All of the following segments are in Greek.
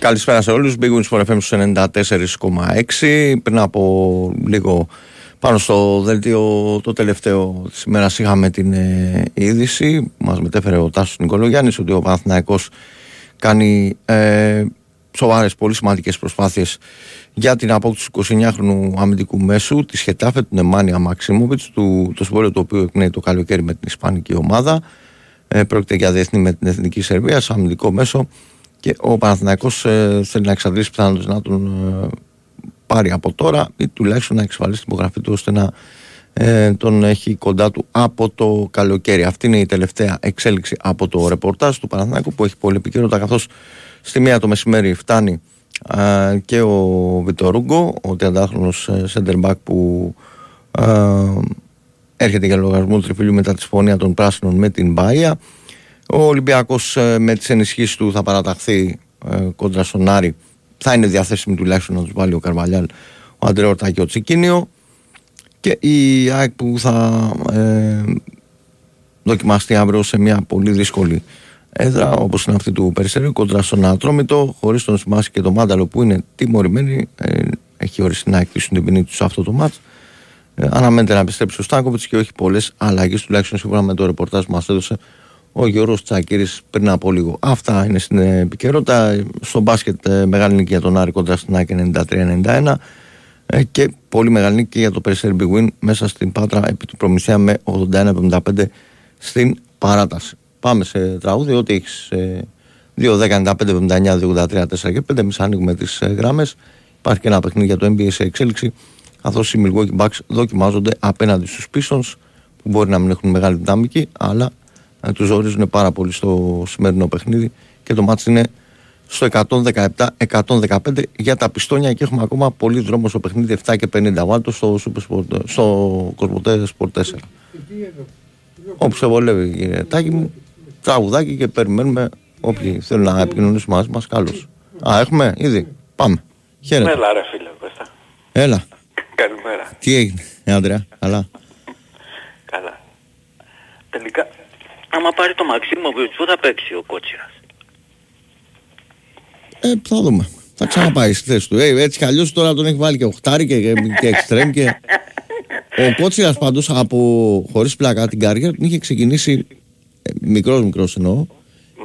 Καλησπέρα σε όλους. Big Wings for FM 94,6. Πριν από λίγο πάνω στο δελτίο το τελευταίο της ημέρας είχαμε την ε, είδηση μας μετέφερε ο Τάσος Νικολογιάννης ότι ο Παναθηναϊκός κάνει ε, σοβαρές πολύ σημαντικές προσπάθειες για την απόκτηση 29χρονου αμυντικού μέσου της Χετάφε του Νεμάνια Μαξίμοβιτς του, το συμβόλαιο το οποίο εκπνέει το καλοκαίρι με την Ισπανική ομάδα ε, πρόκειται για διεθνή με την Εθνική Σερβίας αμυντικό μέσο και ο Παναθηναϊκός ε, θέλει να εξαντλήσει πιθανότητες να τον ε, πάρει από τώρα ή τουλάχιστον να εξασφαλίσει την υπογραφή του ώστε να ε, τον έχει κοντά του από το καλοκαίρι. Αυτή είναι η τελευταία εξέλιξη από το ρεπορτάζ του Παναθηναϊκού που έχει πολύ επικαιρότητα καθώς στη μία το μεσημέρι φτάνει και ο Βιτορούγκο, ο 30χρονος center back που έρχεται για λογαριασμό του τριφυλιού μετά τη συμφωνία των πράσινων με την Μπάια. Ο Ολυμπιακός ε, με τις ενισχύσεις του θα παραταχθεί ε, κόντρα στον Άρη. Θα είναι διαθέσιμη τουλάχιστον να τους βάλει ο Καρβαλιάλ, ο Αντρέορτα και ο Τσικίνιο. Και η ΑΕΚ που θα ε, δοκιμαστεί αύριο σε μια πολύ δύσκολη έδρα όπως είναι αυτή του Περιστερίου κόντρα στον Ατρόμητο, χωρίς τον Σιμάση και τον Μάνταλο που είναι τιμωρημένοι. Ε, έχει ορίσει να εκτίσουν την ποινή τους σε αυτό το μάτς. Ε, αναμένεται να επιστρέψει ο Στάνκοβιτς και όχι πολλές αλλαγές, τουλάχιστον σύμφωνα με το ρεπορτάζ που μας έδωσε ο Γιώργος Τσακύρη πριν από λίγο. Αυτά είναι στην επικαιρότητα. Στο μπάσκετ ε, μεγάλη νίκη για τον Άρη κοντά στην ΑΕΚ 93-91 ε, και πολύ μεγάλη νίκη για το Περιστέρι Big Win μέσα στην Πάτρα επί του Προμηθέα με 81-75 στην παράταση. Πάμε σε τραγούδι, ό,τι έχεις 2-10-95-79-2-83-4 και 5. Εμείς ανοίγουμε τις γράμμες. Υπάρχει και ένα παιχνίδι για το NBA σε εξέλιξη. Καθώς οι Milwaukee Bucks δοκιμάζονται απέναντι στους Pistons που μπορεί να μην έχουν μεγάλη δυναμική, αλλά ε, τους ζορίζουν πάρα πολύ στο σημερινό παιχνίδι και το μάτι είναι στο 117-115 για τα πιστόνια και έχουμε ακόμα πολύ δρόμο στο παιχνίδι 7 και 50 βάτος στο, στο Κοσμοτέ Sport 4. Όπου σε βολεύει κύριε Τάκη μου, τραγουδάκι και περιμένουμε όποιοι θέλουν να επικοινωνήσουν μαζί μας καλώς. Α, έχουμε ήδη. Πάμε. Χαίρετε. Έλα ρε φίλε, Έλα. Καλημέρα. Τι έγινε, Άντρεα, καλά. Καλά. Τελικά, άμα πάρει το Μαξίμοβιτς, πού θα παίξει ο Κότσιρας. Ε, θα δούμε. Θα ξαναπάει στη θέση του. Ε, έτσι κι αλλιώς τώρα τον έχει βάλει και οχτάρι και, και, και εξτρέμ και... Ο Κότσιρας πάντως από χωρίς πλάκα την καριέρα την είχε ξεκινήσει ε, μικρός μικρός εννοώ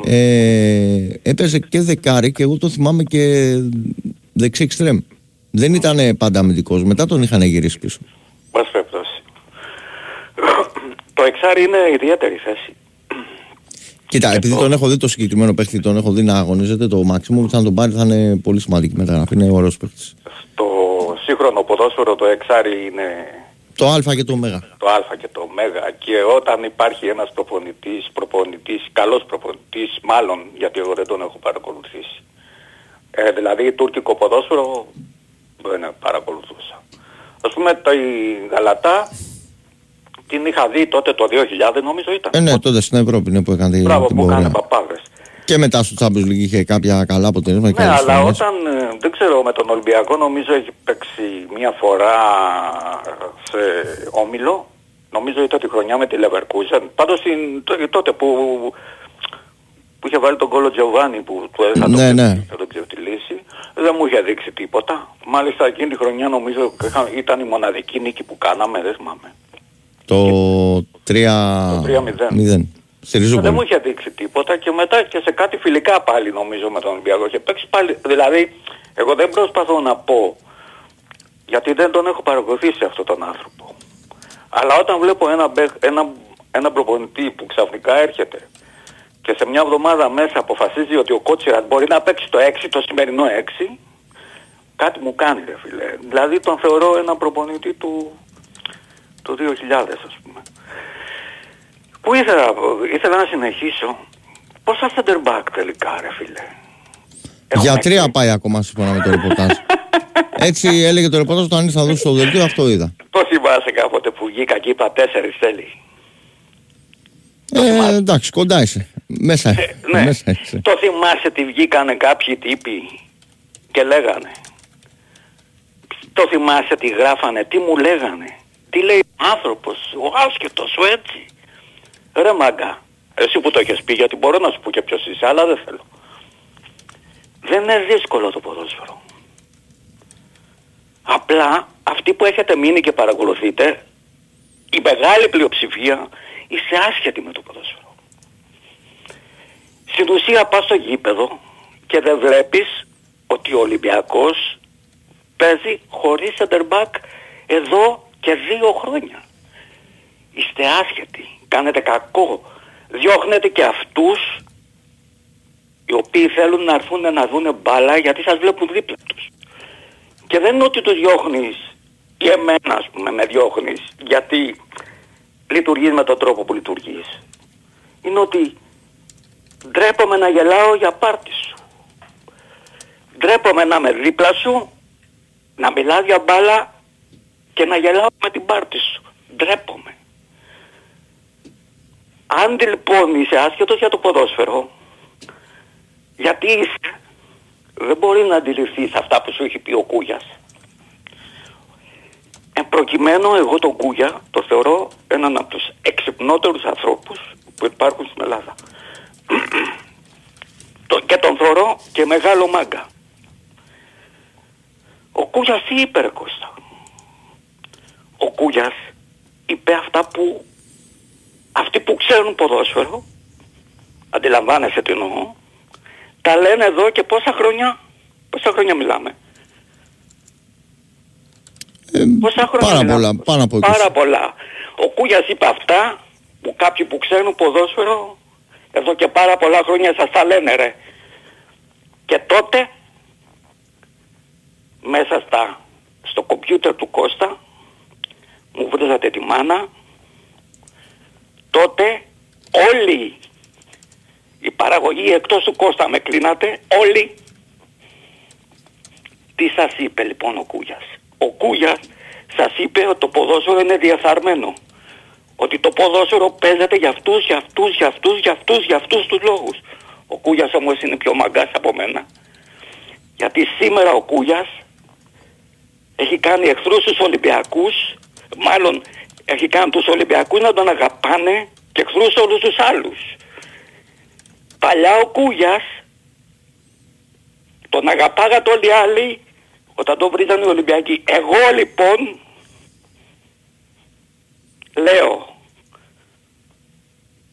ε, έπαιζε και δεκάρι και εγώ το θυμάμαι και δεξί εξτρέμ. Δεν ήταν πάντα αμυντικός, μετά τον είχαν γυρίσει πίσω. Μας περιπτώσει. Το εξάρι είναι ιδιαίτερη θέση. Κοίτα, επειδή τον έχω δει το συγκεκριμένο παίχτη, τον έχω δει να αγωνίζεται το μάξιμο, που θα τον πάρει θα είναι πολύ σημαντική μεταγραφή, είναι ωραίος παίχτης. Στο σύγχρονο ποδόσφαιρο το εξάρι είναι... Το α και το ω. Το α και το ω. Και όταν υπάρχει ένας προπονητής, προπονητής, καλός προπονητής, μάλλον γιατί εγώ δεν τον έχω παρακολουθήσει. Ε, δηλαδή τουρκικό ποδόσφαιρο δεν παρακολουθούσα. Ας πούμε το η Γαλατά την είχα δει τότε το 2000 νομίζω ήταν. Ε, ναι, τότε στην Ευρώπη είναι που έκανε Μπράβο, την που έκανε παπάδες. Και μετά στο Champions League είχε κάποια καλά αποτελέσματα. Ναι, αλλά όταν, ε, δεν ξέρω, με τον Ολυμπιακό νομίζω έχει παίξει μία φορά σε όμιλο. Νομίζω ήταν τη χρονιά με τη Leverkusen. Πάντως τότε που, που είχε βάλει τον κόλλο Τζοβάνι που του έδωσα ναι, το, ναι. θα τον ξεφτυλίσει δεν μου είχε δείξει τίποτα. Μάλιστα εκείνη τη χρονιά νομίζω ήταν η μοναδική νίκη που κάναμε, δεν θυμάμαι. Το 3-0. Δεν μου είχε δείξει τίποτα και μετά και σε κάτι φιλικά πάλι νομίζω με τον Ολυμπιακό. Είχε παίξει πάλι, δηλαδή εγώ δεν προσπαθώ να πω γιατί δεν τον έχω παρακολουθήσει αυτόν τον άνθρωπο. Αλλά όταν βλέπω ένα, ένα, ένα προπονητή που ξαφνικά έρχεται και σε μια εβδομάδα μέσα αποφασίζει ότι ο Κότσιρας μπορεί να παίξει το 6, το σημερινό 6, κάτι μου κάνει ρε φίλε. Δηλαδή τον θεωρώ ένα προπονητή του, του 2000 ας πούμε. Πού ήθελα, ήθελα να συνεχίσω. Πόσα center back τελικά ρε φίλε; Για τρία πάει ακόμα σύμφωνα με το ρεπορτάζ. Έτσι έλεγε το ρεπορτάζ όταν ήρθα να στο δελτίο, αυτό είδα. Το θυμάσαι κάποτε που βγήκα και είπα τέσσερις θέλει; Ε, εντάξει, κοντά είσαι. Μέσα, ε, ναι. μέσα είσαι. Το θυμάσαι τι βγήκανε κάποιοι τύποι και λέγανε. Το θυμάσαι τι γράφανε, τι μου λέγανε; Τι λέει ο άνθρωπος, ο άσχετος σου έτσι. Ρε μάγκα, εσύ που το έχεις πει γιατί μπορώ να σου πω και ποιος είσαι, αλλά δεν θέλω. δεν είναι δύσκολο το ποδόσφαιρο. Απλά αυτοί που έχετε μείνει και παρακολουθείτε, η μεγάλη πλειοψηφία είσαι άσχετη με το ποδόσφαιρο. Στην ουσία πας στο γήπεδο και δεν βλέπεις ότι ο Ολυμπιακός παίζει χωρίς center back εδώ και δύο χρόνια. Είστε άσχετοι, κάνετε κακό, διώχνετε και αυτούς οι οποίοι θέλουν να έρθουν να δουν μπάλα γιατί σας βλέπουν δίπλα τους. Και δεν είναι ότι τους διώχνεις ή εμένα ας πούμε με διώχνεις γιατί λειτουργείς με τον τρόπο που λειτουργείς. Είναι ότι ντρέπομαι να γελάω για πάρτι σου. Ντρέπομαι να είμαι δίπλα σου, να μιλάς για μπάλα και να γελάω με την πάρτι σου. Ντρέπομαι. Αν λοιπόν είσαι άσχετος για το ποδόσφαιρο, γιατί είσαι, δεν μπορεί να αντιληφθείς αυτά που σου έχει πει ο Κούγιας. Εν προκειμένου εγώ τον Κούγια το θεωρώ έναν από τους εξυπνότερους ανθρώπους που υπάρχουν στην Ελλάδα. και τον θεωρώ και μεγάλο μάγκα. Ο Κούγιας τι είπε ρε Κώστα; Ο Κούγιας είπε αυτά που αυτοί που ξέρουν ποδόσφαιρο, αντιλαμβάνεσαι τι εννοώ, τα λένε εδώ και πόσα χρόνια, πόσα χρόνια μιλάμε. Ε, πόσα χρόνια πάρα μιλάμε. πολλά, πάρα, πάρα πολλά. Ο Κούγιας είπε αυτά που κάποιοι που ξέρουν ποδόσφαιρο εδώ και πάρα πολλά χρόνια σας τα λένε ρε. Και τότε μέσα στα, στο κομπιούτερ του Κώστα μου βρίζατε τη μάνα. Τότε όλοι η παραγωγή εκτός του Κώστα με κλείνατε όλοι. Τι σας είπε λοιπόν ο Κούγιας; Ο Κούγιας σας είπε ότι το ποδόσφαιρο είναι διαθαρμένο ότι το ποδόσφαιρο παίζεται για αυτούς, για αυτούς, για αυτούς, για αυτούς, για αυτούς τους λόγους. Ο Κούγιας όμως είναι πιο μαγκάς από μένα. Γιατί σήμερα ο Κούγιας έχει κάνει εχθρούς στους Ολυμπιακούς μάλλον έχει κάνει τους Ολυμπιακούς να τον αγαπάνε και εχθρούς όλους τους άλλους. Παλιά ο Κούγιας τον αγαπάγατε όλοι οι άλλοι όταν τον βρίζανε οι Ολυμπιακοί. Εγώ λοιπόν λέω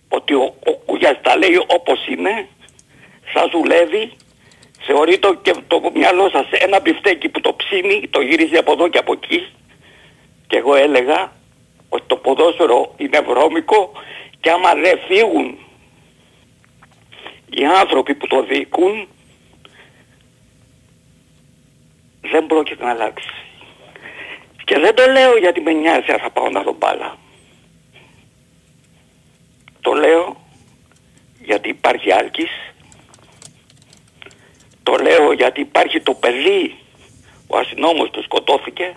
ότι ο, ο Κούγιας τα λέει όπως είναι, σας δουλεύει, θεωρεί το, και το μυαλό σας ένα μπιφτέκι που το ψήνει, το γυρίζει από εδώ και από εκεί και εγώ έλεγα ότι το ποδόσφαιρο είναι βρώμικο και άμα δεν φύγουν οι άνθρωποι που το διοικούν δεν πρόκειται να αλλάξει. Και δεν το λέω γιατί με νοιάζει αν θα πάω να δω μπάλα. Το λέω γιατί υπάρχει άλκης. Το λέω γιατί υπάρχει το παιδί, ο αστυνόμος που σκοτώθηκε.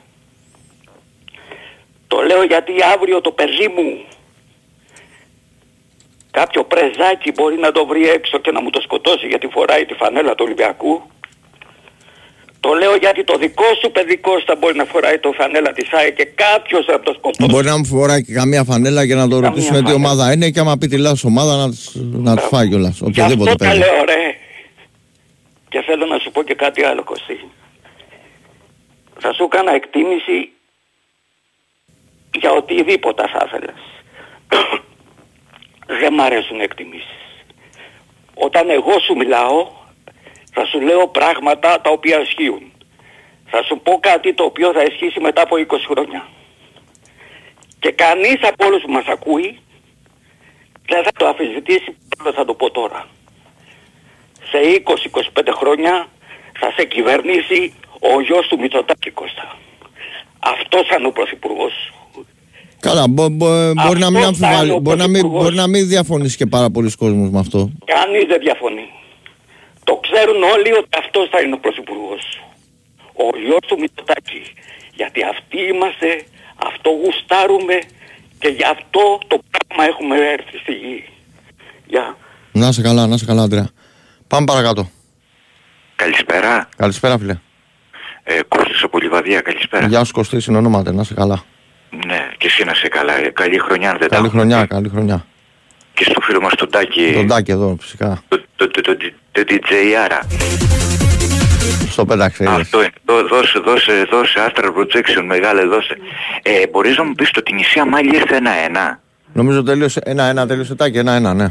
Το λέω γιατί αύριο το παιδί μου κάποιο πρεζάκι μπορεί να το βρει έξω και να μου το σκοτώσει γιατί φοράει τη φανέλα του Ολυμπιακού. Το λέω γιατί το δικό σου παιδικό θα μπορεί να φοράει το φανέλα της ΆΕ και κάποιος θα το σκοτώσει. Μπορεί να μου φοράει και καμία φανέλα για να το ρωτήσουμε τι ομάδα είναι και άμα πει τη λάθος ομάδα να, να του φάει κιόλας. Οποιοδήποτε αυτό τα λέω ρε. Και θέλω να σου πω και κάτι άλλο Κωστή. Θα σου έκανα εκτίμηση για οτιδήποτε θα ήθελες. Δεν μ' αρέσουν εκτιμήσεις. Όταν εγώ σου μιλάω θα σου λέω πράγματα τα οποία ισχύουν. Θα σου πω κάτι το οποίο θα ισχύσει μετά από 20 χρόνια. Και κανείς από όλους που μας ακούει δεν θα το αφισβητήσει, δεν θα το πω τώρα. Σε 20-25 χρόνια θα σε κυβερνήσει ο γιος του Μητσοτάκη Κώστα. Αυτός θα είναι ο πρωθυπουργός σου. Καλά, μπο, μπο, μπορεί, να μην αμφιβάλλει, μπορεί, να μην, μπορεί να μην διαφωνήσει και πάρα πολλοί κόσμος με αυτό. Κανείς δεν διαφωνεί. Το ξέρουν όλοι ότι αυτός θα είναι ο πρωθυπουργός. Ο γιος του Μητσοτάκη. Γιατί αυτοί είμαστε, αυτό γουστάρουμε και γι' αυτό το πράγμα έχουμε έρθει στη γη. Γεια. Να σε καλά, να σε καλά, Αντρέα. Πάμε παρακάτω. Καλησπέρα. Καλησπέρα, φίλε. Ε, Κώστας από Λιβαδία, καλησπέρα. Γεια σου Κωστή, συνονόμαται, να σε καλά. Ναι, και εσύ να σε καλά. Ε, καλή χρονιά αν δεν Καλή χρονιά, καλή χρονιά. Και στο φίλο μας τον Τάκη. Τον Τάκη εδώ, φυσικά. Το, το, το, το, το DJ Άρα. Στο πέταξε. είδες. Αυτό είναι. Δώ- Δώσε, δώσε, δώσε, Astral Projection, μεγάλε, δώσε. Ε, μπορείς να μου πεις το την νησία Μάλι ήρθε ένα-ένα; Νομίζω τελείωσε ένα-ένα, τελείωσε τάκι, ένα-ένα, ναι.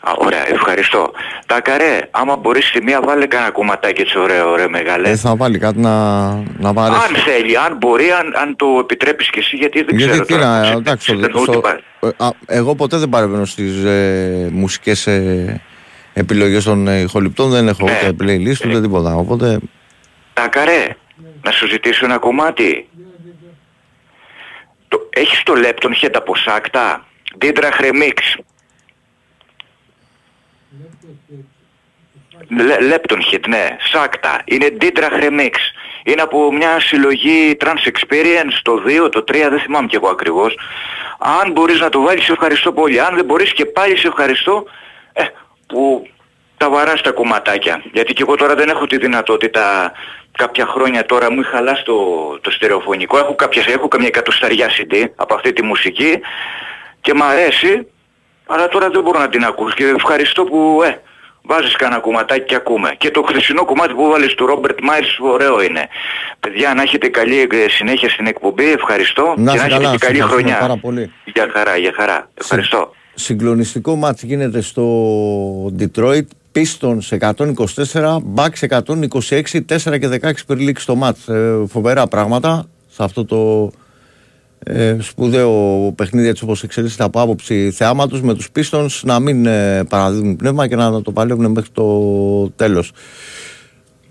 Α, ωραία, ευχαριστώ. Τα καρέ, άμα μπορείς στη μία βάλε κανένα κομματάκι έτσι ωραίο, ωραίο μεγάλε. Ε, θα βάλει κάτι να, να βαρέσει. αν θέλει, αν μπορεί, αν, αν το επιτρέπεις και εσύ, γιατί δεν Γιατί ξέρω τι τώρα, να, σε- εντάξει, σε στο- ταινούτη στο- πα- ε, α, εγώ ποτέ δεν παρεμβαίνω στις ε, μουσικές ε, επιλογές των ε, ηχοληπτών, δεν έχω Ναι. ούτε playlist ούτε τίποτα, οπότε Τα καρέ, να σου ζητήσω ένα κομμάτι. Το, έχεις το Lepton Head από Σάκτα, Didrach Remix. Λε- Lepton Head, ναι, Σάκτα. Είναι Didrach Remix. Είναι από μια συλλογή Trans Experience, το 2, το 3, δεν θυμάμαι και εγώ ακριβώς. Αν μπορείς να το βάλεις, σε ευχαριστώ πολύ. Αν δεν μπορείς και πάλι σε ευχαριστώ, ε, που τα βαράς τα κομματάκια. Γιατί και εγώ τώρα δεν έχω τη δυνατότητα κάποια χρόνια τώρα μου είχα χαλάσει το, το στερεοφωνικό. Έχω, κάποιες, έχω καμιά εκατοσταριά CD από αυτή τη μουσική και μ' αρέσει, αλλά τώρα δεν μπορώ να την ακούς. Και ευχαριστώ που ε, βάζεις κανένα κομματάκι και ακούμε. Και το χθεσινό κομμάτι που βάλεις του Ρόμπερτ Μάιρς ωραίο είναι. Παιδιά να έχετε καλή ε, συνέχεια στην εκπομπή, ευχαριστώ Να και είσαι να έχετε καλά, και σε καλή ευχαριστούμε χρονιά. πάρα πολύ. Για χαρά, για χαρά. Ευχαριστώ. συγκλονιστικό μάτς γίνεται στο Detroit Pistons 124, Bucks 126, 4 και 16 περιλήξει το μάτς. Ε, φοβερά πράγματα σε αυτό το ε, σπουδαίο παιχνίδι έτσι όπως εξελίσσεται από άποψη θεάματος με τους Pistons να μην ε, παραδίδουν πνεύμα και να το παλεύουν μέχρι το τέλος.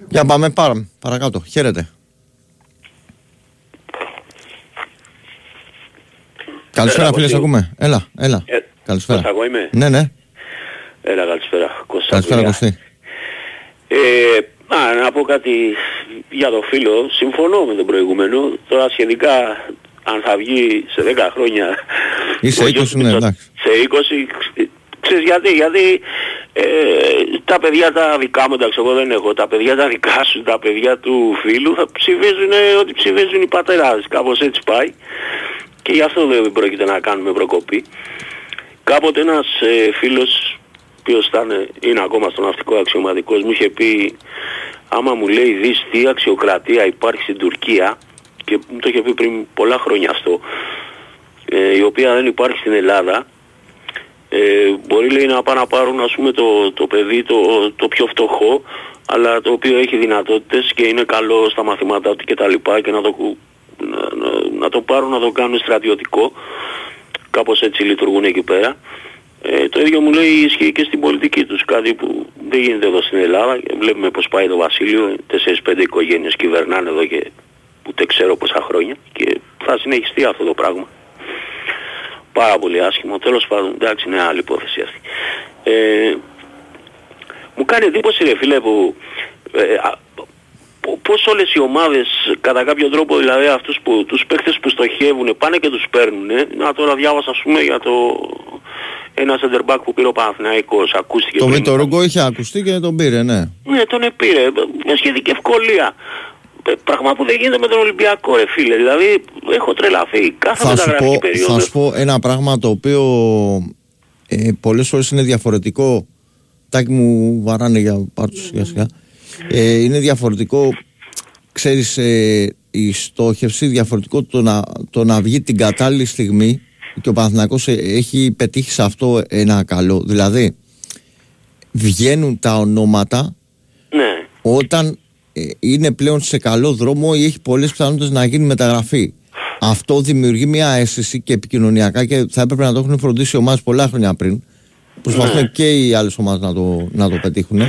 Για πάμε πάρα, παρακάτω. Χαίρετε. Καλησπέρα Έλα, φίλε, σε Κωστή. ακούμε. Έλα, έλα. Ε, Καλησπέρα. Κώστα, εγώ είμαι. Ναι, ναι. Έλα, καλησπέρα. Κώστα Καλησπέρα Κουλιά. Κωστή. Ε, α, να πω κάτι για το φίλο. Συμφωνώ με τον προηγούμενο. Τώρα σχετικά αν θα βγει σε 10 χρόνια... Ή σε ο 20, γιος του ναι, Μητσο- εντάξει. Σε 20... Ξέρεις γιατί, γιατί ε, τα παιδιά τα δικά μου, εντάξει εγώ δεν έχω, τα παιδιά τα δικά σου, τα παιδιά του φίλου θα ψηφίζουν ό,τι ψηφίζουν οι πατεράδες, κάπως έτσι πάει και γι' αυτό δεν πρόκειται να κάνουμε προκοπή. Κάποτε ένας ε, φίλος, ο οποίος ήταν, είναι ακόμα στο ναυτικό αξιωματικός, μου είχε πει άμα μου λέει δεις τι αξιοκρατία υπάρχει στην Τουρκία και μου το είχε πει πριν πολλά χρόνια αυτό, ε, η οποία δεν υπάρχει στην Ελλάδα, ε, μπορεί λέει να πάνε να πάρουν ας πούμε το, το παιδί το, το πιο φτωχό αλλά το οποίο έχει δυνατότητες και είναι καλό στα μαθήματά του και τα λοιπά και να το, κου- να, να- να το πάρουν να το κάνουν στρατιωτικό. Κάπως έτσι λειτουργούν εκεί πέρα. Ε, το ίδιο μου λέει ισχύει και στην πολιτική τους κάτι που δεν γίνεται εδώ στην Ελλάδα. Βλέπουμε πως πάει το Βασίλειο 4-5 οικογένειες κυβερνάνε εδώ και ούτε ξέρω πόσα χρόνια και θα συνεχιστεί αυτό το πράγμα πάρα πολύ άσχημο. Τέλος πάντων, εντάξει, είναι άλλη υπόθεση αυτή. Ε, μου κάνει εντύπωση ρε φίλε που ε, α, πο- πώς όλες οι ομάδες κατά κάποιο τρόπο δηλαδή αυτούς που, τους παίχτες που στοχεύουν πάνε και τους παίρνουν να τώρα διάβασα ας πούμε για το ένα center back που πήρε ο Παναθηναϊκός ακούστηκε Το πριν. Βίτο Ρούγκο είχε ακουστεί και τον πήρε, ναι. Ναι, τον επήρε. Με σχετική ευκολία. Ε, Πράγμα που δεν γίνεται με τον Ολυμπιακό, ρε φίλε. Δηλαδή, έχω τρελαθεί. Κάθε Θα σου, μεταγραφική πω, περίοδος. θα σου πω ένα πράγμα το οποίο ε, πολλές φορές είναι διαφορετικό. Τάκι μου βαράνε για πάρτους σιγά σιγά. Ε, είναι διαφορετικό, ξέρεις, ε, η στόχευση, διαφορετικό το να, το να βγει την κατάλληλη στιγμή και ο Παναθηναϊκός ε, έχει πετύχει σε αυτό ένα καλό. Δηλαδή, βγαίνουν τα ονόματα Ναι. όταν ε, είναι πλέον σε καλό δρόμο ή έχει πολλές πιθανότητες να γίνει μεταγραφή. Αυτό δημιουργεί μια αίσθηση και επικοινωνιακά και θα έπρεπε να το έχουν φροντίσει οι ομάδες πολλά χρόνια πριν. Προσπαθούν και οι άλλες ομάδες να το, να το πετύχουν.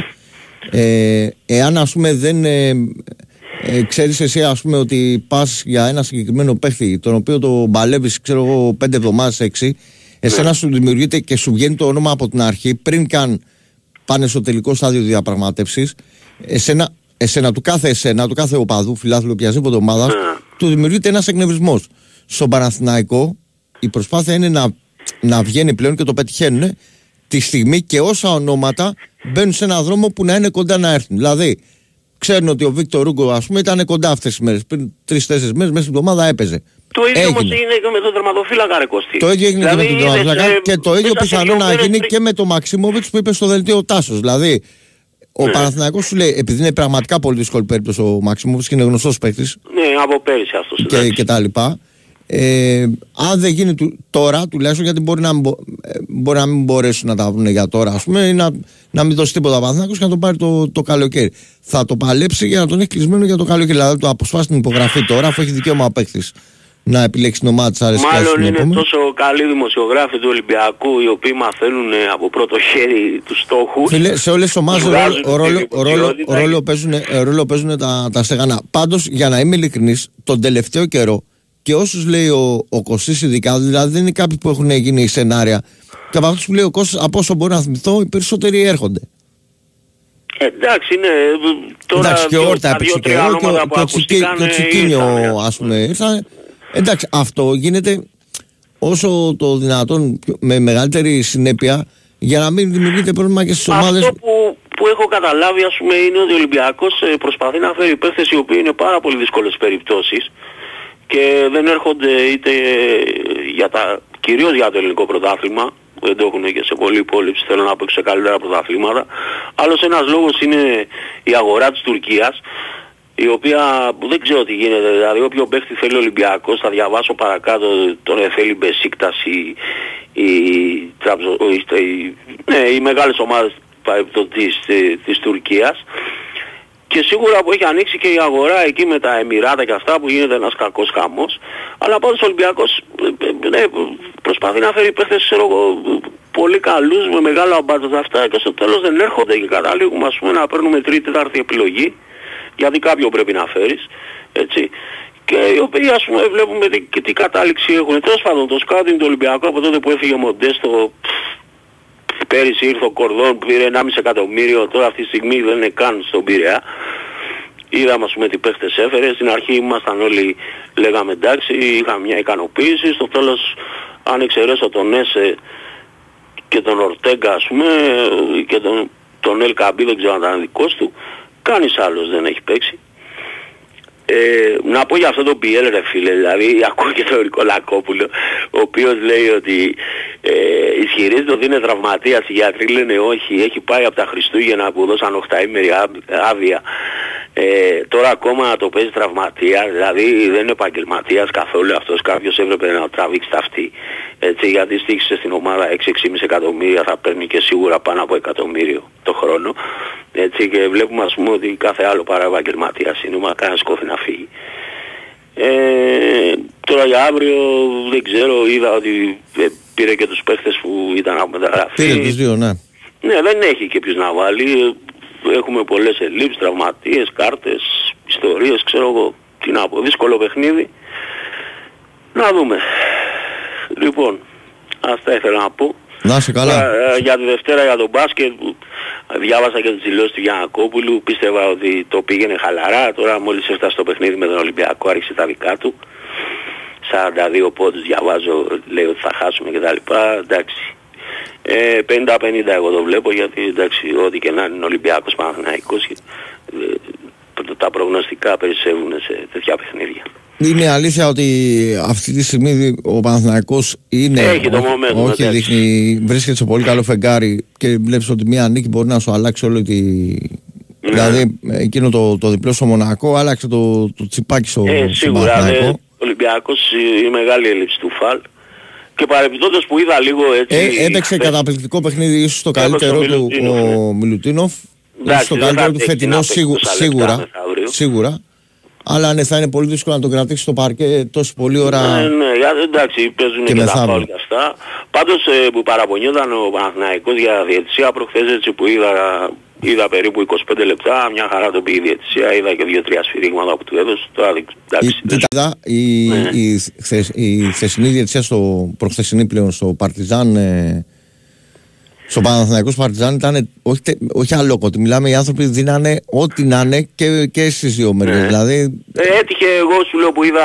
Ε, εάν ας πούμε δεν ε, ε, ξέρεις εσύ ας πούμε ότι πας για ένα συγκεκριμένο παίχτη τον οποίο το μπαλεύεις ξέρω εγώ πέντε εβδομάδες έξι εσένα σου δημιουργείται και σου βγαίνει το όνομα από την αρχή πριν καν πάνε στο τελικό στάδιο διαπραγμάτευσης, εσένα, εσένα, του κάθε εσένα, του κάθε οπαδού, φιλάθλου οποιασδήποτε ομάδας, του δημιουργείται ένας εκνευρισμός. Στον Παναθηναϊκό η προσπάθεια είναι να, να βγαίνει πλέον και το πετυχαίνουν τη στιγμή και όσα ονόματα μπαίνουν σε έναν δρόμο που να είναι κοντά να έρθουν. Δηλαδή, ξέρουν ότι ο Βίκτορ Ρούγκο, ας πούμε, ήταν κοντά αυτές τις μέρες. Πριν τρει-τέσσερι μέρες, μέσα στην εβδομάδα έπαιζε. Το ίδιο όμως Έγινε. έγινε και με τον τερματοφύλακα ρε Κωστή. Το ίδιο έγινε δηλαδή, και με τον είδες, Τραβλακά ε, και το ίδιο μέσα σε πιθανό δύο να μέρες γίνει πριν- και με τον Μαξίμοβιτς που είπε στο δελτίο Τάσος. Δηλαδή, ο ναι. Παναθηναϊκός σου λέει, επειδή είναι πραγματικά πολύ δύσκολη περίπτωση ο Μαξίμου και είναι γνωστός παίκτης. Ναι, από πέρυσι αυτός. Και, και τα λοιπά. Ε, αν δεν γίνει του, τώρα, τουλάχιστον γιατί μπορεί να, μην, ε, μπορεί να μην μπορέσουν να τα βρουν για τώρα, ας πούμε, ή να, να μην δώσει τίποτα Παναθηναϊκός και να το πάρει το, το καλοκαίρι. Θα το παλέψει για να τον έχει κλεισμένο για το καλοκαίρι. Δηλαδή, το αποσπάσει την υπογραφή τώρα, αφού έχει δικαίωμα παίκτης να επιλέξει την ομάδα της αρέσκειας Μάλλον είναι επόμενη. τόσο καλοί δημοσιογράφοι του Ολυμπιακού οι οποίοι μαθαίνουν ε, από πρώτο χέρι τους στόχους. Φίλε, σε όλες τις ομάδες ρόλο, ρόλο, ρόλο, ρόλο, παίζουν, ρόλο παίζουν τα, τα στεγανά. Πάντως για να είμαι ειλικρινής, τον τελευταίο καιρό και όσους λέει ο, ο Κωστής ειδικά, δηλαδή δεν είναι κάποιοι που έχουν γίνει σενάρια και από αυτούς που λέει ο Κώστας, από όσο μπορώ να θυμηθώ, οι περισσότεροι έρχονται. Εντάξει, είναι τώρα Εντάξει, και όρτα έπαιξε και, και, και ο Τσικίνιο, ας πούμε, ήρθαν Εντάξει, αυτό γίνεται όσο το δυνατόν με μεγαλύτερη συνέπεια για να μην δημιουργείται πρόβλημα και στις ομάδες. Αυτό που, που έχω καταλάβει ας πούμε είναι ότι ο Ολυμπιακός ε, προσπαθεί να φέρει υπέρθεση οι οποίοι είναι πάρα πολύ δύσκολες περιπτώσεις και δεν έρχονται είτε για τα, κυρίως για το ελληνικό πρωτάθλημα δεν το έχουν και σε πολλοί υπόλοιψη, θέλω να παίξουν καλύτερα πρωταθλήματα. Άλλος ένας λόγος είναι η αγορά της Τουρκίας η οποία δεν ξέρω τι γίνεται, δηλαδή όποιο παίχτη θέλει ο Ολυμπιακός, θα διαβάσω παρακάτω, τον θέλει Μπεσίκτας ή η, η, ναι, οι μεγάλες ομάδες της, της Τουρκίας. Και σίγουρα που έχει ανοίξει και η αγορά εκεί με τα Εμμυράτα και αυτά που γίνεται ένας κακός χαμός. Αλλά πάντως ο Ολυμπιακός ναι, προσπαθεί να φέρει παίχτες ξέρω εγώ πολύ καλούς με μεγάλα μπάτζα αυτά και στο τέλος δεν έρχονται και καταλήγουμε ας πούμε να παίρνουμε τρίτη τέταρτη επιλογή γιατί κάποιο πρέπει να φέρεις, έτσι. Και οι οποίοι ας πούμε βλέπουμε τι, και τι κατάληξη έχουν. Τέλος πάντων το σκάουτινγκ του Ολυμπιακού από τότε που έφυγε ο Μοντέστο πέρυσι ήρθε ο Κορδόν πήρε 1,5 εκατομμύριο, τώρα αυτή τη στιγμή δεν είναι καν στον Πειραιά. Είδαμε ας πούμε τι παίχτες έφερε, στην αρχή ήμασταν όλοι λέγαμε εντάξει, είχαμε μια ικανοποίηση, στο τέλος αν εξαιρέσω τον Έσε και τον Ορτέγκα ας πούμε και τον, τον Ελ Καμπί δεν ξέρω αν ήταν δικός του, Κανείς άλλος δεν έχει παίξει. Ε, να πω για αυτό το BL ρε φίλε, δηλαδή ακούω και τον Νικολακόπουλο ο οποίος λέει ότι ε, ισχυρίζεται ότι είναι τραυματίας, οι γιατροί λένε όχι, έχει πάει από τα Χριστούγεννα που δώσαν 8 ημέρη άδεια ε, τώρα ακόμα το παίζει τραυματία, δηλαδή δεν είναι επαγγελματίας καθόλου αυτός, κάποιος έπρεπε να τραβήξει τα αυτή. Έτσι, γιατί στήχησε στην ομάδα 6-6,5 εκατομμύρια, θα παίρνει και σίγουρα πάνω από εκατομμύριο το χρόνο. Έτσι, και βλέπουμε ας πούμε ότι κάθε άλλο παρά επαγγελματίας είναι, μα κανένας κόφει να φύγει. Ε, τώρα για αύριο δεν ξέρω, είδα ότι ε, πήρε και τους παίχτες που ήταν από μεταγραφή. Πήρε τους δύο, ναι. Ναι, δεν έχει και ποιος να βάλει έχουμε πολλές ελλείψεις, τραυματίες, κάρτες, ιστορίες, ξέρω εγώ τι να πω, δύσκολο παιχνίδι. Να δούμε. Λοιπόν, αυτά ήθελα να πω. Να είσαι καλά. Για, για τη Δευτέρα για τον μπάσκετ διάβασα και τις δηλώσεις του Γιανακόπουλου πίστευα ότι το πήγαινε χαλαρά τώρα μόλις έφτασε στο παιχνίδι με τον Ολυμπιακό άρχισε τα δικά του 42 πόντους διαβάζω λέει ότι θα χάσουμε κτλ εντάξει ε, 50-50 εγώ το βλέπω γιατί εντάξει ό,τι και να είναι Ολυμπιακός Παναθηναϊκός ε, τα προγνωστικά περισσεύουν σε τέτοια παιχνίδια. Είναι αλήθεια ότι αυτή τη στιγμή ο Παναθηναϊκός είναι. Έχει το momentum. Όχι, δείχνει, βρίσκεται σε πολύ καλό φεγγάρι και βλέπεις ότι μία νίκη μπορεί να σου αλλάξει όλη τη. Ναι. Δηλαδή εκείνο το, το διπλό στο Μονακό άλλαξε το, το τσιπάκι στο, ε, σίγουρα, Παναθηναϊκό. Ο Ολυμπιακός η μεγάλη έλλειψη του Φαλ και παρεμπιπτόντως που είδα λίγο έτσι... Ε, έπαιξε καταπληκτικό παιχνίδι, ίσως το καλύτερο του ο Μιλουτίνοφ. Ίσως το καλύτερο του φετινό σίγουρα, σίγουρα. Αλλά ναι, θα είναι πολύ δύσκολο να το κρατήσει στο παρκέ τόσο πολλή ώρα. Ναι, ναι, εντάξει, παίζουν και, και τα φάουλ και αυτά. Πάντως ε, που παραπονιόταν ο Παναθηναϊκός για διετησία προχθές έτσι που είδα Είδα περίπου 25 λεπτά, μια χαρά το πήγε η διαιτησία, είδα και δύο-τρία σφυρίγματα που του έδωσε. Τώρα, εντάξει, η, ναι. η, χθε, η χθεσινή διαιτησία στο προχθεσινή πλέον στο Παρτιζάν ε, στο Παναθηναϊκός Παρτιζάν ήταν όχι, όχι αλόκοτη. Μιλάμε οι άνθρωποι δίνανε ό,τι να είναι και, και στις δύο μέρες. Ναι. Δηλαδή... Ε, έτυχε εγώ σου λέω που είδα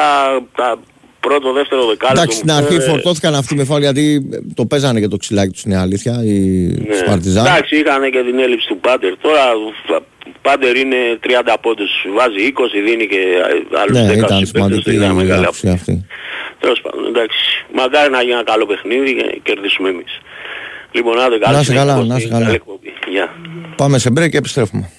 τα πρώτο, δεύτερο δεκάλεπτο. Εντάξει, στην αρχή ε, φορτώθηκαν αυτοί με φάουλ γιατί το παίζανε και το ξυλάκι τους είναι αλήθεια, οι ναι. Σπαρτιζάν. Εντάξει, είχαν και την έλλειψη του Πάντερ. Τώρα Πάντερ είναι 30 πόντους, βάζει 20, δίνει και άλλους ναι, 10 ήταν σημαντική η μεγάλη αυτή. Τέλος πάντων, εντάξει, μακάρι να γίνει ένα καλό παιχνίδι και κερδίσουμε εμείς. Λοιπόν, άντε, καλή Να είσαι συνέχεια, καλά, Κώστη. να είσαι καλά. Καλή εκπομπή. Γεια. Πάμε σε break και επιστρέφουμε.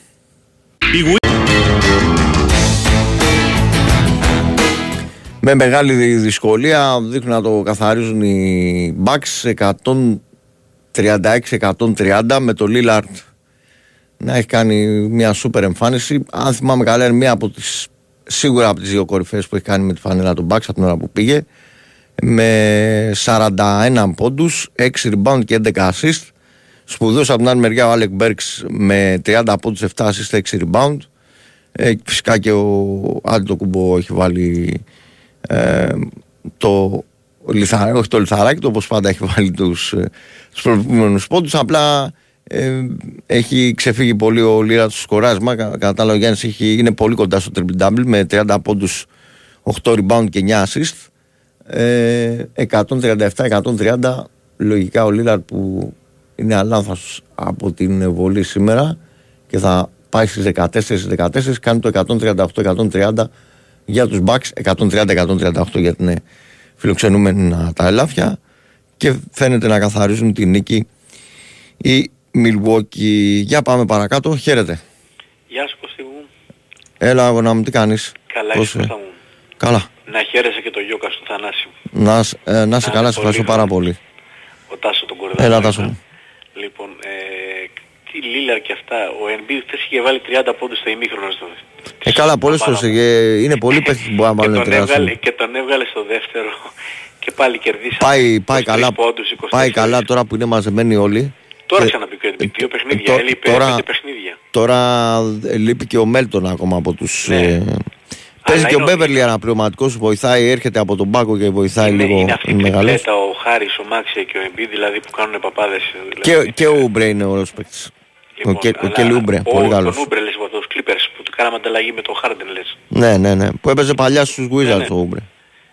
Με μεγάλη δυσκολία δείχνουν να το καθαρίζουν οι Bucks 136-130 με το Lillard να έχει κάνει μια σούπερ εμφάνιση. Αν θυμάμαι καλά είναι μια από τις σίγουρα από τις δύο κορυφές που έχει κάνει με τη φανέλα του Bucks από την ώρα που πήγε με 41 πόντους, 6 rebound και 11 assist. Σπουδαίος από την άλλη μεριά ο Άλεκ Μπέρξ με 30 πόντους, 7 assist, 6 rebound. Ε, φυσικά και ο Άντο Κουμπό έχει βάλει ε, το λιθαράκι, όχι το λιθαράκι, το όπως πάντα έχει βάλει τους, ε, τους προηγούμενους πόντους. Απλά ε, έχει ξεφύγει πολύ ο Λίρα του σκοράσμα. Κα- Κατά τα άλλα, ο Γιάννης έχει, είναι πολύ κοντά στο triple double με 30 πόντους, 8 rebound και 9 assist. Ε, 137-130 λογικά ο Λίλαρ που είναι αλάνθας από την βολή σήμερα και θα πάει στις 14-14 κάνει το 138-130 για τους Bucks 130-138 για την φιλοξενούμενα τα ελάφια και φαίνεται να καθαρίζουν τη νίκη η Milwaukee για πάμε παρακάτω χαίρετε Γεια σου Κωστή μου. έλα αγώνα μου τι κάνεις; Καλά Πώς, είσαι ε; Κώστα μου. καλά Να χαίρεσαι και το γιώκα του Θανάση. να, σ- ε, να σε Να καλά είναι σε ευχαριστώ πολύ πάρα καλά. πολύ Ο Τάσο τον κορυδάκι. Έλα, Τάσο μου. Λοιπόν, ε, τι Λίλαρ και αυτά. Ο Embiid χθες είχε βάλει 30 πόντους στο ημίχρονο στο Ε, καλά, πολλές φορές είναι πολύ παίχτη που μπορεί να και βάλουν τον, έβγαλε, τεράστιο. και τον έβγαλε στο δεύτερο και πάλι κερδίσαμε. Πάει, πάει 23 καλά, Πόντους, 24. πάει καλά τώρα που είναι μαζεμένοι όλοι. Τώρα Και- ξαναμπήκε ο Embiid. Δύο ε, παιχνίδια. τω- Έλειπε τώρα- πέντε παιχνίδια. Τώρα ε, λείπει και ο Μέλτον ακόμα από τους. Ναι. Ε, παίζει και ο είναι ο- Μπέβερλι αναπληρωματικός, βοηθάει, έρχεται από τον πάγκο και βοηθάει Είναι, λίγο. είναι αυτή η μεγαλός. τριπλέτα, ο Χάρης, ο Μάξια και ο Embiid δηλαδή που κάνουν παπάδες. Και, Δηλαδή, και ο Ούμπρε είναι ωραίος παίκτης. Λοιπόν, ο Κε- ο αλλά Κέλι Ούμπρε, ο- πολύ καλός. Τον Ούμπρε λες από τους Clippers που του κάναμε ανταλλαγή με τον Harden λες. Ναι, ναι, ναι. Που έπαιζε παλιά στους Wizards ναι. ο Ούμπρε.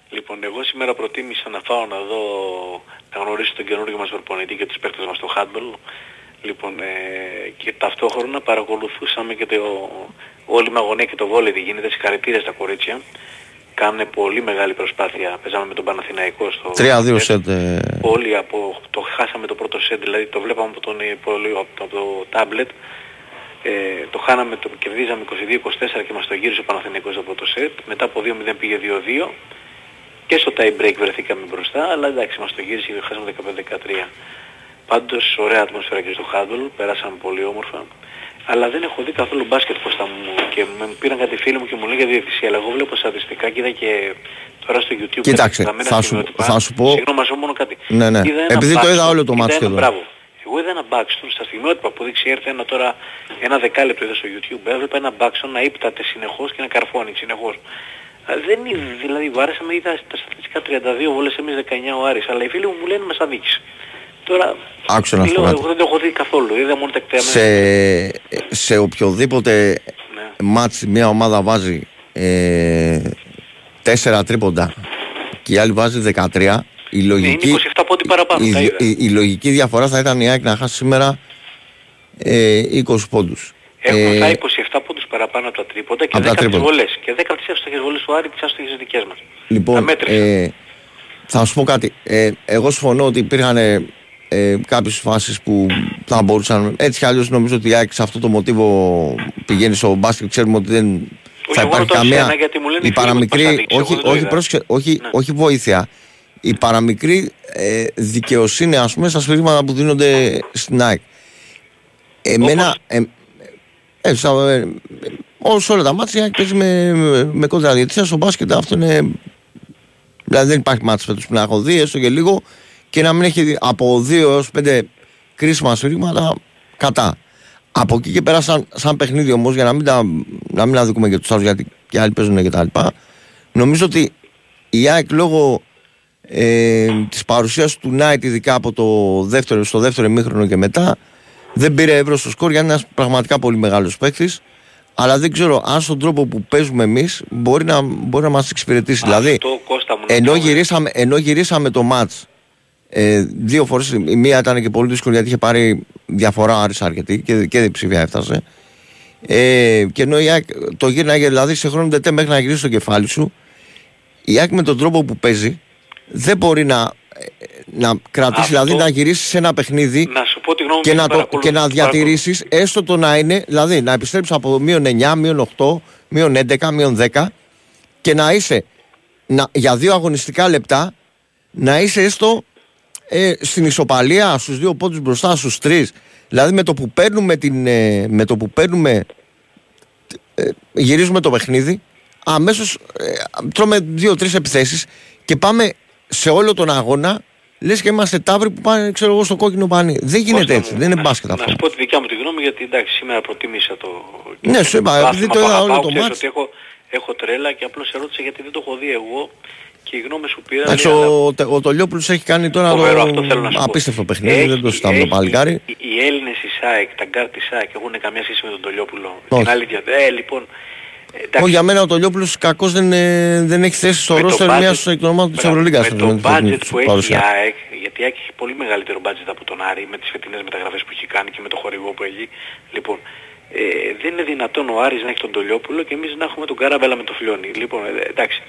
Λοιπόν, εγώ σήμερα προτίμησα να πάω να δω, να γνωρίσω τον καινούργιο μας προπονητή και τους παίκτες μας στο handball. Λοιπόν, ε, και ταυτόχρονα παρακολουθούσαμε και το, όλη η αγωνία και το βόλιο τι γίνεται, συγχαρητήρια στα κορίτσια. Κάνουν πολύ μεγάλη προσπάθεια. Παίζαμε με τον Παναθηναϊκό στο... 3-2 σετ. ε, Όλοι από, το χάσαμε το πρώτο σετ, δηλαδή το βλέπαμε από, τον, πολύ- από το, από το tablet. Ε, το χάναμε, το κερδίζαμε 22-24 και μας το γύρισε ο Παναθηναϊκός στο πρώτο σετ. Μετά από 2-0 πήγε 2-2 και στο tie break βρεθήκαμε μπροστά, αλλά εντάξει μας το γύρισε και χάσαμε 15-13. Πάντως ωραία ατμόσφαιρα και στο handball, περάσαμε πολύ όμορφα. Αλλά δεν έχω δει καθόλου μπάσκετ Κώστα μου και με πήραν κάτι φίλοι μου και μου λέγανε για διαιτησία. Αλλά εγώ βλέπω στατιστικά και είδα και τώρα στο YouTube Κοίταξε, κάτι γραμμένα θα σου- στιγμιότυπα. θα σου πω- Συγγνώμη, μας μόνο κάτι. Ναι, ναι. Είδα ένα Επειδή το είδα backstone, όλο το είδα μάτς ένα- σχεδόν. Μπράβο. Εγώ είδα ένα backstone στα στιγμιότυπα που δείξει έρθει ένα τώρα ένα δεκάλεπτο είδα στο YouTube. Έβλεπα ένα backstone να ύπταται συνεχώς και να καρφώνει συνεχώς. Α, Δεν είναι, δηλαδή βάρεσαμε, είδα τα στατιστικά 32 βόλες εμείς 19 ο Άρης, αλλά οι φίλοι μου μου λένε μας αδίκησε. Τώρα, Άκουσα να σου πω λέω, κάτι. εγώ δεν το έχω δει καθόλου, είδα μόνο τα εκτεαμένα. σε, σε οποιοδήποτε Ναι. μάτς μια ομάδα βάζει ε, 4 τρίποντα και η άλλη βάζει 13 η λογική, είναι 27 πόντι παραπάνω, η, τα η, είδα. η- η λογική διαφορά θα ήταν η ΑΕΚ να χάσει σήμερα ε, 20 πόντους Έχουμε Ε, τα 27 πόντους παραπάνω από τα τρίποντα και από τα 10 τις τρίποντα. βολές. Και 10 τις εύστοχες βολές του Άρη τις άστοχες δικές μας. Τα Λοιπόν, μέτρησα. ε, θα σου πω κάτι. Ε, εγώ συμφωνώ ότι υπήρχαν ε, ε, κάποιες φάσεις που θα μπορούσαν. Έτσι κι αλλιώς νομίζω ότι η ΑΕΚ σε αυτό το μοτίβο πηγαίνει στο μπάσκετ. Ξέρουμε ότι δεν θα εγώ υπάρχει ρωτάω καμία. εσένα, γιατί μου λένε η οι φίλοι μου ότι μας παραμικρή. αδίκησε, εγώ Όχι, δεν το όχι, είδα. πρόσεξε, όχι, Ναι. όχι βοήθεια. Η παραμικρή ε, δικαιοσύνη, ας πούμε, στα σφυρίγματα που δίνονται στην ΑΕΚ. Εμένα. Όπως; Ε, ε, στα- ε, ε, σε όλα τα μάτια η ΑΕΚ παίζει με, με, με κόντρα διαιτησία. Στο μπάσκετ αυτό είναι Δηλαδή δεν υπάρχει μάτι φέτος που να έχω δει, έστω και λίγο, και να μην έχει από 2 έως 5 κρίσιμα σφυρίγματα κατά. Από εκεί και πέρα, σαν, σαν παιχνίδι όμως, για να μην, τα, να μην αδικούμε και τους άλλους, γιατί και άλλοι παίζουν και τα λοιπά, νομίζω ότι η ΑΕΚ λόγω ε, της παρουσίας του Νάιτ, ειδικά από το δεύτερο, στο δεύτερο ημίχρονο και μετά, δεν πήρε ευρώ στο σκορ για είναι ένας πραγματικά πολύ μεγάλος παίκτης. Αλλά δεν ξέρω αν στον τρόπο που παίζουμε εμείς μπορεί να, μπορεί να μας εξυπηρετήσει. δηλαδή, Αυτό, Κώστα μου, να ενώ πω, ε, γυρίσαμε, ενώ γυρίσαμε το μάτς ε, δύο φορές, η μία ήταν και πολύ δύσκολη γιατί είχε πάρει διαφορά ο Άρης αρκετή και, και διψήφια έφτασε. Ε, και ενώ η ΑΕΚ το γύρναγε δηλαδή σε χρόνο τετέ μέχρι να γυρίσει το κεφάλι σου η ΑΕΚ με τον τρόπο που παίζει δεν μπορεί να, ε, να κρατήσει, Αυτό- δηλαδή να γυρίσεις σε ένα παιχνίδι Να σου πω τη γνώμη μου και γιατί να, το, παρακολου- και να παρακολου- διατηρήσεις έστω το να είναι, δηλαδή να επιστρέψεις από μείον 9, μείον 8, μείον 11, μείον 10 και να είσαι να, για δύο αγωνιστικά λεπτά να είσαι έστω ε, στην ισοπαλία στους δύο πόντους μπροστά στους τρεις. Δηλαδή με το που παίρνουμε, την, ε, με το που παίρνουμε ε, γυρίζουμε το παιχνίδι αμέσως ε, τρώμε δύο-τρεις επιθέσεις και πάμε σε όλο τον αγώνα λες και είμαστε ταύροι που πάνε ξέρω εγώ στο κόκκινο πανί. Δεν γίνεται Κώστα έτσι μου, δεν είναι να- μπάσκετ Να αυτό. σου πω τη δικιά μου τη γνώμη γιατί εντάξει σήμερα προτίμησα το... Ναι, σου είπα, άθλημα επειδή που το είδα όλο αγαπάω, το ξέρεις ματς. ότι έχω, έχω τρέλα και απλώς ερώτησα γιατί δεν το έχω δει εγώ και η γνώμη σου πήρα... Εντάξει, λέει, αλλά- ο, Τε- ο Τολιόπουλος έχει κάνει τώρα Φοβερό, το αυτό θέλω να σου πω. απίστευτο παιχνίδι, Έχει- δεν το συζητάμε το έχει- παλικάρι. Οι, οι Έλληνες της ΑΕΚ, τα γκάρ της ΑΕΚ έχουν καμία σχέση με τον Τολιόπουλο. Όχι. Την αλήθεια. Ε, λοιπόν, ε, εντάξει, Όχι, για μένα ο Τολιόπουλος κακώς δεν, ε, δεν έχει θέση στο με το ρόστερ budget- μιας εκ των ομάδων της μπράβο, Ευρωλίγκας. Με το με την budget που έχει η παρουσία. ΑΕΚ, γιατί η ΑΕΚ έχει πολύ μεγαλύτερο budget από τον Άρη με τις φετινές μεταγραφές που έχει κάνει και με το χορηγό που έχει. Λοιπόν, ε, δεν είναι δυνατόν ο Άρης να έχει τον Τολιόπουλο και εμείς να έχουμε τον Καράμπελα με το Φιλόνι. Λοιπόν, ε, εντάξει,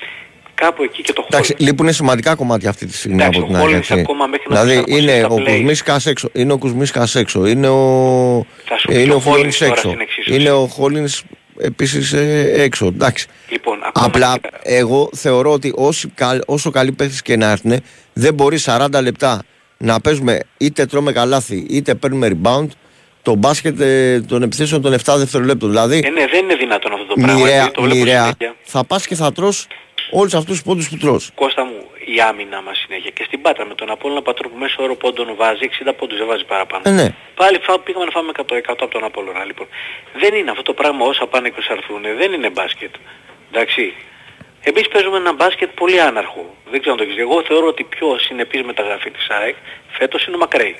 κάπου εκεί και το Εντάξει, χώρο. λείπουν σημαντικά κομμάτια αυτή τη στιγμή Εντάξει, από την ο ΑΕΚ. Hollins έτσι. ακόμα μέχρι να Δηλαδή προσαρμοστεί είναι στα ο play. Κουσμίσκας έξω, είναι ο Κουσμίσκας έξω, είναι ο, Θα σου ε, πει είναι ο ο Φιλόνης Hollins τώρα έξω, στην εξίσωση. είναι ο Χόλινς επίσης ε, έξω. Εντάξει. Λοιπόν, ακόμα Απλά και- εγώ θεωρώ ότι όσοι, καλ- όσο καλοί παίχτες και να έρθουν, δεν μπορεί 40 λεπτά να παίζουμε είτε τρώμε καλάθι είτε παίρνουμε rebound το μπάσκετ ε, των επιθέσεων των 7 δευτερολέπτων. Δηλαδή, Ε, ναι, δεν είναι δυνατόν αυτό το πράγμα. μοιραία, γιατί το βλέπω μοιραία συνέχεια. θα πας και θα τρως όλους αυτούς τους πόντους που τρως. Κώστα μου, η άμυνα μας συνέχεια. Και στην Πάτρα με τον Απόλλωνα Πατρό που μέσω όρο πόντων βάζει 60 πόντους, δεν βάζει παραπάνω. Ε, ναι. Πάλι φά, πήγαμε να φάμε 100, 100 από τον Απόλλωνα. Λοιπόν, δεν είναι αυτό το πράγμα όσα πάνε και όσα έρθουν. Δεν είναι μπάσκετ. Εντάξει. Εμείς παίζουμε ένα μπάσκετ πολύ άναρχο. Δεν ξέρω αν το έχεις δει. Εγώ θεωρώ ότι η πιο συνεπής μεταγραφή της ΑΕΚ φέτος είναι ο Μακρέη.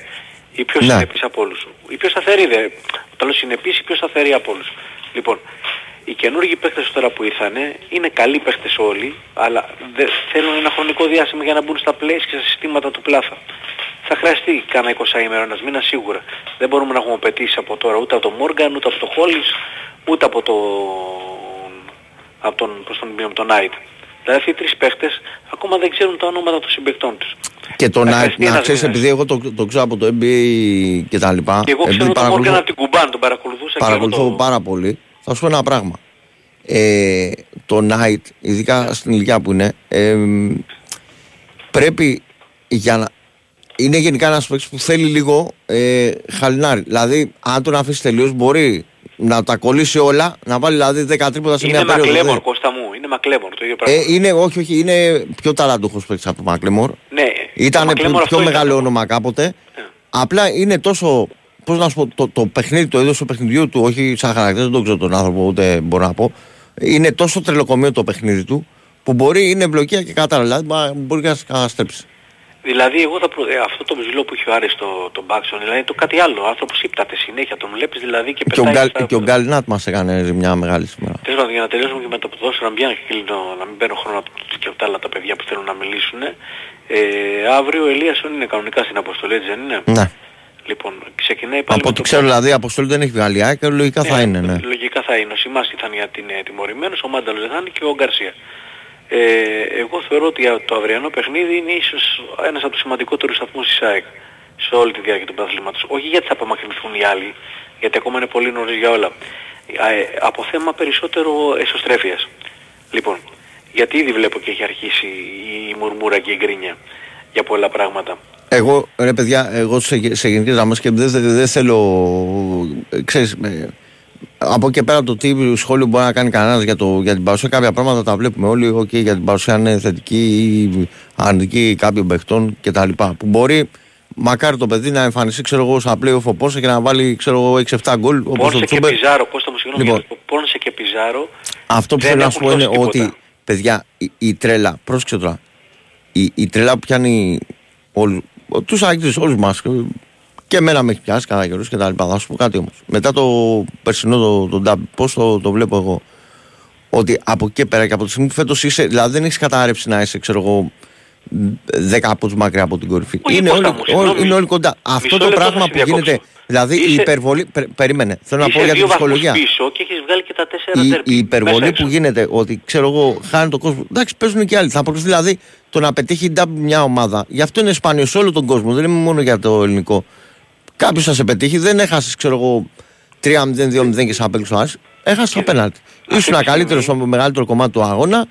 Η πιο Ναι. συνεπής από όλους. Η πιο σταθερή δε. Το λέω συνεπής, η πιο σταθερή από όλους. Λοιπόν, οι καινούργιοι παίχτες τώρα που ήρθανε είναι καλοί παίχτες όλοι, αλλά δεν θέλουν ένα χρονικό διάστημα για να μπουν στα plays και στα συστήματα του πλάθα. Θα χρειαστεί κάνα 20 ημέρα, ένας μήνας σίγουρα. Δεν μπορούμε να έχουμε πετύσει από τώρα ούτε από τον Μόργαν, ούτε από τον Χόλις, ούτε από τον... από τον, πώς τον, από τον Νάιτ. Δηλαδή αυτοί οι τρεις παίχτες ακόμα δεν ξέρουν τα ονόματα των συμπαικτών τους. Και το Θα να, χρειαστεί να ένας ξέρεις μήνας. επειδή εγώ το, το ξέρω από το NBA και τα λοιπά. Και εγώ επειδή ξέρω τον Μόργαν παρακολουθώ- από την Κουμπάν, τον παρακολουθούσα παρακολουθώ και εγώ το... πάρα πολύ. Θα σου πω ένα πράγμα. Ε, το night, ειδικά στην ηλικία που είναι, ε, πρέπει για να. Είναι γενικά ένας παίκτης που θέλει λίγο ε, χαλινάρι. Δηλαδή, αν τον αφήσεις τελείως, μπορεί να τα κολλήσει όλα, να βάλει δηλαδή 10 τρίποτα σε Είναι μια περίοδο. Μακλέμορ, Δεν- Κώστα μου, είναι Μακλέμορ το ίδιο πράγμα. Ε, είναι, όχι, όχι, είναι πιο ταλαντούχος παίκτης από τον Μακλέμορ. ναι, Ήταν το πιο, Μακλέμορ πιο αυτό μεγάλο ήταν. όνομα κάποτε. Ναι. Απλά είναι τόσο. Πώς να σου πω, το, το παιχνίδι, το είδος του παιχνιδιού του, όχι σαν χαρακτήρα, δεν τον ξέρω τον άνθρωπο, ούτε μπορώ να πω. Είναι τόσο τρελοκομείο το παιχνίδι του, που μπορεί, είναι εμπλοκία και κατάρα. Δηλαδή, μα- μπορεί και να σε καταστρέψει. Δηλαδή εγώ θα προ... ε, αυτό το ζηλό που έχει ο Άρης στο το Μπάξον, δηλαδή είναι το κάτι άλλο. Ο άνθρωπος ύπταται συνέχεια, τον βλέπεις δηλαδή και Και ο, πετάει Γκάλ, στα- και ο Γκάλινατ μας έκανε ζημιά μεγάλη σήμερα. Τέλος πάντων, για να τελειώσουμε και με το ποδόσφαιρο, να μην, κλείνω, να μην παίρνω χρόνο από τους και από τα άλλα τα παιδιά που θέλουν να μιλήσουν. Ε, αύριο ο Ελίασον είναι κανονικά στην αποστολή, έτσι δεν είναι; Ναι. Λοιπόν, ξεκινάει πάλι Από με ό,τι το ξέρω, δηλαδή, η αποστολή δεν έχει βγάλει ΑΕΚ, λογικά θα Ναι, είναι, ναι. Λογικά θα είναι. Ο Σιμάς ήταν για την ε, τιμωρημένος, ο Μάνταλος δεν θα είναι και ο Γκαρσία. Ε, εγώ θεωρώ ότι το αυριανό παιχνίδι είναι ίσως ένας από τους σημαντικότερους σταθμούς της ΑΕΚ σε όλη τη διάρκεια του πρωταθλήματος. Όχι γιατί θα απομακρυνθούν οι άλλοι, γιατί ακόμα είναι πολύ νωρίς για όλα. Ε, από θέμα περισσότερο εσωστρέφειας. Λοιπόν, γιατί ήδη βλέπω και έχει αρχίσει η μουρμούρα και η γκρίνια για πολλά πράγματα. Εγώ, ρε παιδιά, εγώ σε, σε γενικές γραμμές και δεν, δεν, δεν θέλω, ε, ξέρεις, ε, από εκεί και πέρα το τι σχόλιο μπορεί να κάνει κανένας για, το, για την παρουσία, κάποια πράγματα τα βλέπουμε όλοι, okay, για την παρουσία αν είναι θετική ή αρνητική κάποιων παιχτών κτλ. Που μπορεί, μακάρι το παιδί να εμφανιστεί, ξέρω εγώ, στα play-off ο Πόρσε και να βάλει, ξέρω εγώ, 6-7 γκολ, όπως Πόνσε το και Τσούμπερ. Πιζάρο, Κώστα μου συγγνώμη, Λοιπόν. για το Πόνσε και Πιζάρο Αυτό που δεν θέλω να έχουν σου πω είναι δώσει τίποτα. ότι, παιδιά, η, η τρέλα, πρόσεξε τώρα, η, η τρέλα που πιάνει όλου, τους άγγιζες όλους μας, και εμένα με έχει πιάσει κατά καιρούς και τα λοιπά. Θα σου πω κάτι όμως. Μετά το περσινό το, το ντάμπ, πώς το, το βλέπω εγώ, ότι από εκεί και πέρα και από τη στιγμή που φέτος είσαι, δηλαδή δεν έχεις κατάρρευση να είσαι, ξέρω εγώ, 10 πόντου μακριά από την κορυφή. Όχι, είναι, Κώστα όλοι, μου, συγγνώμη. είναι όλοι κοντά. Αυτό Μισό το λεπτό πράγμα θα σε που γίνεται. διακόψω. Δηλαδή η Είσαι- υπερβολή. πε- περίμενε. Θέλω να πω Είσαι για την δύο βαθμούς ψυχολογία. πίσω και έχεις βγάλει και τα τέσσερα Η, ντέρμπι. η υπερβολή Μέσα που έξω. γίνεται ότι ξέρω εγώ χάνει τον κόσμο. Εντάξει, παίζουν και άλλοι. Θα προκριθεί δηλαδή το να πετύχει ντάμπ μια ομάδα. Γι' αυτό είναι σπάνιο σε όλο τον κόσμο. Δεν είναι μόνο για το ελληνικό. Κάποιος θα σε πετύχει, δεν έχασες, ξέρω εγώ, 3-0-2-0 και σαν παίξει το Άρης. Έχασες το πέναλτι. Ήσουν τη καλύτερο στιγμή- στο μεγαλύτερο κομμάτι του αγώνα.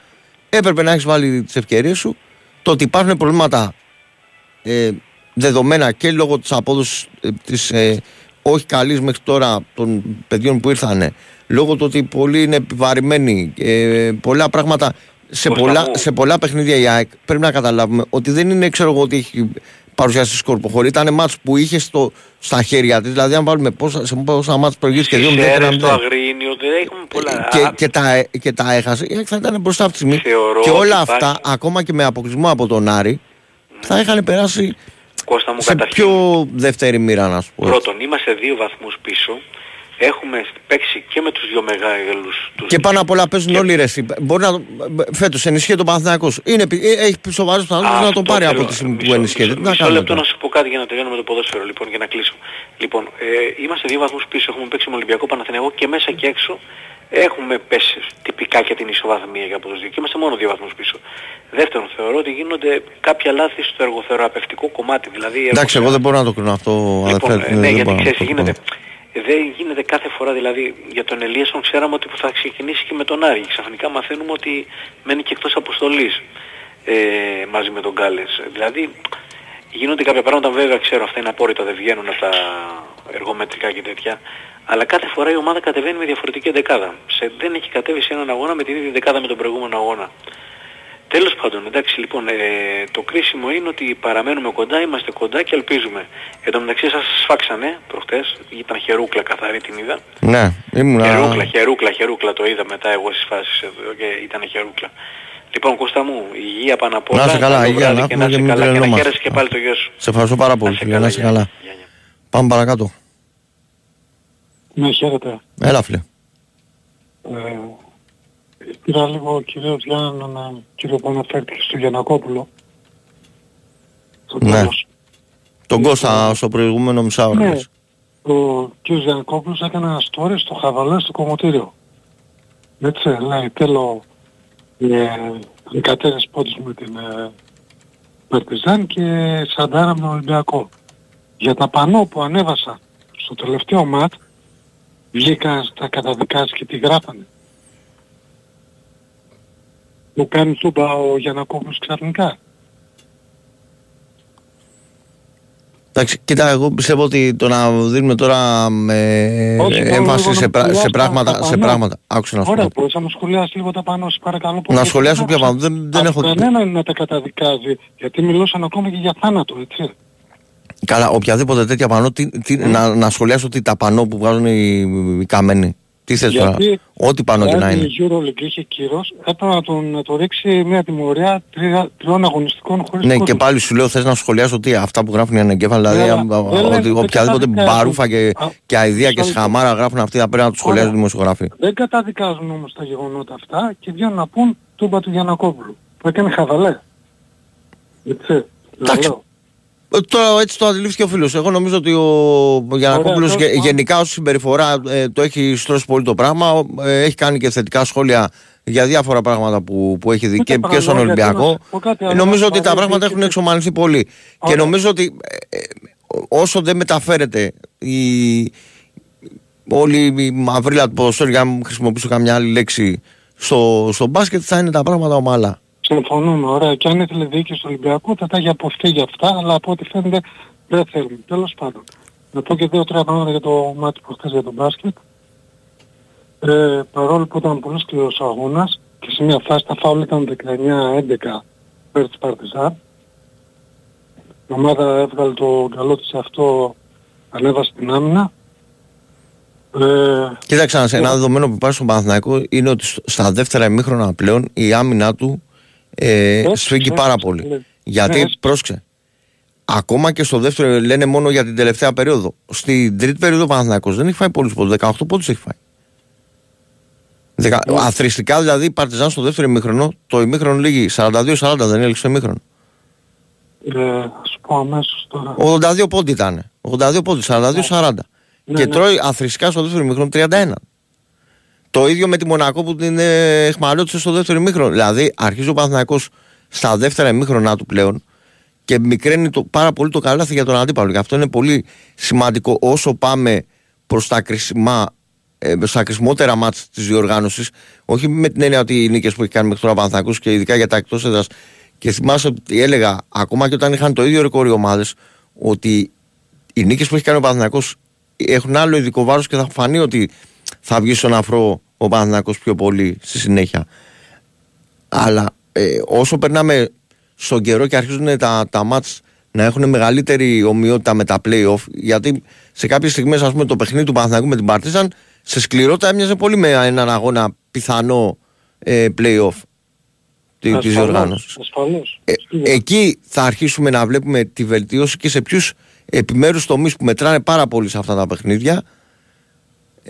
Έπρεπε να έχεις βάλει τις ευκαιρίες σου. Το ότι υπάρχουν προβλήματα ε, δεδομένα και λόγω της απόδοσης ε, της ε, όχι καλής μέχρι τώρα των παιδιών που ήρθανε λόγω του ότι πολλοί είναι επιβαρημένοι ε, πολλά πράγματα σε Κώστα πολλά, μου. σε πολλά παιχνίδια η ΑΕΚ πρέπει να καταλάβουμε ότι δεν είναι ξέρω εγώ ότι έχει παρουσιάσει σκορ που χωρί ήταν μάτς που είχε στο, στα χέρια της δηλαδή αν βάλουμε πόσα, σε πόσα μάτς προηγείς και δύο Στις μηδέν, αίρες, ένα το μηδέν. Αγρίνιο, δεν έχουμε πολλά. και, και, τα, και τα έχασε, η ΑΕΚ θα ήταν μπροστά αυτή τη στιγμή. Θεωρώ Και όλα ότι αυτά, υπάρχει- ακόμα και με αποκλεισμό από τον Άρη, θα είχαν περάσει Κώστα μου σε καταρχήν. πιο δεύτερη μοίρα, να σου πω. έτσι. Πρώτον, είμαστε δύο βαθμούς πίσω. Έχουμε παίξει και με τους δύο μεγάλους. Τους Και πάνω απ' όλα παίζουν Και- όλοι ρε. εσύ. Μπορεί να. Φέτος ενισχύει τον Παναθηναϊκός. Είναι, επι- ε, έχει σοβαρούς πιθανότητε να τον πάρει από τη στιγμή που μισό- ενισχύεται. μισό- Τι να Μισό κάνουμε. λεπτό τώρα; να σου πω κάτι για να τελειώνουμε το ποδόσφαιρο λοιπόν για να κλείσω. Λοιπόν, ε, είμαστε δύο βαθμούς πίσω, έχουμε παίξει με Ολυμπιακό Παναθηναϊκό και μέσα και έξω έχουμε πέσει τυπικά για την ισοβαθμία για από τους δύο και είμαστε μόνο δύο βαθμούς πίσω. Δεύτερον, θεωρώ ότι γίνονται κάποια λάθη στο εργοθεραπευτικό κομμάτι. Δηλαδή, Εντάξει, εγώ δεν μπορώ να το κρίνω αυτό, Λοιπόν, αδερφέ. ε, δεν ναι, μπορώ γιατί να το ξέρεις τι κρίνω. γίνεται. Ε, Δεν γίνεται κάθε φορά, δηλαδή για τον Ελίασον ξέραμε ότι θα ξεκινήσει και με τον Άρη. Ξαφνικά μαθαίνουμε ότι μένει και εκτός αποστολής ε, μαζί με τον Γκάλες. Δηλαδή γίνονται κάποια πράγματα, βέβαια ξέρω αυτά είναι απόρριτα, δεν βγαίνουν από τα εργομετρικά και τέτοια. Αλλά κάθε φορά η ομάδα κατεβαίνει με διαφορετική δεκάδα. Σε, δεν έχει κατέβει σε έναν αγώνα με την ίδια δεκάδα με τον προηγούμενο αγώνα. Τέλος πάντων, εντάξει λοιπόν, ε, το κρίσιμο είναι ότι παραμένουμε κοντά, είμαστε κοντά και ελπίζουμε. Εν τω μεταξύ σας σφάξανε προχτές, ήταν χερούκλα καθαρή την είδα. Ναι, ήμουν. Χερούκλα, χερούκλα, χερούκλα το είδα μετά εγώ στις φάσεις εδώ και ήταν χερούκλα. Λοιπόν Κώστα μου, υγεία πάνω απ' όλα. Να είσαι καλά, καλό υγεία, βράδυ να και έχουμε να και είσαι μην καλά και να τρελαινόμαστε. χαίρεσαι και πάλι το γιο σου. Σε ευχαριστώ πάρα πολύ, Να είσαι φίλε. Να είσαι γεια. καλά. Γεια, γεια. Πάμε παρακάτω. Ναι, χαίρετε. Έλα, φίλε. Ε, πήρα λίγο κυρίως για έναν κύριο που αναφέρθηκε στο Γιανακόπουλο. Στο Ναι. τέλος. Τον Κώστα στο προηγούμενο μισάωρο. Ναι. λες. Ο κύριος Γιανακόπουλος έκανε ένα story στο Χαβαλέ στο κομμωτήριο. Έτσι, λέει, θέλω ε, 14 πόντους με την ε, Παρτιζάν και 40 με τον Ολυμπιακό. Για τα πανό που ανέβασα στο τελευταίο ματ, βγήκαν στα καταδικάσεις και τι γράφανε. Μου κάνει τούμπα ο Γιανακόπουλος ξαφνικά. Εντάξει, κοίτα, εγώ πιστεύω ότι το να δίνουμε τώρα με Όχι, θέλω έμφαση λίγο σε, να πρά- σε σχολιάσω πράγματα. τα Σε πανό. πράγματα. Άκουσα να σου Ωραία, πω. μπορείς να μου σχολιάσεις λίγο τα πάνω, σε παρακαλώ. Να πολύ. σχολιάσω ποια πάνω. Δεν, δεν έχω. Κανένα να τα καταδικάζει, γιατί μιλούσαν ακόμα και για θάνατο, έτσι. Καλά, οποιαδήποτε τέτοια πανό, τι, τι, Ναι. να, να σχολιάσω τι τα πανό που βγάζουν οι, οι καμένοι. Τι θες τώρα, Γιατί ό,τι πανό και να εάν είναι. η Euroleague είχε κύρος, έπρεπε να, τον, να το ρίξει μια τιμωρία τρία, τριών αγωνιστικών χωρίς Ναι, και κόντους. πάλι σου λέω θες να σχολιάσω τι, αυτά που γράφουν οι ανεγκέφαλοι, δηλαδή Ναι, α- αλλά α- δεν λένε ότι ότι οποιαδήποτε καταδικάζουν. μπαρούφα και, Α, και αηδία και μισό λεπτό. σχαμάρα γράφουν αυτοί θα πρέπει να τους σχολιάζουν οι Ωραία. δημοσιογράφοι. Δεν καταδικάζουν όμως τα γεγονότα αυτά και βγαίνουν να πούν τούμπα του Γιανακόπουλου, που έκανε χαβαλέ. Έτσι. Εντάξει. Λέω. Ε, Τώρα έτσι το αντιλήφθηκε ο φίλος. Εγώ νομίζω ότι ο Γιανακόπουλος Ωραία, γε- τώρα- γενικά ως συμπεριφορά ε, το έχει στρώσει πολύ το πράγμα. Ο- ε, έχει κάνει και θετικά σχόλια για διάφορα πράγματα που, που έχει δει Ούτε και, και πράγμα, στον γιατί να Ολυμπιακό. σου πω κάτι Ε, άλλο, νομίζω να ότι τα παρέμβει πράγματα και- έχουν εξομαλυνθεί πολύ. Και Ωραία. νομίζω ότι ε, ε, όσο δεν μεταφέρεται η, όλη η μαυρίλα του ποδοσφαίρου, για να μην χρησιμοποιήσω καμιά άλλη λέξη, στο, στο μπάσκετ θα είναι τα πράγματα ομαλά. Συμφωνούμε, ωραία. Και αν ήθελε διοίκηση του Ολυμπιακού θα τα έχει αποφύγει για αυτά, αλλά από ό,τι φαίνεται δεν θέλουν. Τέλος πάντων. Να πω και δύο-τρία πράγματα για το μάτι που χθες για το μπάσκετ. Ε, παρόλο που ήταν πολύ σκληρός ο αγώνας και σε μια φάση τα φάουλ ήταν 19-11 πέρα της Παρτιζάν. Η ομάδα έβγαλε το καλό της αυτό, ανέβασε την άμυνα. Ε, Κοίταξε, σε ένα δεδομένο που υπάρχει στον Παναθηναϊκό είναι ότι στο- στα δεύτερα ημίχρονα πλέον η άμυνά του ε, Έτσι, σφίγγει έτσι, πάρα έτσι, πολύ. ναι. Γιατί, Ναι, έτσι. πρόσεξε, ακόμα και στο δεύτερο λένε μόνο για την τελευταία περίοδο. Στην τρίτη περίοδο ο Παναθηναϊκός δεν έχει φάει πολλούς πόντους, 18 πόντους έχει φάει. Δεκα... Ναι. Αθρηστικά δηλαδή η Παρτιζάν στο δεύτερο ημίχρονο, το ημίχρονο λήγει 42-40, δεν έλειξε το ημίχρονο. Ε, θα σου πω αμέσως τώρα. 82 πόντι ήταν. 82 πόντι, 42-40. Ναι, και ναι. τρώει αθρηστικά στο δεύτερο ημίχρονο 31. Το ίδιο με τη Μονακό που την ε, εχμαλώτησε στο δεύτερο ημίχρονο. Δηλαδή αρχίζει ο Παναθηναϊκός στα δεύτερα ημίχρονα του πλέον και μικραίνει το, πάρα πολύ το καλάθι για τον αντίπαλο. Και αυτό είναι πολύ σημαντικό όσο πάμε προς τα κρίσιμα ε, στα κρισμότερα μάτς της διοργάνωσης όχι με την έννοια ότι οι νίκες που έχει κάνει μέχρι τώρα ο Παναθηναϊκός και ειδικά για τα εκτός έδρας και θυμάσαι ότι έλεγα ακόμα και όταν είχαν το ίδιο ρεκόρ οι ομάδες ότι οι νίκες που έχει κάνει ο Παναθηναϊκός έχουν άλλο ειδικό βάρος και θα φανεί ότι θα βγει στον αφρό ο Παναθηναϊκός πιο πολύ στη συνέχεια αλλά ε, όσο περνάμε στον καιρό και αρχίζουν τα, τα μάτς να έχουν μεγαλύτερη ομοιότητα με τα play-off γιατί σε κάποιες στιγμές ας πούμε το παιχνίδι του Παναθηναϊκού με την Παρτίζαν σε σκληρότητα έμοιαζε πολύ με έναν αγώνα πιθανό ε, play-off τη- της Ασφαλώς, διοργάνωσης. Ασφαλώς. Ε, Σίγουρα. εκεί θα αρχίσουμε να βλέπουμε τη βελτίωση και σε ποιους επιμέρους τομείς που μετράνε πάρα πολύ σε αυτά τα παιχνίδια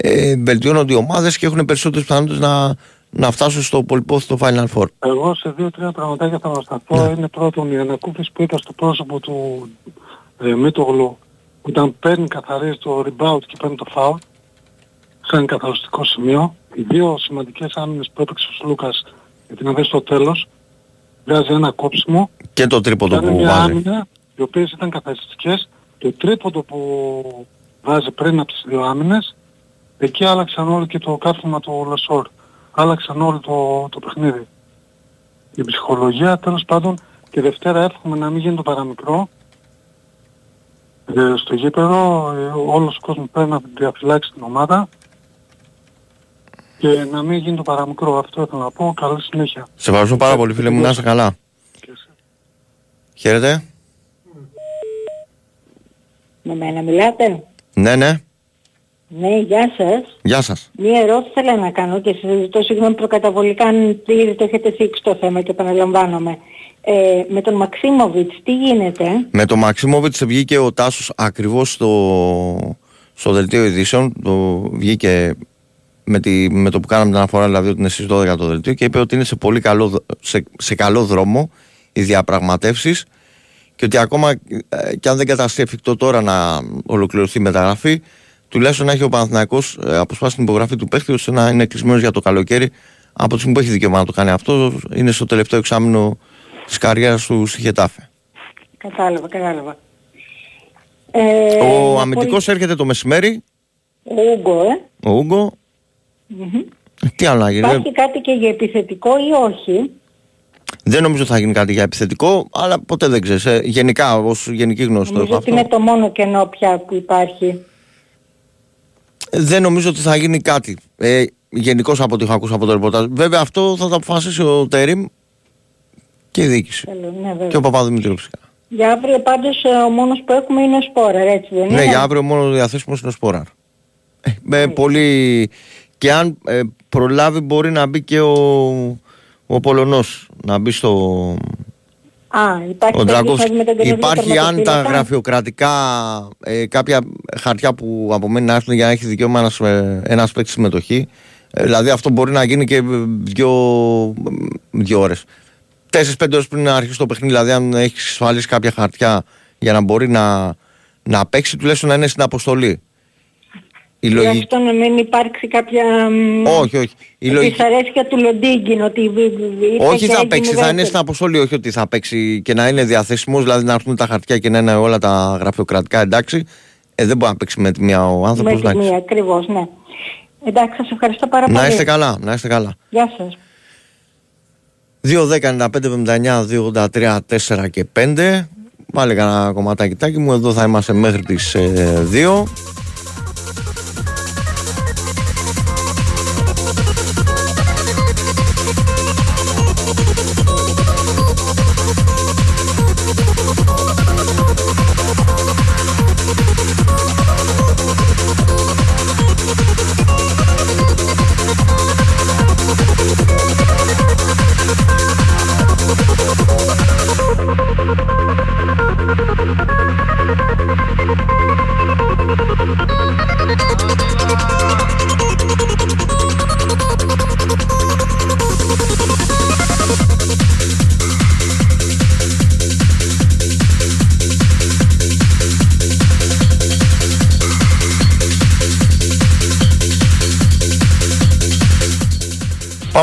ε, βελτιώνονται οι ομάδες και έχουν περισσότερες πιθανότητες να, να φτάσουν στο πολυπόθητο Final Four. Εγώ σε δύο-τρία πραγματάκια θα σταθώ. Ναι. Είναι πρώτον η ανακούφιση που είδα στο πρόσωπο του ε, Μίτογλου όταν παίρνει καθαρίζει το rebound και παίρνει το foul σαν καθαριστικό σημείο. Οι δύο σημαντικές άμυνες που έπαιξε ο Σλούκας για την αδέση στο τέλος βγάζει ένα κόψιμο Και το τρίποντο Κάνει που μια βάζει. άμυνα οι οποίες ήταν καθαριστικές. Το τρίποντο που βάζει πριν από τις δύο άμυνες, εκεί άλλαξαν όλο και το κάρφωμα του Λεσόρ. Άλλαξαν όλο το, το παιχνίδι. Η ψυχολογία τέλος πάντων και Δευτέρα εύχομαι να μην γίνει το παραμικρό. Ε, στο γήπεδο ε, όλος ο κόσμος πρέπει να διαφυλάξει την ομάδα και να μην γίνει το παραμικρό. Αυτό ήθελα να πω. Καλή συνέχεια. Σε ευχαριστώ πάρα πολύ φίλε μου, να είσαι καλά. Και εσύ. Χαίρετε. Με μένα μιλάτε; Ναι, ναι. Ναι, γεια σας. Γεια σας. Μία ερώτηση θέλω να κάνω και σας ζητώ συγγνώμη προκαταβολικά αν ήδη το έχετε θίξει το θέμα και επαναλαμβάνομαι. Ε, με τον Μαξίμοβιτς τι γίνεται; Με το Μαξίμοβιτς βγήκε ο Τάσος ακριβώς στο, στο δελτίο ειδήσεων. Το βγήκε με, τη, με το που κάναμε την αναφορά, δηλαδή ότι είναι στις 12 το δελτίο και είπε ότι είναι σε πολύ καλό, δ- σε, σε καλό δρόμο οι διαπραγματεύσεις και ότι ακόμα ε, και αν δεν καταστεί εφικτό τώρα να ολοκληρωθεί η μεταγραφή, τουλάχιστον να έχει ο Παναθηναϊκός ε, αποσπάσει την υπογραφή του παίχτη ώστε να είναι κλεισμένος για το καλοκαίρι από τη στιγμή που έχει δικαίωμα να το κάνει αυτό. Είναι στο τελευταίο εξάμεινο της καριέρας του στη Χετάφε. Κατάλαβα, κατάλαβα. Ε, Ο να αμυντικός έρχεται το μεσημέρι, πω- Ο Ούγκο, ε. ο Ούγκο. Μμμ. Τι άλλο να γίνει. Υπάρχει κάτι και για επιθετικό ή όχι; Δεν νομίζω ότι θα γίνει κάτι για επιθετικό, αλλά ποτέ δεν ξέρεις. Ε, γενικά, ως γενική γνώση το Νομίζω έχω ότι αυτό. είναι το μόνο κενό πια που υπάρχει. Ε, Δεν νομίζω ότι θα γίνει κάτι. Ε, Γενικώς από ό,τι έχω ακούσει από το ρεπορτάζ. Βέβαια, αυτό θα το αποφασίσει ο Τέριμ και η διοίκηση. Θέλω, ναι, βέβαια. Και ο Παπαδημητρίου φυσικά. Για αύριο πάντως ε, ο μόνος που έχουμε είναι ο Σπόρα, έτσι δεν είναι; Ναι, για αύριο μόνος διαθέσιμος είναι ο Σπόραρ. Ε, με πολύ... Και αν ε, προλάβει, μπορεί να μπει και ο, ο Πολωνός. Να μπει στο, Α, υπάρχει Ο περίπτωση Ντραγκόφσκι. να δούμε τον καινούργιο Υπάρχει αν τα τερματοφύλακα. γραφειοκρατικά ε, κάποια χαρτιά που απομένει να έρθουν για να έχει δικαίωμα ένας, ε, ένας παίκτης συμμετοχή. Ε, δηλαδή αυτό μπορεί να γίνει και ε, δύο, δύο ώρες. Τέσσερις-πέντε ώρες πριν να αρχίσει το παιχνίδι, δηλαδή αν έχεις ασφαλίσει κάποια χαρτιά για να μπορεί να, να παίξει, τουλάχιστον να είναι στην αποστολή. Η λογική... Τουλάχιστον να μην υπάρξει κάποια μ, Όχι, όχι. Η λογική... δυσαρέσκεια του Λοντίγκιν ότι β- β- ήρθε Όχι και θα έγινε παίξει, θα είναι δεύτερο. στην αποστολή. Όχι ότι θα παίξει και να είναι διαθέσιμος, δηλαδή να έρθουν τα χαρτιά και να είναι όλα τα γραφειοκρατικά εντάξει. Ε, δεν μπορεί να παίξει με τη μία ο άνθρωπος. Με τη μία, ακριβώς, ναι. Εντάξει, σας ευχαριστώ πάρα πολύ. Να είστε καλά, να είστε καλά. Γεια σας. 2, 10, 95, 79, 2, 83, 4 και 5. Πάλι κανένα κομματάκι τάκι μου. Εδώ θα είμαστε μέχρι τις ε, 2.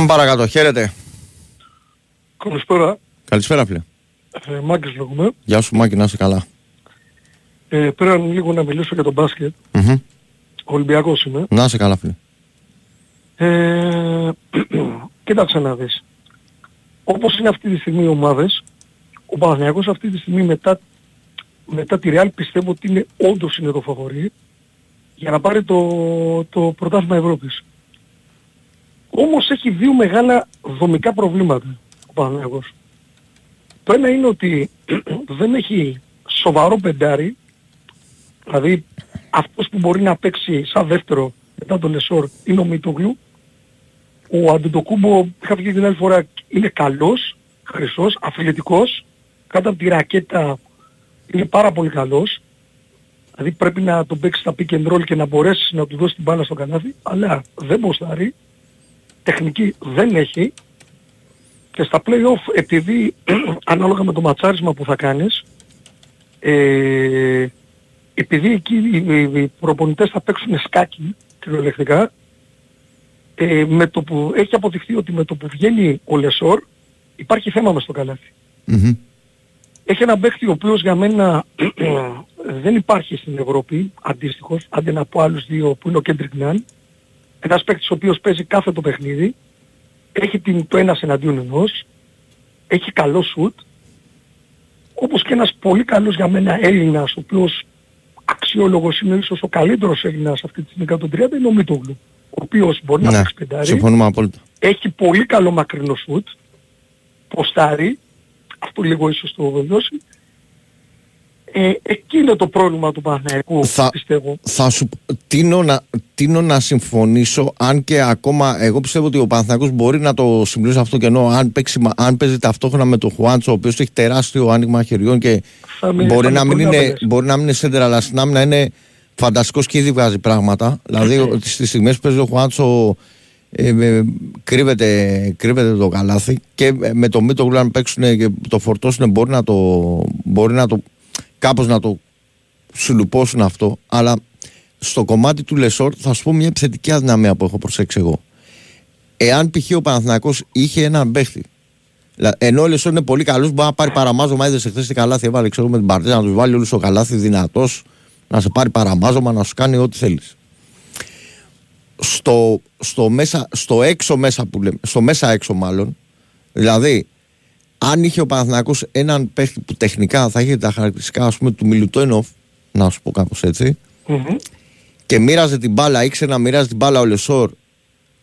Πάμε παρακάτω. Χαίρετε. Καλησπέρα. Καλησπέρα φίλε. Ε, Μάκης λέγουμε. Γεια σου Μάκη, να είσαι καλά. Ε, πέρα λίγο να μιλήσω για τον μπάσκετ. Μμμ. Ολυμπιακός είμαι. Να είσαι καλά φίλε. Ε, κοίταξε να δεις. Όπως είναι αυτή τη στιγμή οι ομάδες, ο Παναθηναϊκός αυτή τη στιγμή μετά, μετά τη Real πιστεύω ότι είναι όντως είναι το φαβορή για να πάρει το, το πρωτάθλημα Ευρώπης. Όμως έχει δύο μεγάλα δομικά προβλήματα ο Παναθηναϊκός. Το ένα είναι ότι δεν έχει σοβαρό πεντάρι, δηλαδή αυτός που μπορεί να παίξει σαν δεύτερο μετά τον Εσόρ είναι ο Μητογλου. Ο Αντιτοκούμπο, είχα πει την άλλη φορά, είναι καλός, χρυσός, αθλητικός, κάτω από τη ρακέτα είναι πάρα πολύ καλός. Δηλαδή πρέπει να τον παίξει στα pick and roll και να μπορέσει να του δώσει την μπάλα στο κανάδι, αλλά δεν μποστάρει, τεχνική δεν έχει και στα play-off επειδή ανάλογα με το ματσάρισμα που θα κάνεις, ε, επειδή εκεί οι, οι, οι προπονητές θα παίξουν σκάκι κυριολεκτικά, ε, με το που έχει αποδειχθεί ότι με το που βγαίνει ο Λεσόρ υπάρχει θέμα μες στο καλάθι. Μμμ. Έχει ένα παίχτη ο οποίος για μένα δεν υπάρχει στην Ευρώπη αντίστοιχος, αντί να πω άλλους δύο που είναι ο Κέντρικ Νάν. Ένας παίχτης ο οποίος παίζει κάθε το παιχνίδι, έχει την, το ένας εναντίον ενός, έχει καλό σουτ, όπως και ένας πολύ καλός για μένα Έλληνας, ο οποίος αξιόλογος είναι ίσως ο καλύτερος Έλληνας αυτή τη στιγμή 130 είναι ο Μητόγλου, ο οποίος μπορεί να Ναι, παίξει πεντάρι, συμφωνούμε απόλυτα. έχει πολύ καλό μακρινό σουτ, ποστάρει, αυτό λίγο ίσως το βεβαιώσει. Ε, εκεί είναι το πρόβλημα του Παναθηναϊκού, Θα- πιστεύω. Θα σου τίνω να, τίνω να συμφωνήσω, αν και ακόμα εγώ πιστεύω ότι ο Παναθηναϊκός μπορεί να το συμπληρώσει αυτό και ενώ αν, παίξει, μα- αν παίζει ταυτόχρονα με τον Χουάντσο, ο οποίος έχει τεράστιο άνοιγμα χεριών και Θα με- μπορεί, θα να με μην πολύ είναι, άπελες. μπορεί να μην είναι σέντερ, αλλά στην άμυνα είναι φανταστικός και ήδη βγάζει πράγματα. δηλαδή ότι στις στιγμές που παίζει ο Χουάντσο ε, ε, κρύβεται, κρύβεται το καλάθι και ε, με το Μίτογλου αν παίξουν και το φορτώσουν μπορεί να το, μπορεί να το κάπως να το σουλουπώσουν αυτό αλλά στο κομμάτι του Λεσόρ θα σου πω μια επιθετική αδυναμία που έχω προσέξει εγώ εάν π.χ. ο Παναθηναϊκός είχε έναν παίχτη Λα- ενώ ο Λεσόρ είναι πολύ καλός μπορεί να πάρει παραμάζωμα είδες εχθές τι καλάθι έβαλε ξέρω με την Παρτιζάν να τους βάλει όλους στο καλάθι δυνατός να σε πάρει παραμάζωμα να σου κάνει ό,τι θέλεις στο, στο, μέσα, στο έξω μέσα που λέμε, στο μέσα έξω μάλλον, δηλαδή αν είχε ο Παναθηναϊκός έναν παίχτη που τεχνικά θα είχε τα χαρακτηριστικά ας πούμε του Μιλουτόινοφ, να σου πω κάπως έτσι, Μμμ. και μοίραζε την μπάλα, ήξερε να μοιράζει την μπάλα ο Λεσόρ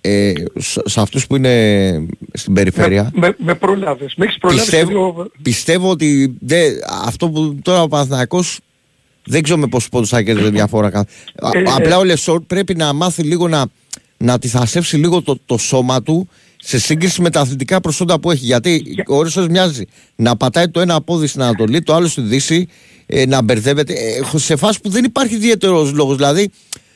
ε, σε, σε αυτούς που είναι στην περιφέρεια. Με, με, με προλάβες. Με έχεις προλάβεις και Πιστεύω, δύο... πιστεύω ότι δε, αυτό που τώρα ο Παναθηναϊκός δεν ξέρω με πόσους πόντους θα κέρδιζε διαφορά. κα- Α- Ε, ε. Απλά ο Λεσόρ πρέπει να μάθει λίγο να, να αντιθασέψει λίγο το, το σώμα του σε σύγκριση με τα αθλητικά προσόντα που έχει. Γιατί Για- ο Ρέσος μοιάζει να πατάει το ένα πόδι στην Ανατολή, το άλλο στη Δύση, ε, να μπερδεύεται. Ε, σε φάση που δεν υπάρχει ιδιαίτερος λόγος. Δηλαδή,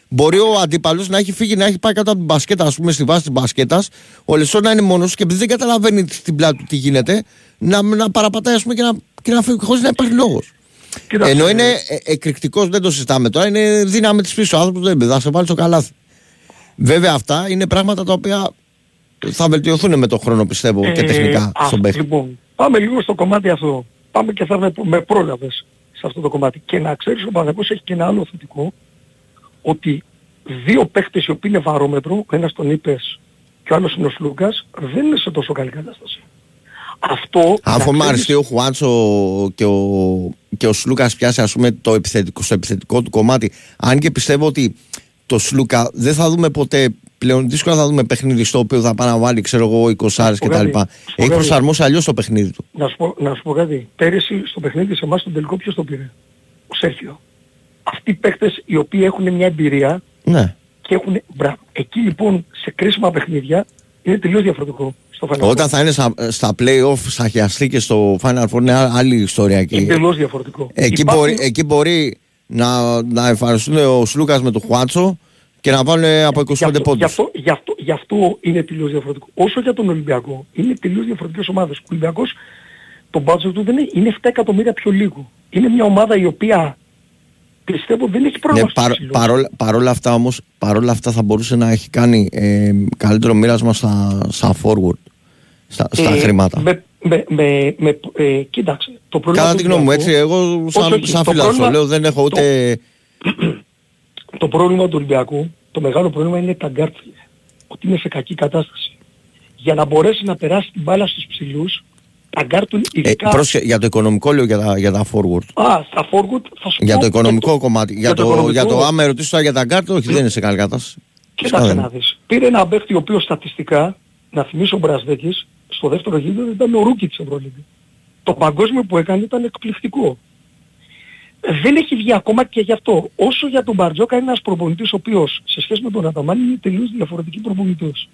μπορεί ο αντίπαλος να έχει φύγει, να έχει πάει κάτω από την μπασκέτα, ας πούμε, στη βάση της μπασκέτας, ο Λεσόρ να είναι μόνος του και επειδή δεν καταλαβαίνει στην πλάτη του τι γίνεται, να, να παραπατάει ας πούμε, και να, και να φύγει χωρίς να υπάρχει λόγος. Κοίταξε, Ενώ είναι ε, εκρηκτικός, δεν το συζητάμε τώρα, είναι δύναμη της πίσω. Ο άνθρωπος δεν θα σε βάλει στο καλάθι. Βέβαια, αυτά είναι πράγματα τα οποία θα βελτιωθούν με τον χρόνο, πιστεύω, και Ε, τεχνικά α, στον παίχτη. Λοιπόν, πάμε λίγο στο κομμάτι αυτό. Πάμε και θα με, με πρόλαβες σε αυτό το κομμάτι. Και να ξέρεις ο Παναγός έχει και ένα άλλο θετικό, ότι δύο παίχτες οι οποίοι είναι βαρόμετρο, ο ένας τον είπες και ο άλλος είναι ο Σλούκας, δεν είναι σε τόσο καλή κατάσταση. Αυτό... Αφού να με ξέρεις- αριστεί ο Χουάντσο και ο, και ο Σλούκα πιάσει ας πούμε, το επιθετικό, στο επιθετικό του κομμάτι, αν και πιστεύω ότι το Σλούκα δεν θα δούμε ποτέ πλέον δύσκολα θα δούμε παιχνίδι στο οποίο θα πάει να βάλει ξέρω εγώ 20 άρες πω κτλ. κάτι, σου πω Έχει κάτι. προσαρμόσει αλλιώς το παιχνίδι του. Να σου, πω, να σου πω κάτι. Πέρυσι στο παιχνίδι σε εμάς τον τελικό ποιος το πήρε; Ο Σέρχιο. Αυτοί οι παίχτες οι οποίοι έχουν μια εμπειρία Ναι. και έχουν... Μπράβο. Εκεί λοιπόν σε κρίσιμα παιχνίδια είναι τελείως διαφορετικό στο Final Four. Όταν θα είναι στα, στα play-off, θα χιαστεί και στο Final Four είναι α- άλλη ιστορία εκεί. Είναι τελείως διαφορετικό. Εκεί, Υπάρχουν- μπορεί, εκεί μπορεί να, να εμφανιστούν ο Σλούκας με τον Χουάντσο και να βάλουν από 25 Γι' αυτό, γι, πόντους. αυτό, γι, αυτό, γι' αυτό είναι τελείως διαφορετικό. Όσο για τον Ολυμπιακό, είναι τελείως διαφορετικές ομάδες. Ο Ολυμπιακός, το budget του δεν είναι, είναι 7 εκατομμύρια πιο λίγο. Είναι μια ομάδα η οποία πιστεύω δεν έχει Ναι, πρόβλημα στους παρ, ψηλούς. παρόλα, παρόλα αυτά όμως, παρόλα αυτά θα μπορούσε να έχει κάνει ε, καλύτερο μοίρασμα στα, στα forward, στα, στα Ε, χρήματα. Με, με, με, με, ε, κοίταξε, το πρόβλημα Κατά του τη γνώμη μου, έτσι, Ολυμπιακού- εγώ σαν, Όχι, όχι, σαν το φιλάθλος πρόβλημα- λέω δεν έχω ούτε... το πρόβλημα του Ολυμπιακού, το μεγάλο πρόβλημα είναι τα γκάρτ, ότι είναι σε κακή κατάσταση. Για να μπορέσει να περάσει την μπάλα στους ψηλούς, τα γκάρτ του Ε, ειδικά... πρόσχε- για το οικονομικό λέω για τα, για τα forward. Α, στα forward θα σου Για πω το οικονομικό και κομμάτι. Για, για το το, οικονομικό- για το άμα ρωτήσεις τώρα για τα κάρτα, όχι δεν είναι σε καλή κατάσταση. Φυσικά Κοίταξε δεν να είναι. δεις. Πήρε ένα παίχτη ο οποίος στατιστικά, να θυμίσω ο Μπραζντέικις, στο δεύτερο γύρο ήταν ο rookie της Ευρωλίγκας. Το παγκόσμιο που έκανε ήταν εκπληκτικό. Δεν έχει βγει ακόμα και γι' αυτό. Όσο για τον Μπαρτζόκα είναι ένας προπονητής ο οποίος σε σχέση με τον Αταμάν είναι τελείως διαφορετική προπονητής.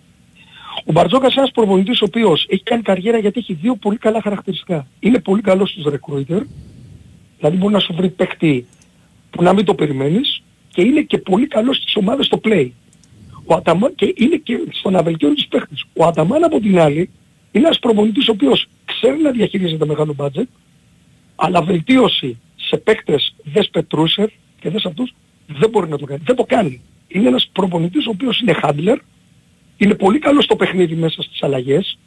Ο Μπαρτζόκας είναι ένας προπονητής ο οποίος έχει κάνει καριέρα γιατί έχει δύο πολύ καλά χαρακτηριστικά. Είναι πολύ καλός στους recruiter, δηλαδή μπορεί να σου βρει παίχτη που να μην το περιμένεις και είναι και πολύ καλός στις ομάδες στο play. Ο Αταμάν και είναι και στο να βελτιώνει τους παίχτες. Ο Αταμάν από την άλλη είναι ένας προπονητής ο οποίος ξέρει να διαχειρίζεται μεγάλο budget, αλλά βελτίωση σε παίχτες δες Πετρούσερ και δες αυτούς δεν μπορεί να το κάνει. Δεν το κάνει. Είναι ένας προπονητής ο οποίος είναι handler, είναι πολύ καλός στο παιχνίδι μέσα στις αλλαγές.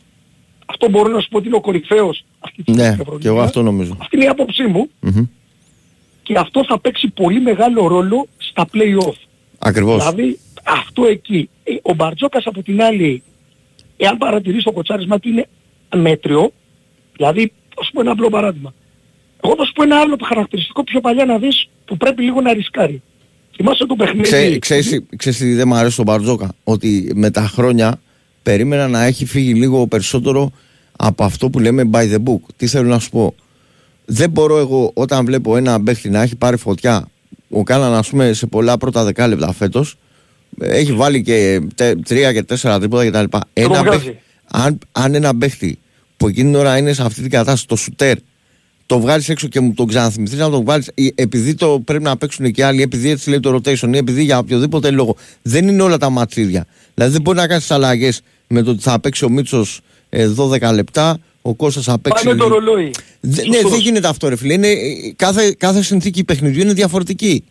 Αυτό μπορώ να σου πω ότι είναι ο κορυφαίος αυτή τη Ναι, στιγμή στην και εγώ Ευρωλίγα. αυτό νομίζω. Αυτή είναι η άποψή μου Μμμ. και αυτό θα παίξει πολύ μεγάλο ρόλο στα play-off. Ακριβώς. Δηλαδή αυτό εκεί. Ε, Ο Μπαρτζόκας από την άλλη, εάν παρατηρείς το κοτσάρισμα του είναι μέτριο, δηλαδή θα σου πω ένα απλό παράδειγμα. Εγώ θα σου πω ένα άλλο χαρακτηριστικό πιο παλιά να δεις που πρέπει λίγο να ρισκάρει. Θυμάσαι το παιχνίδι. Ξέ, ξέρεις, ξέρεις τι δεν μου αρέσει τον Μπαρτζόκα; Ότι με τα χρόνια περίμενα να έχει φύγει λίγο περισσότερο από αυτό που λέμε by the book. Τι θέλω να σου πω; Δεν μπορώ εγώ όταν βλέπω ένα παίχτη να έχει πάρει φωτιά ο Κάναν ας πούμε σε πολλά πρώτα δεκάλεπτα φέτος έχει βάλει και τε- τρία και τέσσερα τρίποτα κτλ. Ένα βγάζει. παίχτη, αν, αν ένα παίχτη που εκείνη την ώρα είναι σε αυτή την κατάσταση, το σουτέρ, το βγάλεις έξω και μου τον ξαναθυμηθείς να τον βάλει, επειδή το πρέπει να παίξουν και άλλοι, επειδή έτσι λέει το rotation ή επειδή για οποιοδήποτε λόγο. Δεν είναι όλα τα ματσίδια. Δηλαδή δεν μπορεί να κάνεις τι αλλαγές με το ότι θα παίξει ο Μίτσος 12 λεπτά, ο Κώστας θα παίξει. Πάμε το ρολόι. Δε- ναι, Σωστός. δεν γίνεται αυτό, ρε φίλε. Είναι, ε, κάθε, κάθε συνθήκη παιχνιδιού είναι διαφορετική.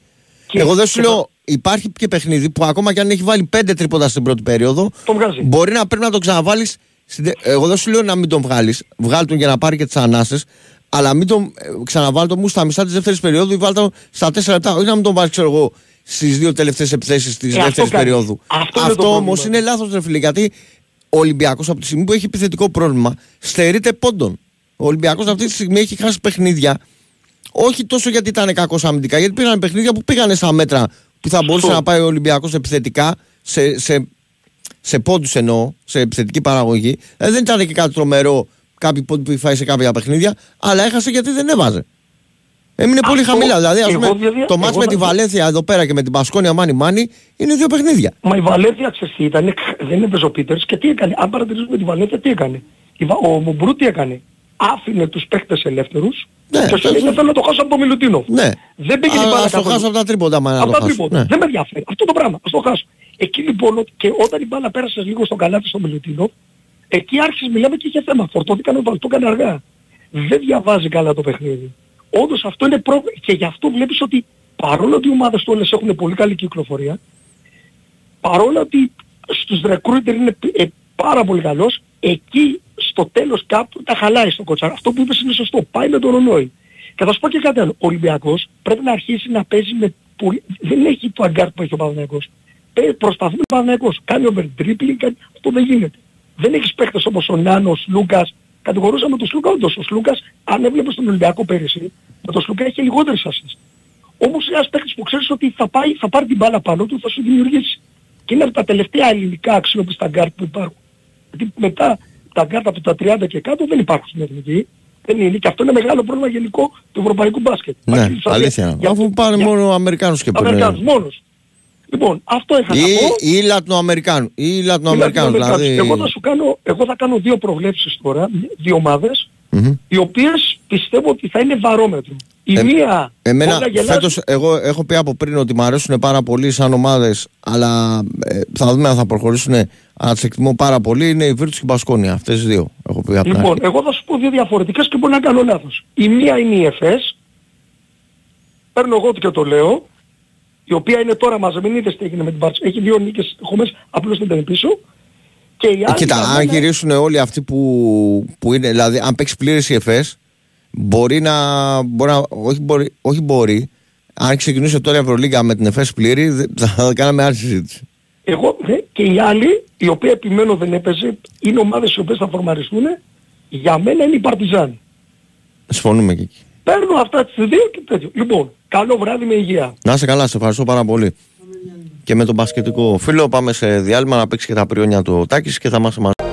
Και- Εγώ δεν σου και λέω, υπάρχει και παιχνίδι που ακόμα και αν έχει βάλει πέντε τρίποτα στην πρώτη περίοδο, Το βγάζει. μπορεί να πρέπει να τον ξαναβάλεις. Εγώ δεν σου λέω να μην τον βγάλεις. Βγάλει τον για να πάρει και τις ανάσες. Αλλά μην τον ε, ξαναβάλει τον μου στα μισά τη δεύτερης περίοδου ή βάλει τον στα τέσσερα λεπτά. Όχι να μην τον βάλεις, ξέρω εγώ, στις δύο τελευταίες επιθέσεις της Ε, αυτό δεύτερης κάνει. περίοδου. Αυτό είναι το όμω πρόβλημα. είναι λάθος, ρε φίλε. Γιατί ο Ολυμπιακός από τη στιγμή που έχει επιθετικό πρόβλημα στερείται πόντων. Ο Ολυμπιακός αυτή τη στιγμή έχει χάσει παιχνίδια. Όχι τόσο γιατί ήταν κακός αμυντικά, γιατί πήγαν παιχνίδια που πήγανε στα μέτρα που θα μπορούσε Σωστό. να πάει ο Ολυμπιακός επιθετικά σε, σε, σε πόντους εννοώ, σε επιθετική παραγωγή. Ε, δεν ήταν και κάτι τρομερό κάποιοι πόντοι που είχε φάει σε κάποια παιχνίδια, αλλά έχασε γιατί δεν έβαζε. Έμεινε πολύ Αυτό χαμηλά. Δηλαδή, ας εγώ πούμε, βέβαια- το μάτς εγώ με να- τη Βαλένθια εδώ πέρα και με την Πασκόνια Μάνι Μάνι είναι δύο παιχνίδια. Μα η Βαλένθια ξέρεις τι ήταν, δεν έπαιζε ο Πίτερς και τι έκανε. Αν παρατηρήσουμε τη Βαλένθια τι έκανε. Η Βα- Ο Μουμπρού τι έκανε. Άφηνε τους παίχτες ελεύθερους Ναι, και σου το- λέει θέλω να το χάσω από το Μιλουτίνο. Ναι. Δεν πήγε Α, την μπάλα ας το καθόλου. χάσω από τα τρίποτα, μα να Από το τα χάσω. τρίποτα. Ναι. Δεν με ενδιαφέρει. Αυτό το πράγμα. Ας το χάσω. Εκεί λοιπόν ο- και όταν η μπάλα πέρασε λίγο στον καλάθι στο Μιλουτίνο, εκεί άρχισε μιλάμε και είχε θέμα. Φορτώθηκαν ο το έκανε αργά. Δεν διαβάζει καλά το παιχνίδι. Όντως αυτό είναι πρόβλημα και γι' αυτό βλέπεις ότι παρόλο ότι οι ομάδες του όλες έχουν πολύ καλή κυκλοφορία, παρόλο ότι στους recruiter είναι ε, πάρα πολύ καλός, εκεί στο τέλος κάπου τα χαλάει στο κοτσάρ. Αυτό που είπες είναι σωστό. Πάει με το ρολόι. Και θα σου πω και κάτι άλλο. Ο Ολυμπιακός πρέπει να αρχίσει να παίζει με πολύ... Δεν έχει το αγκάρ που έχει ο Παναθηναϊκός. Παι- Προσπαθεί ο Παναθηναϊκός. Κάνει overdribbling, κάνει... αυτό δεν γίνεται. Δεν έχεις παίχτες όπως ο Ναν, ο Σλούκας. Κατηγορούσαμε τον Σλούκα όντως. Ο Σλούκας, αν έβλεπες τον Ολυμπιακό πέρυσι, με τον Σλούκα είχε λιγότερες ασίστ. Όμως ένας παίχτης που ξέρεις ότι θα, πάει, θα πάρει την μπάλα πάνω του, θα σου δημιουργήσει. Και είναι από τα τελευταία ελληνικά αξιόπιστα γκάρτ που υπάρχουν. Γιατί μετά τα γκάρτ από τα 30 και κάτω δεν υπάρχουν στην εθνική. Δεν είναι. Και αυτό είναι μεγάλο πρόβλημα γενικό του ευρωπαϊκού μπάσκετ. Ναι, Άκη, σας αλήθεια. λέω, για- Αφού πάνε για- μόνο Αμερικάνους και παίρνουν. Αμερικάνους μόνο. Λοιπόν, αυτό είχα να πω. Ή, ή Λατινοαμερικάνου. Ή Λατινοαμερικάνους. Λατινοαμερικάνους. Δηλαδή. Εγώ θα σου κάνω, εγώ θα κάνω δύο προβλέψεις τώρα, δύο ομάδες, Μμμ. οι οποίες πιστεύω ότι θα είναι βαρόμετρο. Η Ε, μία Εμένα όλα γελάζει- φέτος εγώ έχω πει από πριν ότι μου αρέσουν πάρα πολύ σαν ομάδες αλλά ε, θα δούμε αν θα προχωρήσουν αλλά τις εκτιμώ πάρα πολύ είναι η Virtus και η Μπασκόνια αυτές οι δύο έχω πει από την Λοιπόν, αρχή. εγώ θα σου πω δύο διαφορετικές και μπορεί να κάνω λάθος. Η μία είναι η ΕΦΕΣ παίρνω εγώ και το λέω, η οποία είναι τώρα μαζεμένη, είδες τι έγινε με την Μπάρτσα. Έχει δύο νίκες χωμές, απλώς δεν ήταν πίσω. Και οι Ε, άλλοι κοίτα, για αν μένα- γυρίσουν όλοι αυτοί που, που είναι, δηλαδή αν παίξει πλήρες η ΕΦΕΣ, μπορεί να, μπορεί να όχι, μπορεί, όχι μπορεί, αν ξεκινούσε τώρα η Ευρωλίγκα με την ΕΦΕΣ πλήρη, δεν- θα κάναμε άλλη συζήτηση. Εγώ ναι, και οι άλλοι, οι οποίοι επιμένω δεν έπαιζε, είναι ομάδες οι οποίες θα φορμαριστούν, για μένα είναι η Παρτιζάν. Συμφωνούμε και εκεί. Παίρνω αυτά τις δύο και τέτοιο. Λοιπόν, καλό βράδυ με υγεία. Να είσαι καλά, σε ευχαριστώ πάρα πολύ. Και με τον μπασκετικό φίλο πάμε σε διάλειμμα να παίξει και τα πριόνια του Τάκης και θα είμαστε μαζί.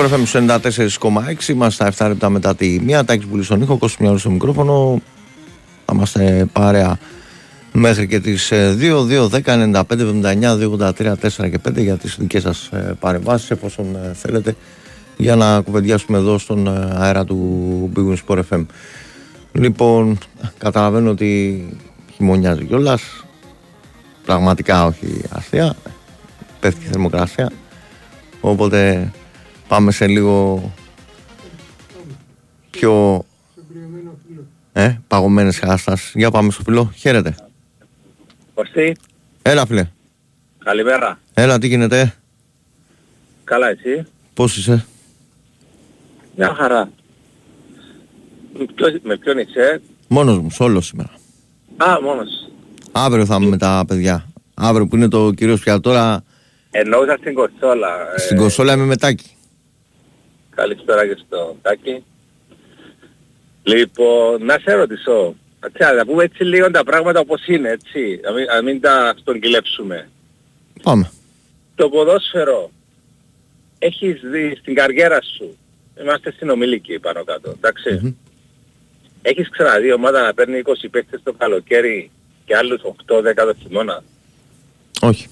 Sport FM 94,6. Είμαστε στα 7 λεπτά μετά τη μία. Τάκης Μπουλή στον ήχο, Κώστος Μιώλης στο μικρόφωνο. Θα είμαστε παρέα μέχρι και τις 2, 2, 10, 95, 79, 2, 83, 4 και 5 για τις δικές σας ε, παρεμβάσεις εφόσον ε, θέλετε για να κουβεντιάσουμε εδώ στον ε, αέρα του Big Sport FM. Λοιπόν, καταλαβαίνω ότι χειμωνιάζει κιόλας. Πραγματικά όχι αστεία. Πέφτει η θερμοκρασία. Οπότε πάμε σε λίγο πιο ε, παγωμένες χάστας. Για πάμε στο φιλό. Χαίρετε. Κωστή, Έλα φίλε. καλημέρα. Έλα τι γίνεται; Καλά εσύ; Πώς είσαι; Μια χαρά. Με ποιο- Με ποιον είσαι; Μόνος μου, σόλος σήμερα. Α, μόνος. Αύριο θα είμαι με τα παιδιά. Αύριο που είναι το κυρίως πια τώρα Εννοούσα στην κονσόλα. ε, στην κονσόλα είμαι μετάκι. Καλησπέρα και στο Τάκη. Λοιπόν, να σε ρωτήσω. Ατσά, να πούμε έτσι λίγο τα πράγματα όπως είναι, έτσι. Να μην, να μην τα στρογγυλέψουμε. Πάμε. Το ποδόσφαιρο έχεις δει στην καριέρα σου. Είμαστε συνομιλικοί πάνω κάτω, εντάξει. Μμμ. Έχεις ξαναδεί ομάδα να παίρνει 20 παίκτες το καλοκαίρι και άλλους 8-10 το χειμώνα; Όχι.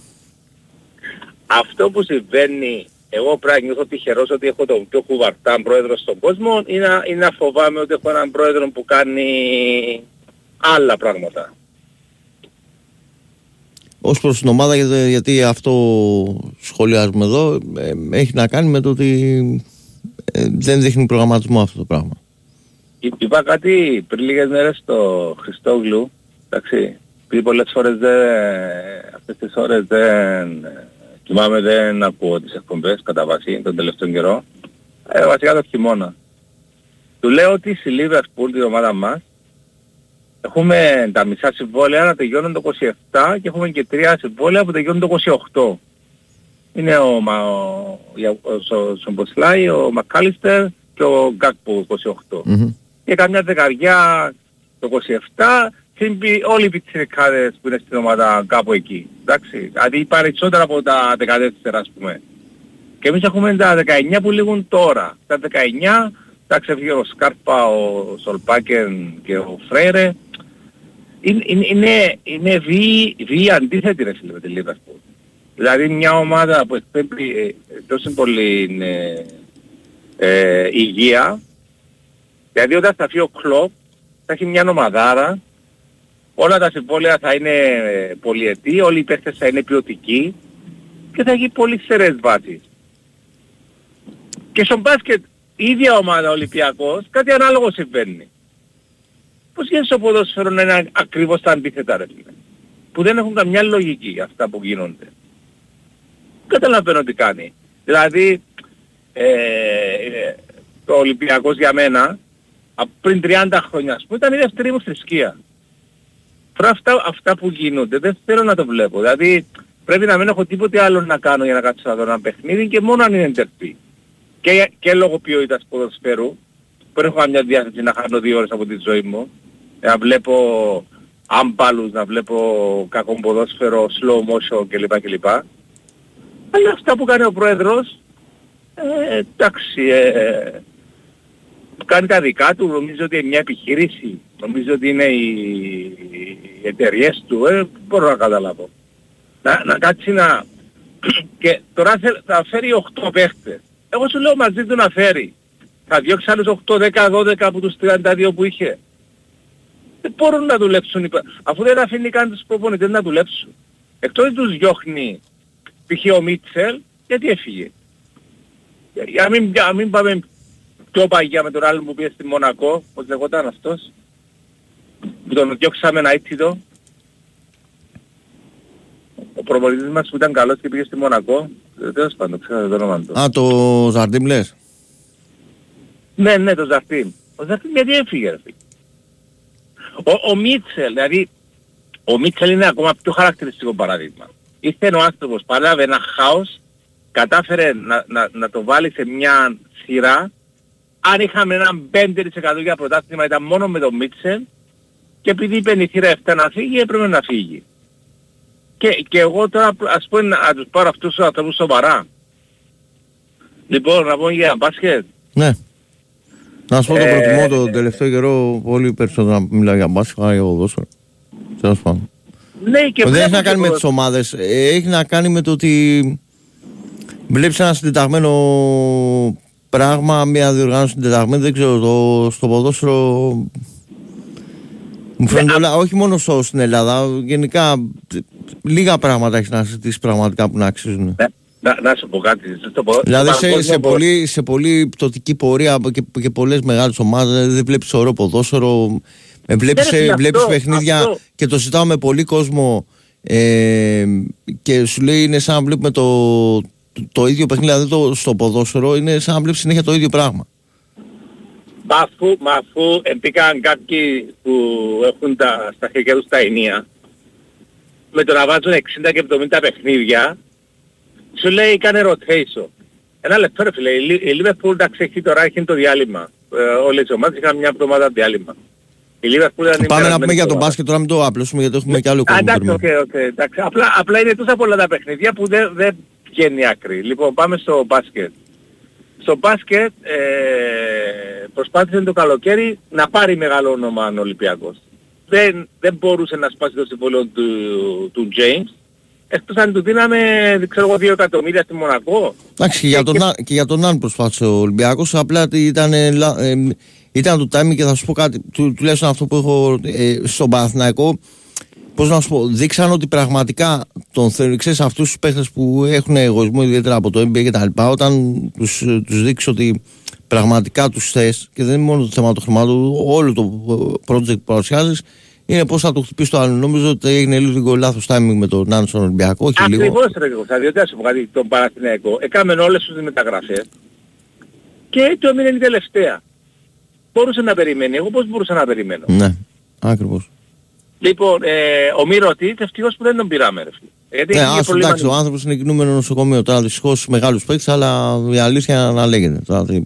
Αυτό που συμβαίνει, εγώ πρέπει να νιώθω τυχερός ότι έχω τον πιο κουβαρτά πρόεδρο στον κόσμο ή να, ή να φοβάμαι ότι έχω έναν πρόεδρο που κάνει άλλα πράγματα. Ω προς την ομάδα, γιατί, γιατί αυτό σχολιάζουμε εδώ, ε, έχει να κάνει με το ότι ε, δεν δείχνει προγραμματισμό αυτό το πράγμα. Εί- Είπα κάτι πριν λίγες μέρες στο Χριστόγλου, εντάξει, επειδή πολλές φορές δεν, αυτές τις ώρες δεν, κοιμάμαι δεν ακούω τις εκπομπές κατά βάση τον τελευταίο καιρό, ε, βασικά το χειμώνα. Του λέω ότι στη Liverpool, την ομάδα μας, έχουμε τα μισά συμβόλαια να τελειώνουν το 27 και έχουμε και τρία συμβόλαια που τελειώνουν το 28. Είναι ο, Μα- ο, ο, ο Σομποσλάι, ο Μακάλιστερ και ο Γκάκπου 28 Μμμ. και καμιά δεκαριά το 27 συμπι όλοι οι πιτσιρικάδες που είναι στην ομάδα κάπου εκεί. Εντάξει, δηλαδή περισσότερα από τα 14 ας πούμε. Και εμείς έχουμε τα 19 που λήγουν τώρα. Τα 19, εντάξει έφυγε ο Σκάρπα, ο Σολπάκεν και ο Φρέιρε. Είναι, είναι, είναι, είναι βίη, βίη αντίθετη ρε φίλε με τη Λίβερπουλ. Δηλαδή μια ομάδα που εκπέμπει ε, τόσο πολύ ε, ε, υγεία Δηλαδή όταν θα φύγει ο Κλόπ θα έχει μια ομαδάρα, όλα τα συμβόλαια θα είναι ε, πολυετή, όλοι οι παίχτες θα είναι ποιοτικοί και θα έχει πολύ στερεές βάσεις. Και στο μπάσκετ η ίδια ομάδα Ολυμπιακός κάτι ανάλογο συμβαίνει. Πώς γίνεται στο ποδόσφαιρο να είναι ακριβώς τα αντίθετα ρε φίλε. Που δεν έχουν καμιά λογική αυτά που γίνονται. Καταλαβαίνω τι κάνει. Δηλαδή ε, ε, το Ολυμπιακός για μένα από πριν 30 χρόνια ας πούμε ήταν η δεύτερη μου θρησκεία. Τώρα αυτά, αυτά που γίνονται δεν θέλω να το βλέπω. Δηλαδή πρέπει να μην έχω τίποτε άλλο να κάνω για να κάτσω να δω ένα παιχνίδι και μόνο αν είναι τερπή. Και, και λόγω ποιότητας ποδοσφαίρου που δεν έχω καμιά διάθεση να χάνω δύο ώρες από τη ζωή μου να βλέπω άμπαλους, να βλέπω κακό ποδόσφαιρο, slow motion κλπ. κλπ. Αλλά αυτά που κάνει ο πρόεδρος ε, εντάξει, ε, κάνει τα δικά του, νομίζω ότι είναι μια επιχείρηση, νομίζω ότι είναι οι, οι εταιρείες του, ε, μπορώ να καταλάβω. Να, να κάτσει να... και τώρα θε- θα φέρει 8 παίχτες. Εγώ σου λέω μαζί του να φέρει. Θα διώξει άλλους 8, 10, 12 από τους 32 που είχε. Δεν μπορούν να δουλέψουν. οι πα- Αφού δεν αφήνει καν τους προπονητές να δουλέψουν. Εκτός ότι τους διώχνει π.χ. ο Μίτσελ, γιατί έφυγε. Για, για, να μην, για να μην πάμε πιο παγιά με τον άλλο που πήγε στη Μονακό, πώς λεγόταν αυτός, που τον διώξαμε ένα ήττητο. Ο προπονητής μας που ήταν καλός και πήγε στη Μονακό, ε, τέλος πάντων, ξέρω το όνομα του. Α, το Ζαρντίμ λες; Ναι, ναι, το Ζαρτίν. Ο Ζαρτίν γιατί έφυγε ρε φίλε. Ο, ο Μίτσελ, δηλαδή, ο Μίτσελ είναι ακόμα πιο χαρακτηριστικό παράδειγμα. Ήρθε ο άνθρωπος, παράλαβε ένα χάος, κατάφερε να, να, να το βάλει σε μια σειρά. Αν είχαμε έναν 5% για πρωτάθλημα ήταν μόνο με τον Μίτσελ και επειδή είπε η θύρα 7 να φύγει έπρεπε να φύγει. Και, και εγώ τώρα ας πούμε να τους πάρω αυτούς τους ανθρώπους σοβαρά. Λοιπόν, να πω για μπάσκετ. Ναι. Να σου πω το Ε, προτιμώ τον τελευταίο καιρό πολύ περισσότερο να μιλάω για μπάσκετ παρά για ποδόσφαιρο. Τέλος πάντων. Ναι, και Δεν έχει βλέπω να και κάνει με εγώ- τις ομάδες. Ε, Έχει να κάνει με το ότι βλέπεις ένα συντεταγμένο πράγμα, μια διοργάνωση συντεταγμένη, δεν ξέρω, το, στο ποδόσφαιρο μου φαίνεται όλα, όχι μόνο στο, στην Ελλάδα, γενικά τ- λίγα πράγματα έχεις να συζητήσει πραγματικά που να αξίζουν. Ναι, να, να σου πω κάτι. Στο πο- Δηλαδή στο σε, παγκόσμιο σε, πο- πολύ, σε πολύ πτωτική πορεία από και, και πολλές μεγάλες ομάδες δεν βλέπεις ωραίο ποδόσφαιρο ε, βλέπεις, Ναι, ρε, ε, φίλε, βλέπεις αυτό, παιχνίδια αυτό. και το συζητάω με πολύ κόσμο ε, και σου λέει είναι σαν να βλέπουμε το, το, το ίδιο παιχνίδι δηλαδή το, στο ποδόσφαιρο είναι σαν να βλέπεις συνέχεια το ίδιο πράγμα Μα αφού, μα αφού μπήκαν κάποιοι που έχουν τα, στα χέρια τους τα ηνία με το να βάζουν 60 και 70 παιχνίδια σου λέει κάνε rotation. Ένα λεπτό ρε φίλε, η Λι- η Liverpool εντάξει έχει τώρα έχει το διάλειμμα. Ε, όλες οι ομάδες είχαν μια εβδομάδα διάλειμμα. Η Liverpool ήταν η Πάμε να περασμένη πούμε για τον εβδομάδα. μπάσκετ τώρα μην το απλώσουμε γιατί έχουμε και άλλο Α, κόσμο εντάξει, περιμένει. OK, OK, εντάξει. Απλά, απλά είναι τόσα πολλά τα παιχνίδια που δεν, δεν βγαίνει άκρη. Λοιπόν, πάμε στο μπάσκετ. Στο μπάσκετ ε, προσπάθησε το καλοκαίρι να πάρει μεγάλο όνομα ο Ολυμπιακός. Δεν, δεν μπορούσε να σπάσει το συμβόλαιο του, του James. Εκτός αν του δίναμε, δεν ξέρω εγώ, 2 εκατομμύρια στη Μονακό. Εντάξει, και για, τον, Α- και για τον Αν προσπάθησε ο Ολυμπιακός, απλά ότι ήταν, ε, λα- ε, ήταν το timing και θα σου πω κάτι, του, τουλάχιστον αυτό που έχω ε, στον Παναθηναϊκό, πώς να σου πω, δείξαν ότι πραγματικά τον θέλουν, ξέρεις αυτούς τους παίχτες που έχουν εγωισμό ιδιαίτερα από το NBA και τα λοιπά, όταν τους, ε, τους δείξεις ότι πραγματικά τους θες και δεν είναι μόνο το θέμα του χρημάτου, όλο το ε, project που παρουσιάζεις, είναι πώς θα το χτυπήσεις το άλλο. Νομίζω ότι έγινε λίγο λάθος timing με τον Αν στον Ολυμπιακό, όχι λίγο. Ακριβώς ρε Κώστα, διότι ας σου πω κάτι, τον Παναθηναϊκό έκαμε όλες τις μεταγραφές και το έμεινε η τελευταία. Μπορούσε να περιμένει, εγώ πώς μπορούσα να περιμένω. Ναι, ακριβώς. Λοιπόν, ε, ο Μυρωτής ευτυχώς που δεν τον πήραμε ρε φίλε. Γιατί Ναι, είχε άστο, προβλήμα- εντάξει, ο άνθρωπος είναι κινούμενο νοσοκομείο τώρα δυστυχώς μεγάλους παίκτες, αλλά η αλήθεια να λέγεται. Τώρα, τι-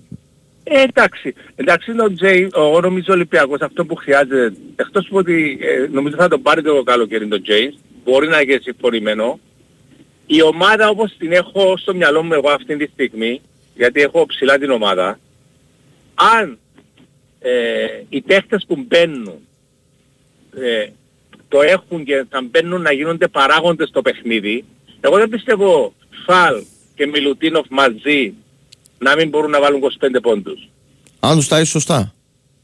Ε, εντάξει. Εντάξει είναι ο Τζέι, εγώ νομίζω ο Ολυμπιακός αυτό που χρειάζεται, εκτός που ότι ε, νομίζω θα τον πάρει το καλοκαίρι τον Τζέι, μπορεί να γίνει συμφωνημένο. Η ομάδα όπως την έχω στο μυαλό μου εγώ αυτή τη στιγμή, γιατί έχω ψηλά την ομάδα, αν ε, οι παίχτες που μπαίνουν ε, το έχουν και θα μπαίνουν να γίνονται παράγοντες στο παιχνίδι, εγώ δεν πιστεύω Φαλ και Μιλουτίνοφ μαζί να μην μπορούν να βάλουν 25 πόντους. Αν τους ταΐσεις σωστά.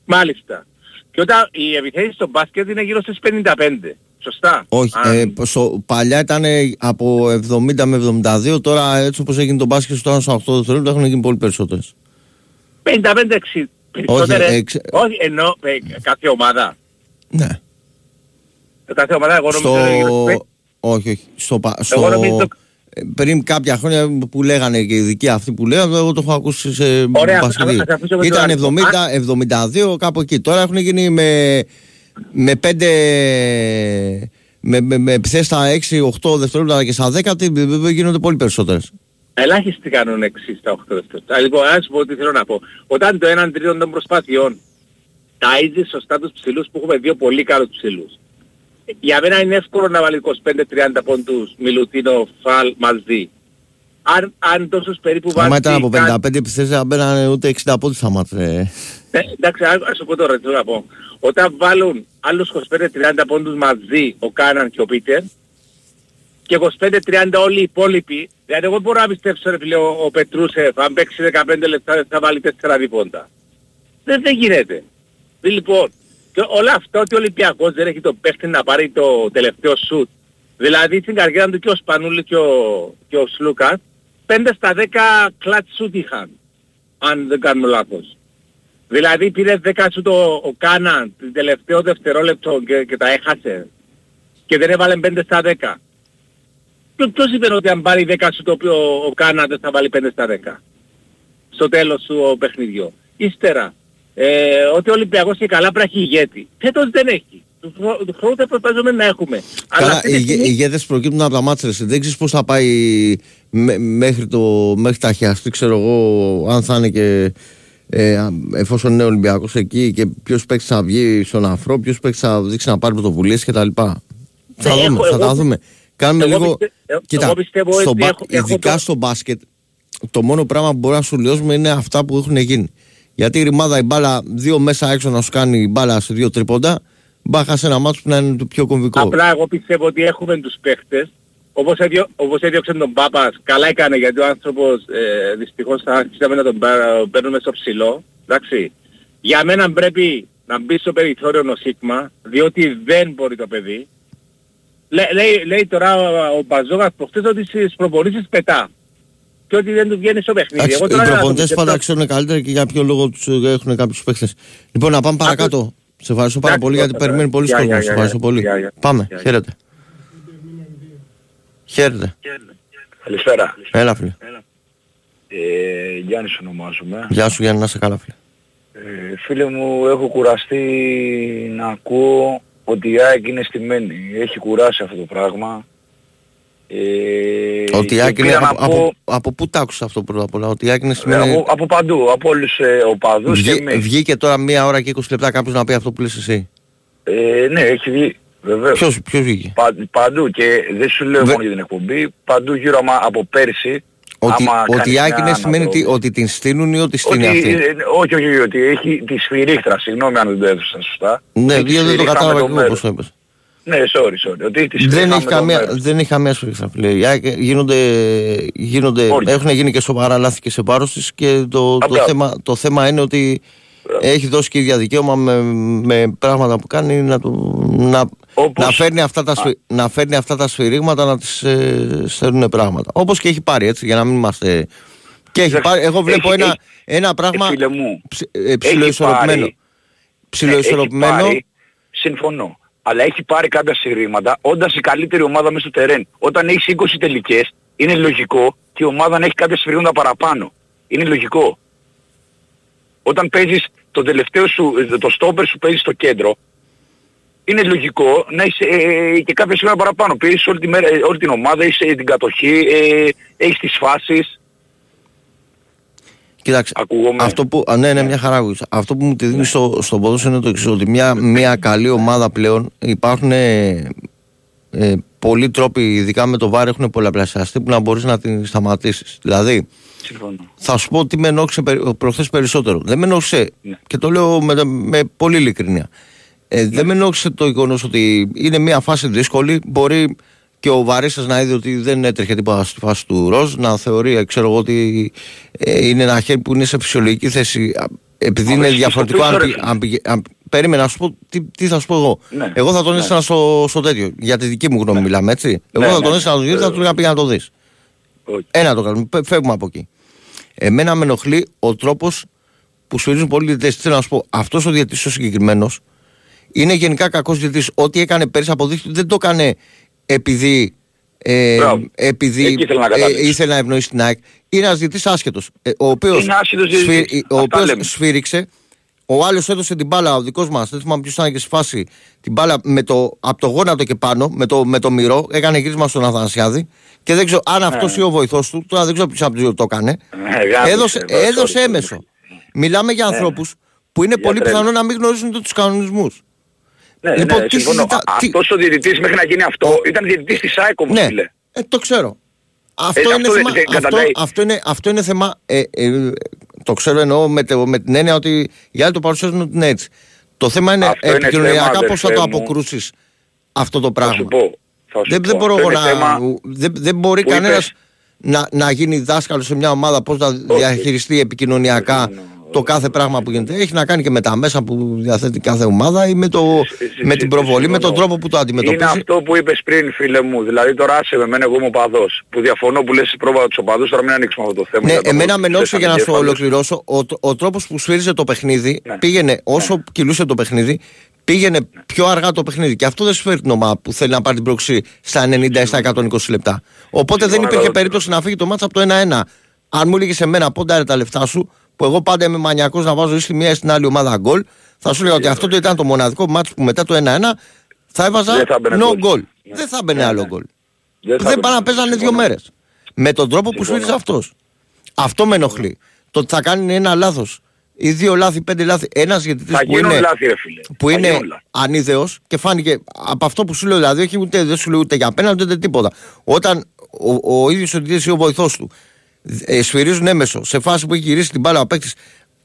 Μάλιστα. Και όταν οι επιθέσεις στο μπάσκετ είναι γύρω στις 55. Σωστά. Όχι, Αν- ε, στο, παλιά ήταν από 70 με 72, τώρα έτσι όπως έγινε το μπάσκετ στο 1 στο 8 δευτερόλεπτα έχουν γίνει πολύ περισσότερες. 55-60. Περισσότερες. εξ- Όχι, ενώ ε, κάθε ομάδα. Ναι. Ε, Κάθε ομάδα εγώ νομίζω Στο... είναι γύρω στις Όχι, όχι. Στο, πα- στο... Εγώ νομίζω- ε, Πριν κάποια χρόνια που λέγανε και οι ειδικοί αυτοί που λέγανε, εγώ το έχω ακούσει σε Ωραία, μπασκετί. ας- ας αφήσουμε το Ήταν αριθμό. 70, 72 κάπου εκεί. Τώρα έχουν γίνει με, με 5 με, με, με επιθέσεις στα 6-8 δευτερόλεπτα και στα 10 τι- γίνονται πολύ περισσότερες. Ελάχιστοι κάνουν 6 στα 8 δευτερόλεπτα. Λοιπόν, ας πω τι θέλω να πω. Όταν το 1 τρίτο των προσπαθειών ταΐζει σωστά τους ψηλούς που έχουμε δύο πολύ καλούς ψηλούς. Για μένα είναι εύκολο να βάλει 25-30 πόντους Μιλουτίνο Φαλ μαζί. Αν, αν τόσους περίπου βάζει... Άμα ήταν από κάτι- 55 επιθέσεις δεν μπαίνανε ούτε 60 πόντους θα μάτρε. Ε, εντάξει, α- ας σου πω τώρα, τι θέλω να πω. Όταν βάλουν άλλους 25-30 πόντους μαζί ο Κάναν και ο Πίτερ και 25-30 όλοι οι υπόλοιποι, δηλαδή εγώ μπορώ να πιστέψω ρε φίλε ο, ο Πετρούσεφ αν παίξει 15 λεπτά δεν θα βάλει 4 δίποντα. Δεν, δεν γίνεται. Ε, Λοιπόν, και όλα αυτά ότι ο Ολυμπιακός δεν έχει το παίχτη να πάρει το τελευταίο σουτ. Δηλαδή στην καριέρα του και ο Σπανούλη και ο, και ο Σλούκας 5 στα 10 κλατ σουτ είχαν. Αν δεν κάνω λάθος. Δηλαδή πήρε 10 σου το ο Κάναν την τελευταίο δευτερόλεπτο και, και τα έχασε. Και δεν έβαλε 5 στα 10. Ποιο- Ποιος είπε ότι αν πάρει 10 σου το οποίο ο Κάναν δεν θα βάλει 5 στα 10. Στο τέλος του παιχνιδιού. Ύστερα, ε, ότι ο Ολυμπιακός και καλά πρέπει να έχει ηγέτη. Φέτος δεν έχει. Του χρό- του χρόνου θα προσπαθούμε να έχουμε. Αλλά Καλά, αυτή οι, τη στιγμή- οι ηγέτες προκύπτουν από τα μάτια ρε. Δεν ξέρεις πώς θα πάει με- μέχρι, το, μέχρι τα χιαστή, ξέρω εγώ, αν θα είναι και ε, εφόσον είναι Ολυμπιακός εκεί και ποιος παίξεις θα βγει στον αφρό, ποιος παίξεις θα δείξεις να πάρεις πρωτοβουλίες και τα λοιπά. Θα Ναι, δούμε, έχω- θα τα εγώ- δούμε. Κάνουμε εγώ λίγο... πιστε- ε, Κοίτα, εγώ πιστεύω στο ότι μπα- έχω- έχω ειδικά το- στο μπάσκετ, το μόνο πράγμα που μπορεί να σου λιώσουμε είναι αυτά που έχουν γίνει. Γιατί η ρημάδα η μπάλα δύο μέσα έξω να σου κάνει η μπάλα σε δύο τρίποντα, μπάχα σε ένα μάτσο που να είναι το πιο κομβικό. Απλά εγώ πιστεύω ότι έχουμε τους παίχτες όπως, έδιω, όπως έδιωξε τον Πάπας, καλά έκανε γιατί ο άνθρωπος ε, δυστυχώς θα άρχισαμε να τον πά- παίρνουμε στο ψηλό. Εντάξει. Για μένα πρέπει να μπει στο περιθώριο ο Σίγμα, διότι δεν μπορεί το παιδί. Λέ, λέει, λέει τώρα ο, ο Μπαζόγας προχτές ότι στις προπονήσεις πετά. Και ότι δεν του βγαίνει στο παιχνίδι. Εντάξει, Εγώ οι τώρα να το προπονητές πιστέψω- πάντα ξέρουν καλύτερα και για ποιο λόγο τους έχουν κάποιους παίχτε. Λοιπόν, να πάμε παρακάτω. Σε ευχαριστώ πάρα Εντάξει, πολύ γιατί πρώτα, περιμένει πολλοί γεια, κόσμο. γεια, Σε γεια, ευχαριστώ γεια, πολύ. γεια, γεια. Πάμε, Γεια, γεια. χαίρετε. Χαίρετε. Καλησπέρα. Έλα, φίλε. Ε, Γιάννης ονομάζομαι. Γεια σου, Γιάννη, να είσαι καλά, φίλε. Ε, φίλε μου, έχω κουραστεί να ακούω ότι η ΑΕΚ είναι στημένη. Έχει κουράσει αυτό το πράγμα. Ε, Ότι η και Άκη είναι. πήρα να Από, πω- από, από πού τ' άκουσα αυτό πρώτα απ' όλα. Ότι η Άκη είναι ε, σημαίνει. από, από παντού, από όλους ε, οπαδούς και Βγή- εμείς. Βγήκε τώρα μία ώρα και 20 λεπτά κάποιος να πει αυτό που λες εσύ; Ε, ναι, έχει βγει. Βεβαίως. Ποιος, ποιος βγήκε; Πα, παντού και δεν σου λέω Βε- μόνο για την εκπομπή, παντού γύρω άμα, από πέρσι. Ότι, άμα ότι κάνεις η Άκη μια είναι σημαίνει ότι, αναδρομή- ότι την στείλουν ή ότι στείνει ότι, αυτή. ε, όχι, όχι, όχι, ότι έχει τη σφυρίχτρα, συγγνώμη αν δεν το έδωσα σωστά. Ναι, Έχει τη γιατί δεν το σφυρίχτρα κατάλαβα με και το εγώ μέρος. πώς το είπες. Ναι, sorry, sorry. Ότι έχει τη Δεν σφυρίχτρα έχει, με το καμία, μέρος. δεν έχει καμία σφίχτρα, φίλε. Η ΑΕΚ Γίνονται, γίνονται, Όρια. έχουν γίνει και σοβαρά λάθη και σε βάρος της και το, το, Απλά. θέμα, το θέμα είναι ότι έχει δώσει και η ίδια δικαίωμα με, με πράγματα που κάνει να, του, να, Όπως- να, φέρνει αυτά τα, σφυ- να φέρνει αυτά τα σφυρίγματα να τις ε, στέλνουν πράγματα. Όπως και έχει πάρει έτσι για να μην είμαστε... Και έχει Εντάξει, πάρει, εγώ βλέπω έχει- ένα, έχει- ένα πράγμα Ε, φίλε μου, ψ- ε, ψιλοισορροπημένο. πάρει- Ψιλοισορροπημένο. Έχει πάρει, συμφωνώ. Αλλά έχει πάρει κάποια συρρήματα όντας η καλύτερη ομάδα μέσα στο τερέν. Όταν έχεις 20 τελικές, είναι λογικό και η ομάδα να έχει κάποια συρρήματα παραπάνω. Είναι λογικό. Όταν παίζεις το τελευταίο σου, το στόπερ σου παίζεις στο κέντρο, είναι λογικό να έχει ε, και κάποια σειρά παραπάνω. Πήρες όλη, τη μέρα, ε, όλη την ομάδα, έχεις ε, την κατοχή, ε, έχεις τις φάσεις. Κοίταξε, Ακούγομαι. αυτό που, α, ναι, ναι, μια χαρά άκουσα. Αυτό που μου τη δίνεις στο, στο ποδόσφαιρο είναι το εξής: Ότι μια, μια καλή ομάδα πλέον υπάρχουν ε, ε, πολλοί τρόποι, ειδικά με το βάρ, έχουν πολλαπλασιαστεί που να μπορείς να την σταματήσεις. Δηλαδή, Συμφωνώ. θα σου πω τι με ενόχλησε προχθές περισσότερο. Δεν με ενόχλησε, Ναι. και το λέω με, με πολύ ειλικρινία. Ε, Δεν με ενόχλησε το γεγονός ότι είναι μια φάση δύσκολη. Μπορεί και ο Βαρίσας να είδε ότι δεν έτρεχε τίποτα στη φάση του Ροζ, να θεωρεί, ε, ξέρω εγώ, ότι ε, είναι ένα χέρι που είναι σε φυσιολογική θέση. α, Επειδή Μα, είναι εσύ, διαφορετικό. στο Αν, πίσω, πη- ρε, αν, πήγε- αν, περίμενα να σου πω τι, τι θα σου πω εγώ. Ναι. Εγώ θα τον Ναι. έστειλα στο, στο τέτοιο. Για τη δική μου γνώμη μιλάμε, έτσι. Εγώ Ναι, θα ναι, τον ναι. έστειλα στο γύρο, θα του έλεγα πήγα να το δεις. Όχι. Ένα το κάνουμε. Πε- Φεύγουμε από εκεί. Εμένα με ενοχλεί ο τρόπος που σφυρίζουν πολλοί διαιτητές. Θέλω να σου πω, αυτός ο διαιτητής ο συγκεκριμένος είναι γενικά κακός διαιτητής. Ό,τι έκανε πέρσι αποδείχθηκε ότι δεν το έκανε επειδή. Ε, Μπράβο. επειδή Εκεί ήθελα να ε, καταλήξω. ήθελε να ευνοήσει την ΑΕΚ. Είναι ένας διαιτητής άσχετος. Ε, ο οποίος Είναι άσχετος διαιτητής. ο Αυτά οποίος λέμε. σφύριξε. Ο άλλος έδωσε την μπάλα, ο δικός μας, δεν θυμάμαι ποιος ήταν και στη φάση, την μπάλα με το, από το γόνατο και πάνω, με το, με το μυρό, έκανε γύρισμα στον Αθανασιάδη. Και δεν ξέρω αν αυτός ή ο βοηθός του, τώρα δεν ξέρω ποιος από τους δύο το έκανε. Ναι, γάμισε, έδωσε ε, έδωσε sorry, έμεσο. Μιλάμε για ανθρώπους που είναι Για πολύ τρέλα. πιθανό να μην γνωρίζουν τους κανονισμούς. Ναι, Λοιπόν, ναι, τι συμφωνώ. συζητά- Α- τι- Αυτός ο διαιτητής μέχρι να γίνει αυτό ήταν διαιτητής της ΑΕΚ όμως Ναι, φίλε. ε, το ξέρω. Αυτό, Ε, είναι αυτό δεν- θέμα, δεν αυτό, καταντάει. αυτό, είναι, αυτό είναι θέμα. Ε, ε, το ξέρω εννοώ με, το, με την έννοια ότι οι άλλοι το παρουσιάζουν ότι είναι έτσι. Το θέμα είναι Αυτό είναι επικοινωνιακά θέμα, πώ θα το αδερφέ μου. αποκρούσεις αυτό το Θα πράγμα. σου πω. Θα σου Δεν, πω. δεν μπορώ Αυτό εγώ είναι να. θέμα Δεν, δεν μπορεί που κανένας είπες. να, να γίνει δάσκαλος σε μια ομάδα πώς να διαχειριστεί επικοινωνιακά το κάθε πράγμα που γίνεται. Έχει να κάνει και με τα μέσα που διαθέτει κάθε ομάδα ή με, το, με την προβολή, με τον τρόπο που το Είναι αντιμετωπίζει. αυτό που είπες πριν φίλε μου. Δηλαδή τώρα άσε με εμένα εγώ είμαι οπαδός. Που διαφωνώ που λες πρόβα τους οπαδούς. Τώρα μην ανοίξουμε αυτό το θέμα. Ναι, για το εμένα πώς με ενόχλησε τους για να σου εγκέφαλους. ολοκληρώσω. Ο, ο τρόπος που σφύριζε το παιχνίδι Ναι. πήγαινε όσο κυλούσε το παιχνίδι, πήγαινε πιο αργά το παιχνίδι. Και αυτό δεν σου φέρει την ομάδα που θέλει να πάρει την πρόξη στα 90 ή στα 120 λεπτά. Οπότε δεν Συμφωνώ, υπήρχε αλλά- περίπτωση να φύγει το μάτσα από το 1-1. Αν μου έλεγες σε μένα πόνταρε τα λεφτά σου, που εγώ πάντα είμαι μανιακός να βάζω ή στη μία ή στην άλλη ομάδα γκολ, θα σου λέω ότι αυτό το ήταν το μοναδικό μάτσο που μετά το 1-1 θα έβαζα Δεν θα έμπαινε no γκολ. goal. Ναι. Δεν θα έμπαινε Ναι, άλλο ναι. γκολ. Δεν, θα Δεν έπρεπε. πάνε να παίζανε δύο Συμφωνώ. μέρες. Με τον τρόπο που Συμφωνώ. σφύριζε αυτός. Αυτό με ενοχλεί. Το ότι θα κάνει ένα λάθος ή δύο λάθη, πέντε λάθη. Ένας γιατί Θα που γίνουν είναι, λάθη ρε φίλε. που Θα είναι γίνουν λάθη. ανίδεος και φάνηκε από αυτό που σου λέω, δηλαδή όχι ούτε, δεν σου λέω ούτε για απέναντι ούτε τίποτα. Όταν ο, ο ίδιος ο διαιτητής ή ο βοηθός του ε, σφυρίζουν έμμεσο. Σε φάση που έχει γυρίσει την μπάλα ο παίκτης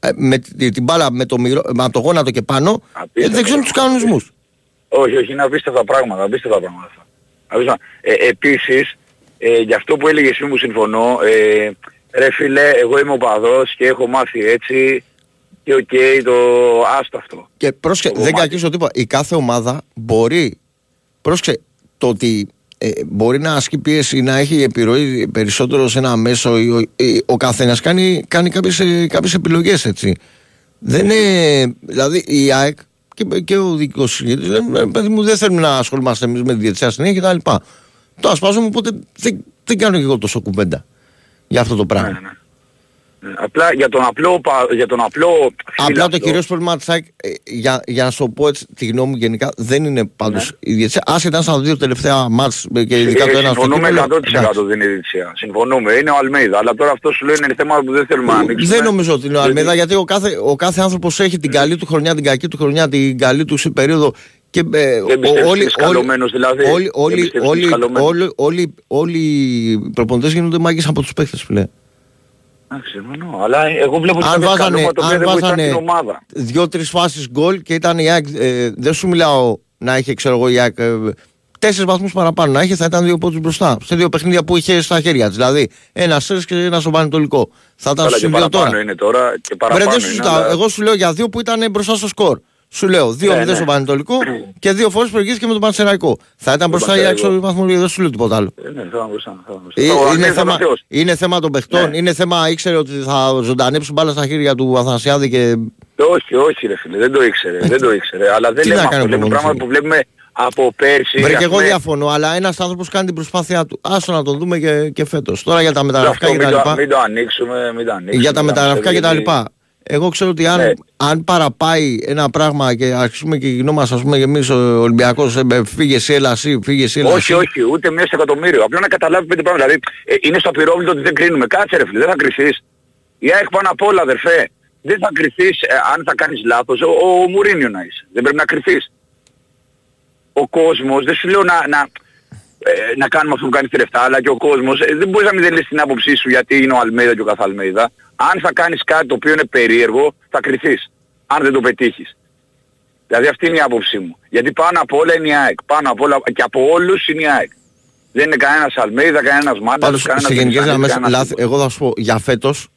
ε, με τη- την μπάλα με το, μηρό, με το γόνατο και πάνω, ε, Απίστευτο. δεν ξέρουν τους κανονισμούς. Όχι, όχι, είναι απίστευτα πράγματα, απίστευτα πράγματα αυτά. Απίστευτα. Ε, επίσης, ε, για αυτό που έλεγες εσύ μου συμφωνώ, ε, ρε φίλε, εγώ είμαι οπαδός και έχω μάθει έτσι και οκ, το άστο αυτό. Και πρόσεξε, Το δεν κομμάτι. κακίζω τίποτα. Η κάθε ομάδα μπορεί. Πρόσεξε, το ότι ε, μπορεί να ασκεί πίεση, να έχει επιρροή περισσότερο σε ένα μέσο. ή Ο, ή ο καθένας κάνει, κάνει κάποιες κάποιες επιλογές έτσι. Δεν είναι. Δηλαδή η ΑΕΚ και, και ο δικός συγκεκριτή λένε: «Ε, Παιδί μου, δεν θέλουμε να ασχολούμαστε εμείς με τη διετησία συνέχεια κτλ. Το ασπάζομαι, οπότε δεν, δεν κάνω και εγώ τόσο κουβέντα για αυτό το πράγμα. Ναι, ναι. Ε, Απλά για τον απλό, πα- για τον απλό Απλά το φύλαθλο, κυρίως πρόβλημα της ΑΕΚ, ε, για, για να σου πω έτσι τη γνώμη μου γενικά, δεν είναι πάντως η διαιτησία. Άσχετα στα δύο τελευταία μάτς ε, και ειδικά Ναι. Ε, το ένα στο συμφωνούμε κύπελλο, 100% εντάξει. δεν είναι η διετησία. Συμφωνούμε. Είναι ο Αλμέιδα. Αλλά τώρα αυτό σου λέει είναι θέμα που δεν θέλουμε να ανοίξουμε. Δεν νομίζω ότι είναι ο Γιατί- Αλμέδα γιατί ο κάθε, ο κάθε άνθρωπος έχει την καλή του χρονιά, την κακή του χρονιά, την καλή του περίοδο. Και, ε, Δεν πιστεύεις ο- ότι είναι σκαλωμένος δηλαδή; Όλοι, Δεν όλοι, πιστεύεις ότι είναι όλοι, σκαλωμένος; όλοι, όλοι, όλοι οι προπονητές γίνονται μάγκες από τους παίχτες φίλε. Εντάξει, συμφωνώ. Αλλά εγώ βλέπω ότι αν είναι βάζανε, σκαλώμα το οποίο αν δεν βοηθά βάζανε την ομάδα. δύο-τρεις φάσεις γκολ και ήταν η ΑΕΚ. Ε, δεν σου μιλάω να είχε, ξέρω εγώ, η ΑΕΚ. Ε, Τέσσερις βαθμούς παραπάνω να είχε, θα ήταν δύο πόντους μπροστά. Σε δύο παιχνίδια που είχε στα χέρια της. Δηλαδή, ένα σέρ και ένα στο Πανετολικό. Θα ήταν Καλά στου και δύο παραπάνω τώρα. είναι τώρα και Βρε, παραπάνω δεν σου είναι. ζητάω. αλλά- Εγώ σου λέω για δύο που ήταν μπροστά στο σκορ. Σου λέω 2-0 Ναι, ναι. στο Πανετολικό και δύο φορές προηγήθηκε με τον Πανσεραϊκό. Θα ήταν μπροστά η ΑΕΚ στο Πανσεραϊκό. βαθμό, δεν σου λέω τίποτα άλλο. Ε, Ναι, θα ήταν μπροστά, θα ήταν μπροστά. Ε, Το είναι, Αλμέιδα θέμα, ήταν θεός. είναι θέμα των παιχτών, Ναι. είναι θέμα ήξερε ότι θα ζωντανέψουν μπάλα στα χέρια του Αθανασιάδη και Όχι, όχι ρε φίλε, δεν το ήξερε, δεν το ήξερε. Αλλά δεν Τι λέμε να αυτό, κάνει ο λέμε προπονητής, πράγματα που βλέπουμε από πέρσι. Βρε ας και εγώ πούμε. διαφωνώ, αλλά ένας άνθρωπος κάνει την προσπάθειά του. Άστο να τον δούμε και, και φέτος. Τώρα για τα μεταγραφικά Αυτό και τα μην, το, λοιπά. μην το ανοίξουμε, μην το ανοίξουμε. Για τα μην το μεταγραφικά και τα γιατί- λοιπά. Εγώ ξέρω ότι αν, Ναι. αν παραπάει ένα πράγμα και αρχίσουμε και γινόμαστε, ας πούμε, εμείς ο Ολυμπιακός, φύγε εσύ, έλα εσύ, φύγε εσύ, έλα Όχι, εσύ. όχι, ούτε μέσα στο εκατομμύριο. Απλά να καταλάβει πέντε πράγματα. Δηλαδή, ε, είναι στο απειρόβλητο ότι δεν κρίνουμε. Κάτσε ρε φίλε, δεν θα κρυθείς. Η ΑΕΚ πάνω απ' όλα αδερφέ. Δεν θα κρυθείς ε, αν θα κάνεις λάθος. Ο, ο Μουρίνιο να είσαι. Δεν πρέπει να κρυθείς. Ο κόσμος, δεν σου λέω να, να, ε, να κάνουμε αυτό που κάνει τελευταία, αλλά και ο κόσμος, ε, δεν μπορείς να μην δεν λες την άποψή σου γιατί είναι ο Αλμέιδα και ο Καθαλμέιδα. Αν θα κάνεις κάτι το οποίο είναι περίεργο, θα κρυθείς. Αν δεν το πετύχεις. Δηλαδή αυτή είναι η άποψή μου. Γιατί πάνω απ' όλα είναι η ΑΕΚ. Πάνω απ' όλα και από όλους είναι η ΑΕΚ. Δεν είναι κανένας Αλμέιδα, κανένας Μάντας, Πάντως κανένας σε γενικές Βελισανίδης, γραμμές, κανένας λάθη. τίποτα. Εγώ θα σου πω για φέτος,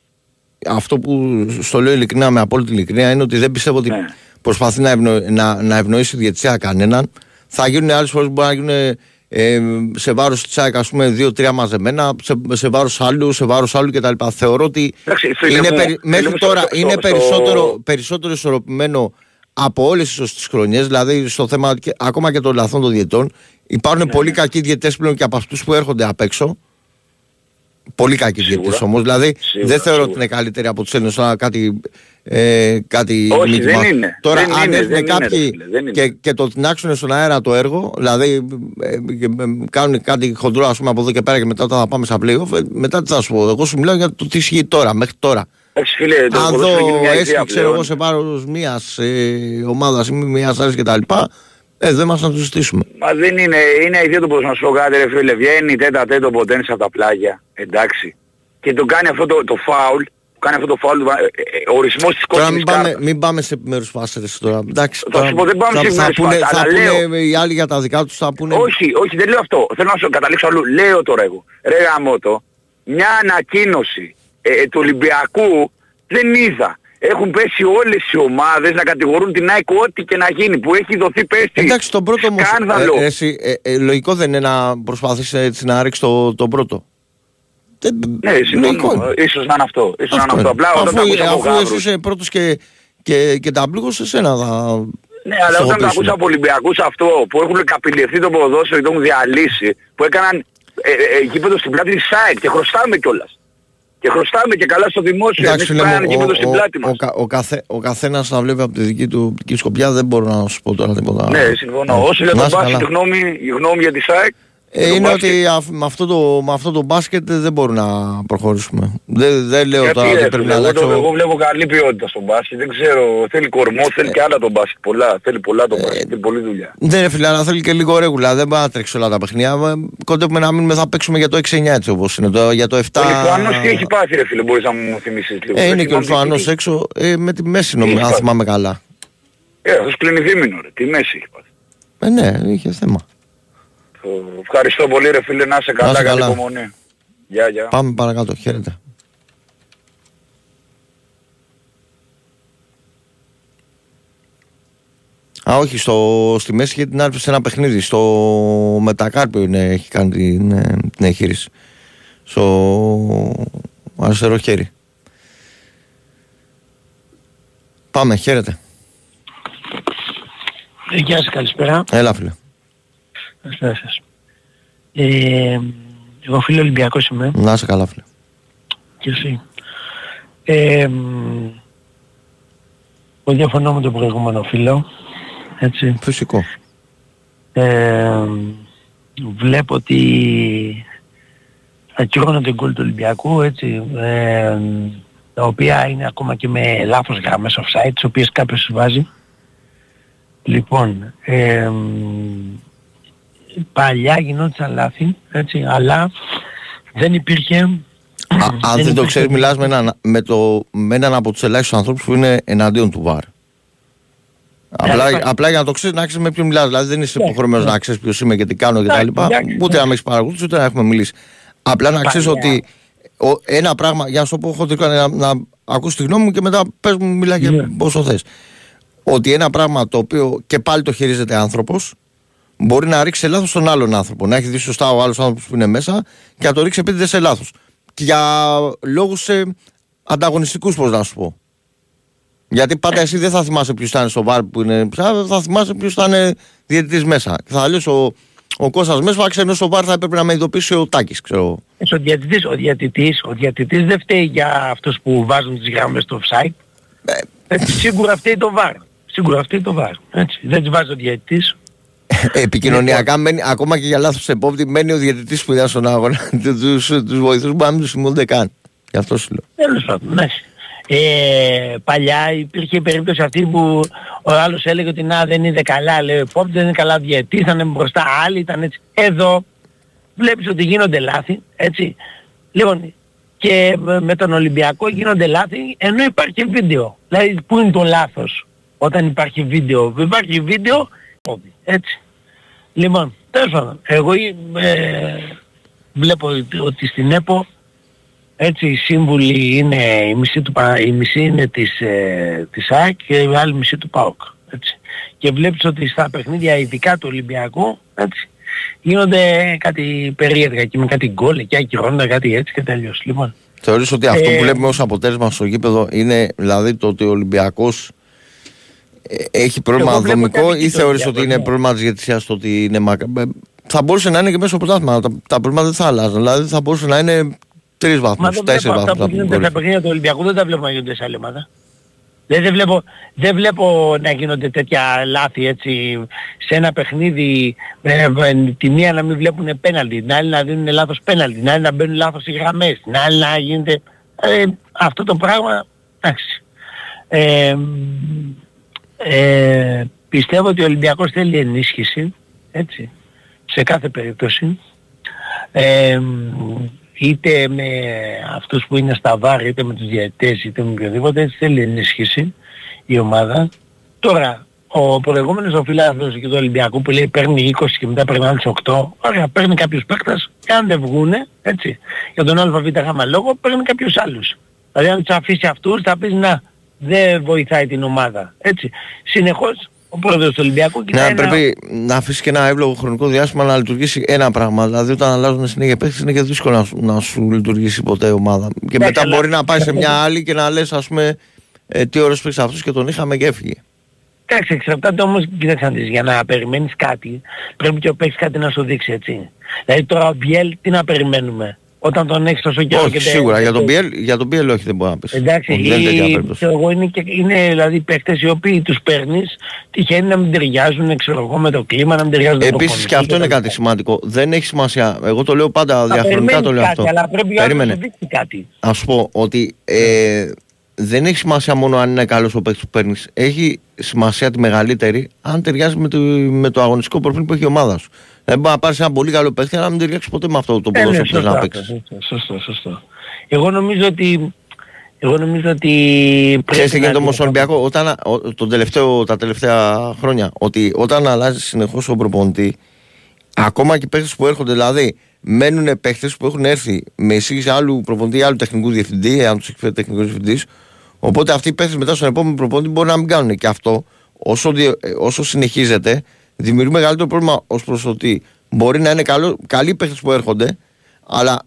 αυτό που στο λέω ειλικρινά με απόλυτη ειλικρινία είναι ότι δεν πιστεύω ότι Ναι. προσπαθεί να, ευνο, να, να ευνοήσει η διετησία κανέναν. Θα γίνουν άλλες φορές που μπορεί να γίνουν ε, σε βάρος της ΑΕΚ, ας πούμε, δύο-τρία μαζεμένα, σε, σε βάρος άλλου, σε βάρος άλλου κτλ. Θεωρώ ότι Εντάξει, φίλε είναι μου, περι- φίλε μέχρι μου, στο- τώρα στο- είναι στο- περισσότερο, περισσότερο ισορροπημένο από όλες τις χρονιές, δηλαδή στο θέμα και, ακόμα και των λαθών των διετών. Υπάρχουν Ναι, πολύ κακοί διαιτές πλέον και από αυτούς που έρχονται απ' έξω. Πολύ κακοί Σίγουρα. διαιτητέ όμως. Δηλαδή Σίγουρα, δεν θεωρώ ότι σίγουρα. είναι καλύτεροι από τους Έλληνες. Τώρα κάτι. Ε, κάτι Όχι, μη δεν θυμάμαι. είναι. Τώρα, Δεν αν είναι, έρθουν δεν είναι, ρε κάποιοι φίλε, δεν είναι. και, και το τεινάξουν στον αέρα το έργο, δηλαδή ε, ε, και, ε, κάνουν κάτι χοντρό ας πούμε, από εδώ και πέρα και μετά όταν θα πάμε στα playoff, ε, μετά τι θα σου πω. Εγώ σου μιλάω για το τι ισχύει τώρα, μέχρι τώρα. Εντάξει φίλε, το Αν ποδόσφαιρο δω είναι μια έστω ιδέα ξέρω πλέον. εγώ σε βάρος μιας ε, ομάδας ή μιας άλλης κτλ. Ε, δεν μας να το συζητήσουμε. Μα δεν είναι, είναι ιδέα του πως να σου πω κάτι ρε φίλε, βγαίνει τέτα τέτο ποτέ από τα πλάγια, εντάξει. Και τον κάνει αυτό το, το φάουλ, που κάνει αυτό το φάουλ, ε, ε, ο ορισμός της Τώρα κόκκινης μην πάμε, κάρτας. μην πάμε σε επιμέρους φάστερες τώρα. Εντάξει, Θα τώρα σου πω, δεν πάμε θα, σε θα, επιμέρους πούνε, φάστερες, θα αλλά λέω- πούνε οι άλλοι για τα δικά τους, θα πούνε... Όχι, όχι, δεν λέω αυτό. Θέλω να σου καταλήξω αλλού. Λέω τώρα εγώ. Ρε γαμώτο, μια ανακοίνωση ε, του Ολυμπιακού δεν είδα. Έχουν πέσει όλες οι ομάδες να κατηγορούν την ΑΕΚ ό,τι και να γίνει που έχει δοθεί πέσει. Εντάξει, τον πρώτο όμως, Σκάνδαλο. ε, εσύ, ε, ε, λογικό δεν είναι να προσπαθείς έτσι να ρίξεις το, τον πρώτο. Δεν- Ναι, λογικό συμφωνώ. είναι. Ίσως να είναι αυτό. Ίσως να είναι Αυτό αυτό. είναι. Απλά όταν Αφού, τα ακούσα από αφού εσύ γάβρους. είσαι πρώτος και, και, και ταμπλούχος, σε σένα θα... Ναι, αλλά όταν τα στοχοποιήσουν. ακούσα από Ολυμπιακούς αυτό που έχουν καπηλευθεί το ποδόσφαιρο και το έχουν διαλύσει, που έκαναν ε, ε, ε, γήπεδο στην πλάτη της ΣΑΕΚ και χρωστάμε κιόλας. Και χρωστάμε και καλά στο δημόσιο. Εντάξει, Εμείς φίλε κάνανε μου, γήπεδο ο, στην ο, πλάτη ο, μας. κα- ο, καθέ, ο καθένας να βλέπει από τη δική του οπτική σκοπιά, δεν μπορώ να σου πω τώρα τίποτα. Ναι, συμφωνώ. Ναι. Όσο για Να τον είσαι Μπάσκετ, καλά. η γνώμη, η γνώμη για τη ΣΑΕΚ, Ε, το είναι μπάσκετ. ότι αφ- με αυτό, το, με αυτό το μπάσκετ δεν μπορούμε να προχωρήσουμε. Δεν, δεν λέω Γιατί τώρα ρε, ότι πρέπει φίλε, να εγώ, το- αλλάξω. εγώ βλέπω καλή ποιότητα στο μπάσκετ. Δεν ξέρω, θέλει κορμό, Ε, θέλει και άλλα το μπάσκετ. Πολλά, θέλει πολλά το μπάσκετ, θέλει πολλή δουλειά. Δεν είναι φίλε, αλλά θέλει και λίγο ρέγουλα. Δεν μπορεί να τρέξει όλα τα παιχνίδια. Ε, Κοντεύουμε να μείνουμε, θα παίξουμε για το 6-9 έτσι όπως είναι. Το, για το 7. Ο Λιθουανός τι έχει πάθει ρε φίλε, μπορείς να μου θυμίσεις λίγο. Ε, είναι Δεν και ο θυμάμαι Λιθουανός τι- έξω ε, με τη μέση νομίζω, έχει αν πάθει; θυμάμαι καλά. Ε, αυτός κλείνει δίμηνο ρε, τι μέση έχει πάθει. Ε, ναι, είχε θέμα. Ε, Ευχαριστώ πολύ ρε φίλε, να είσαι καλά, είσαι καλή καλά. υπομονή. Γεια, γεια. Πάμε παρακάτω, χαίρετε. Α, όχι, στο, στη μέση είχε την άρπη σε ένα παιχνίδι. Στο Μετακάρπιο είναι, έχει κάνει την, ε, την εγχείρηση. Στο αριστερό χέρι. Πάμε, χαίρετε. Ε, Γεια σας, καλησπέρα. Έλα, φίλε. Καλησπέρα σας. Ε, εγώ φίλο Ολυμπιακός είμαι Να είσαι καλά, φίλε. και εσύ. Ε, μ, εγώ διαφωνώ με τον προηγούμενο φίλο. Έτσι. Φυσικό. Ε, βλέπω ότι ακυρώνονται γκολ του Ολυμπιακού, έτσι, ε, τα οποία είναι ακόμα και με λάθος γραμμές offside, τις οποίες κάποιος τις βάζει. Λοιπόν, ε, παλιά γινόντουσαν λάθη, έτσι, αλλά δεν υπήρχε... Α, αν δεν το υπήρχε- ξέρεις, μιλάς με έναν, με, το, με έναν από τους ελάχιστους ανθρώπους που είναι εναντίον του ΒΑΡ. Απλά, υπάρχει. απλά για να το ξέρεις, να ξέρει με ποιον μιλάς. Δηλαδή δεν είσαι Ναι, υποχρεωμένος ναι. να ξέρεις ποιος είμαι και τι κάνω κτλ. Εντάξει, εντάξει, Ούτε ναι. να με έχεις παρακολουθήσει, ούτε να έχουμε μιλήσει. Απλά να ξέρεις Παλιά. ότι ο, ένα πράγμα, για να σου το πω χοντρικά, να, να ακούσει τη γνώμη μου και μετά πες μου, μιλά και Ναι. όσο θες. Ότι ένα πράγμα το οποίο και πάλι το χειρίζεται άνθρωπος, μπορεί να ρίξει σε λάθος τον άλλον άνθρωπο. Να έχει δει σωστά ο άλλος άνθρωπος που είναι μέσα και να το ρίξει επίτηδε σε λάθος. Και για λόγους ε, ανταγωνιστικούς, πώς να σου πω. Γιατί πάντα εσύ δεν θα θυμάσαι ποιος ήταν στο βάρ που είναι ψά, θα θυμάσαι ποιος ήταν διαιτητής μέσα. Και θα λες ο, ο Κώστας μέσα, θα ξέρει στο βάρ θα έπρεπε να με ειδοποιήσει ο Τάκης, ξέρω. Έτσι, Ο διατητής, ο διατητής, ο διατητής δεν φταίει για αυτούς που βάζουν τις γραμμές στο offside. Έτσι, σίγουρα φταίει το VAR. Σίγουρα φταίει το VAR. Έτσι, δεν τις βάζει ο διατητής. Επικοινωνιακά, μένει, ακόμα και για λάθος επόπτη, μένει ο διαιτητής που ήταν στον αγώνα. Του βοηθούς που να μην τους θυμούνται καν. Γι' αυτό σου λέω. Τέλος πάντων, ναι. Ε, παλιά υπήρχε η περίπτωση αυτή που ο άλλος έλεγε ότι να δεν είναι καλά, λέει ο επόπτης, δεν είναι καλά διαιτής, ήταν μπροστά άλλοι, ήταν έτσι. Εδώ βλέπεις ότι γίνονται λάθη, έτσι. Λοιπόν, και με- με τον Ολυμπιακό γίνονται λάθη ενώ υπάρχει βίντεο. Δηλαδή πού είναι το λάθος όταν υπάρχει βίντεο; Υπάρχει βίντεο, έτσι. Λοιπόν, τέλος πάντων, εγώ ε, βλέπω ότι στην ΕΠΟ έτσι οι σύμβουλοι είναι η μισή, του, Πα- η μισή είναι της, ε, της ΑΕΚ και η άλλη μισή του ΠΑΟΚ. Έτσι. Και βλέπεις ότι στα παιχνίδια ειδικά του Ολυμπιακού έτσι, γίνονται κάτι περίεργα και με κάτι γκολ και ακυρώνονται κάτι έτσι και τελείως. Λοιπόν, Θεωρείς ότι αυτό Ε, που βλέπουμε ως αποτέλεσμα στο γήπεδο είναι δηλαδή το ότι ο Ολυμπιακός ε, έχει πρόβλημα Εγώ βλέπω δομικό κάτι ή το θεωρείς ότι Ολυμπιακό, είναι ναι. πρόβλημα της διαιτησίας το ότι είναι μακα... ε, Θα μπορούσε να είναι και μέσα στο πρωτάθλημα. Τα, τα προβλήματα δεν θα αλλάζουν. Δηλαδή θα μπορούσε να είναι τρεις μα βαθμούς, δεν τέσσερις βλέπω αυτά βαθμούς. που από την γίνονται στα κορυφή. παιχνίδια του Ολυμπιακού δεν τα βλέπω να γίνονται σε άλλη ομάδα. Δεν, δεν, βλέπω, δεν βλέπω να γίνονται τέτοια λάθη έτσι σε ένα παιχνίδι ε, ε, τη μία να μην βλέπουν πέναλτι, την άλλη να δίνουν λάθος πέναλτι, την άλλη να μπαίνουν λάθος οι γραμμές, την άλλη να γίνεται... Ε, αυτό το πράγμα, εντάξει. Ε, ε, πιστεύω ότι ο Ολυμπιακός θέλει ενίσχυση, έτσι, σε κάθε περίπτωση. Ε, είτε με αυτούς που είναι στα βάρη, είτε με τους διαιτητές, είτε με οποιοδήποτε, έτσι θέλει ενίσχυση η ομάδα. Τώρα, ο προηγούμενος ο φιλάθλος και του Ολυμπιακού που λέει παίρνει 20 και μετά παίρνει άλλους 8, ωραία, παίρνει κάποιους παίκτες και αν δεν βγούνε, έτσι, για τον ΑΒ γάμα λόγο, παίρνει κάποιους άλλους. Δηλαδή αν τους αφήσει αυτούς θα πεις να, δεν βοηθάει την ομάδα, έτσι. Συνεχώς ο πρόεδρος του Ολυμπιακού κοιτάει Ναι, να- πρέπει να αφήσει και ένα εύλογο χρονικό διάστημα να λειτουργήσει ένα πράγμα. Δηλαδή, όταν αλλάζουν συνέχεια παίχτε, είναι και δύσκολο να, σου- να σου λειτουργήσει ποτέ η ομάδα. Και Ναι, μετά καλά. μπορεί να πάει σε μια άλλη και να λες, ας πούμε, ε, τι ώρες παίξει αυτού και τον είχαμε και έφυγε. Εντάξει, εξαρτάται όμως, κοίταξε να δεις, για να περιμένεις κάτι, πρέπει και ο παίκτης κάτι να σου δείξει, έτσι. Δηλαδή τώρα ο Μπιέλ, τι να περιμένουμε; Όταν τον έχεις τόσο καιρό Όχι, και σίγουρα. Για τον BL, για τον BL όχι δεν μπορεί να πεις. Εντάξει, Όχι, δεν είναι τέτοια ή, περίπτωση. ξέρω εγώ, είναι, και, είναι δηλαδή παίκτες οι οποίοι τους παίρνεις, τυχαίνει να μην ταιριάζουν, ξέρω εγώ, με το κλίμα, να μην ταιριάζουν με το Επίσης και αυτό είναι κάτι σημαντικό. Δεν έχει σημασία. Εγώ το λέω πάντα διαχρονικά το λέω κάτι, αυτό. αλλά πρέπει ο άλλος να Περίμενε. σου δείξει κάτι. Α σου πω ότι ε, δεν έχει σημασία μόνο αν είναι καλός ο παίκτης που παίρνεις. Έχει σημασία τη μεγαλύτερη αν ταιριάζει με το, με το αγωνιστικό προφίλ που έχει η ομάδα σου. Δεν μπορεί να πάρεις ένα πολύ καλό παίκτη, αλλά να μην ταιριάξεις ποτέ με αυτό το Ε, ναι, ποδόσφαιρο που θες να σωστά, παίξεις. σωστά, σωστό, σωστό. Εγώ νομίζω ότι... Εγώ νομίζω ότι Ξέρεις τι πρέπει γίνεται να όμως στον Ολυμπιακό όταν, ο- τον τελευταίο, τα τελευταία χρόνια ότι όταν αλλάζει συνεχώς ο προπονητή ακόμα και οι παίχτες που έρχονται δηλαδή μένουν παίχτες που έχουν έρθει με εισήγηση άλλου προπονητή ή άλλου τεχνικού διευθυντή αν τους έχει φέρει τεχνικός διευθυντής οπότε αυτοί οι παίχτες μετά στον επόμενο προπονητή μπορεί να μην κάνουν και αυτό όσο, δι- ε, όσο συνεχίζεται δημιουργεί μεγαλύτερο πρόβλημα ως προς το ότι μπορεί να είναι καλό, καλοί παίχτες που έρχονται αλλά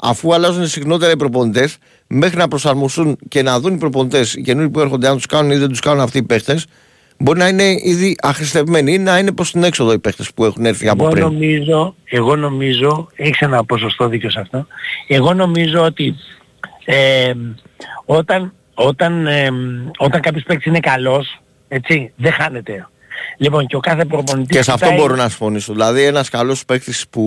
αφού αλλάζουν συχνότερα οι προπονητές, μέχρι να προσαρμοστούν και να δουν οι προπονητές οι καινούριοι που έρχονται, αν τους κάνουν ή δεν τους κάνουν αυτοί οι παίχτες, μπορεί να είναι ήδη αχρηστευμένοι ή να είναι προς την έξοδο οι παίχτες που έχουν έρθει από Εγώ πριν. νομίζω, εγώ νομίζω, έχεις ένα ποσοστό δίκιο σε αυτό, εγώ νομίζω ότι ε, όταν, όταν, ε, όταν κάποιος παίκτης είναι καλός, έτσι, δεν χάνεται. Λοιπόν, και ο κάθε προπονητής... Και σε αυτό κοιτάει- μπορώ να συμφωνήσω. Δηλαδή, ένας καλός παίχτη που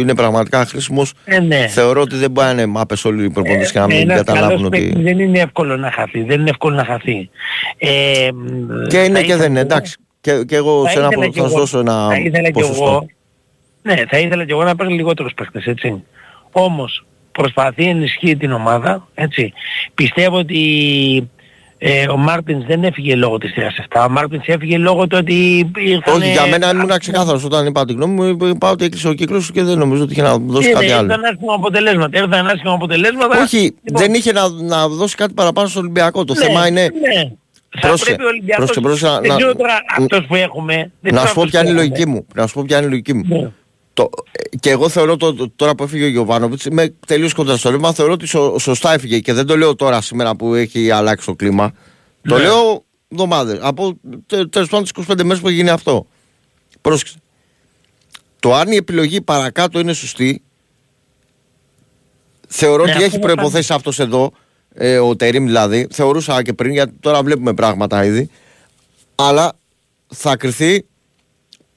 είναι πραγματικά χρήσιμος, Ε, ναι. θεωρώ ότι δεν μπορεί να είναι μάπες όλοι οι προπονητές και να μην Ένας καταλάβουν καλός ότι. παίκτης δεν είναι εύκολο να χαθεί, δεν είναι εύκολο να χαθεί. Ε, Και είναι θα και ήθελα δεν είναι. εγώ- Εντάξει. Και, και εγώ θα σε ένα ήθελα προ- κι θα σου εγώ- δώσω ένα θα ήθελα κι ποσοστό. εγώ, ναι, θα ήθελα και εγώ να παίρνει λιγότερους παίχτες, έτσι. Όμως, προσπαθεί, ενισχύει την ομάδα, έτσι. Πιστεύω ότι ε, ο Μάρτινς δεν έφυγε λόγω της 37. Ο Μάρτινς έφυγε λόγω του ότι ήρθαν... Όχι, για μένα ήμουν ξεκάθαρος όταν είπα την γνώμη μου. Είπα ότι έκλεισε ο κύκλος και δεν νομίζω ότι είχε να δώσει κάτι άλλο. Ήρθαν άσχημα αποτελέσματα. Ήρθαν άσχημα αποτελέσματα. Όχι, Λοιπόν, δεν είχε να, να δώσει κάτι παραπάνω στο Ολυμπιακό. Το ναι, θέμα είναι. Ναι. Θα Πρόσεχε, πρέπει ο Ολυμπιακός... πρόσεχε, πρόσεχε, δεν να- ξέρω τώρα να- αυτός που έχουμε... δεν Να ξέρω σου πω αυτός ποια που είναι η έχουμε. λογική μου. Να σου πω ποια είναι η λογική μου. Ναι. Το, ε, και εγώ θεωρώ το, το- τώρα που έφυγε ο Γιωβάνοβιτς, είμαι τελείως κοντά στο ρεύμα. Θεωρώ ότι σω- σωστά έφυγε και δεν το λέω τώρα σήμερα που έχει αλλάξει το κλίμα. Το Ναι. λέω εβδομάδες. Από τέλος πάντων τις 25 μέρες που έχει γίνει αυτό. Πρόσεξε. Το αν η επιλογή παρακάτω είναι σωστή, θεωρώ Ναι, ότι αυτό έχει είναι προποθέσει αυτός εδώ, ε, ο Τερήμ δηλαδή. Θεωρούσα και πριν, γιατί τώρα βλέπουμε πράγματα ήδη. Αλλά θα κρυθεί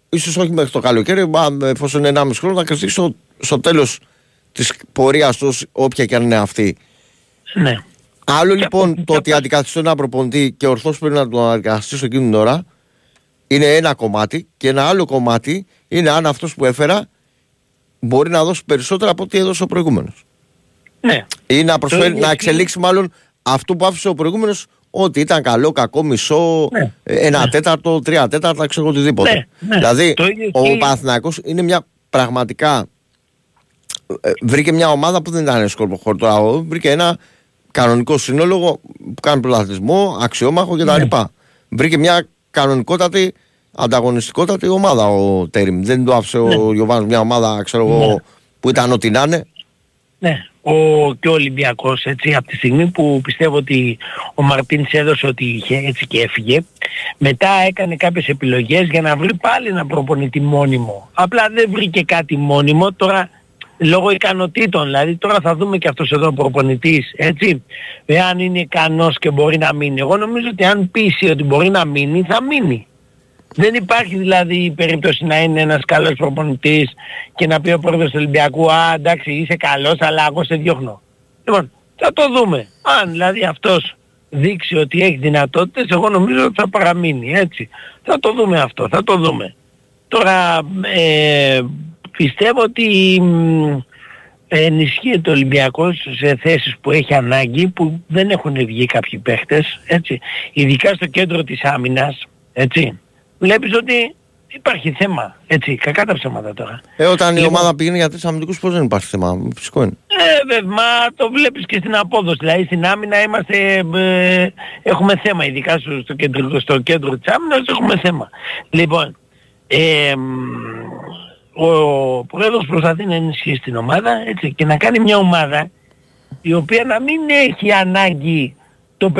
ίσως όχι μέχρι το καλοκαίρι, μα εφόσον είναι 1,5 χρόνο, θα κρυφτεί στο, στο τέλος της πορείας του, όποια και αν είναι αυτή. Ναι. Άλλο Και λοιπόν από- το και ότι από- αντικαθιστώ ένα προπονητή και ορθώ πρέπει να τον αντικαταστήσω εκείνη την ώρα είναι ένα κομμάτι και ένα άλλο κομμάτι είναι αν αυτός που έφερα μπορεί να δώσει περισσότερα από ό,τι έδωσε ο προηγούμενος. Ναι. Ή να, προσφέρει, ίδιο να ισχύει. εξελίξει μάλλον αυτό που άφησε ο προηγούμενος ότι ήταν καλό, κακό, μισό, Ναι. ε, ένα τέταρτο, τρία τέταρτα, ξέρω εγώ οτιδήποτε. Ναι, ναι. Δηλαδή, Το ίδιο ο ισχύει. Παναθηναϊκός είναι μια πραγματικά. ε, βρήκε μια ομάδα που δεν ήταν σκορποχώρο τώρα. ο- Βρήκε ένα κανονικό σύνολο που κάνει πρωταθλητισμό, αξιόμαχο κτλ. Ναι. Βρήκε μια κανονικότατη, ανταγωνιστικότατη ομάδα ο Τέριμ. Δεν του άφησε ο Γιωβάνος μια ομάδα, ξέρω εγώ, Ναι. που ήταν ό,τι να είναι. Ναι, ο, και ο Ολυμπιακός έτσι από τη στιγμή που πιστεύω ότι ο Μαρτίνς έδωσε ότι είχε έτσι και έφυγε μετά έκανε κάποιες επιλογές για να βρει πάλι ένα προπονητή μόνιμο. Απλά δεν βρήκε κάτι μόνιμο τώρα λόγω ικανοτήτων δηλαδή τώρα θα δούμε και αυτός εδώ ο προπονητής έτσι εάν είναι ικανός και μπορεί να μείνει. Εγώ νομίζω ότι αν πείσει ότι μπορεί να μείνει θα μείνει δεν υπάρχει δηλαδή περίπτωση να είναι ένας καλός προπονητής και να πει ο πρόεδρος του Ολυμπιακού «Α, εντάξει, είσαι καλός, αλλά εγώ σε διώχνω». Λοιπόν, θα το δούμε. Αν δηλαδή αυτός δείξει ότι έχει δυνατότητες, εγώ νομίζω ότι θα παραμείνει, έτσι. Θα το δούμε αυτό, θα το δούμε. Τώρα, ε, πιστεύω ότι μ, ενισχύεται ο Ολυμπιακός σε θέσεις που έχει ανάγκη, που δεν έχουν βγει κάποιοι παίχτες, έτσι. Ειδικά στο κέντρο της άμυνας, έτσι βλέπεις ότι υπάρχει θέμα. Έτσι, κακά τα ψέματα τώρα. Ε, όταν η Λοιπόν. ομάδα πηγαίνει για τρεις αμυντικούς, πώς δεν υπάρχει θέμα. Φυσικό είναι. Ε, βέβαια, μα το βλέπεις και στην απόδοση. Δηλαδή στην άμυνα είμαστε, ε, έχουμε θέμα. Ειδικά στο, στο, κέντρο, στο κέντρο της άμυνας έχουμε θέμα. Λοιπόν, ε, μ, ο πρόεδρος προσπαθεί να ενισχύσει την ομάδα έτσι, και να κάνει μια ομάδα η οποία να μην έχει ανάγκη το 50-50.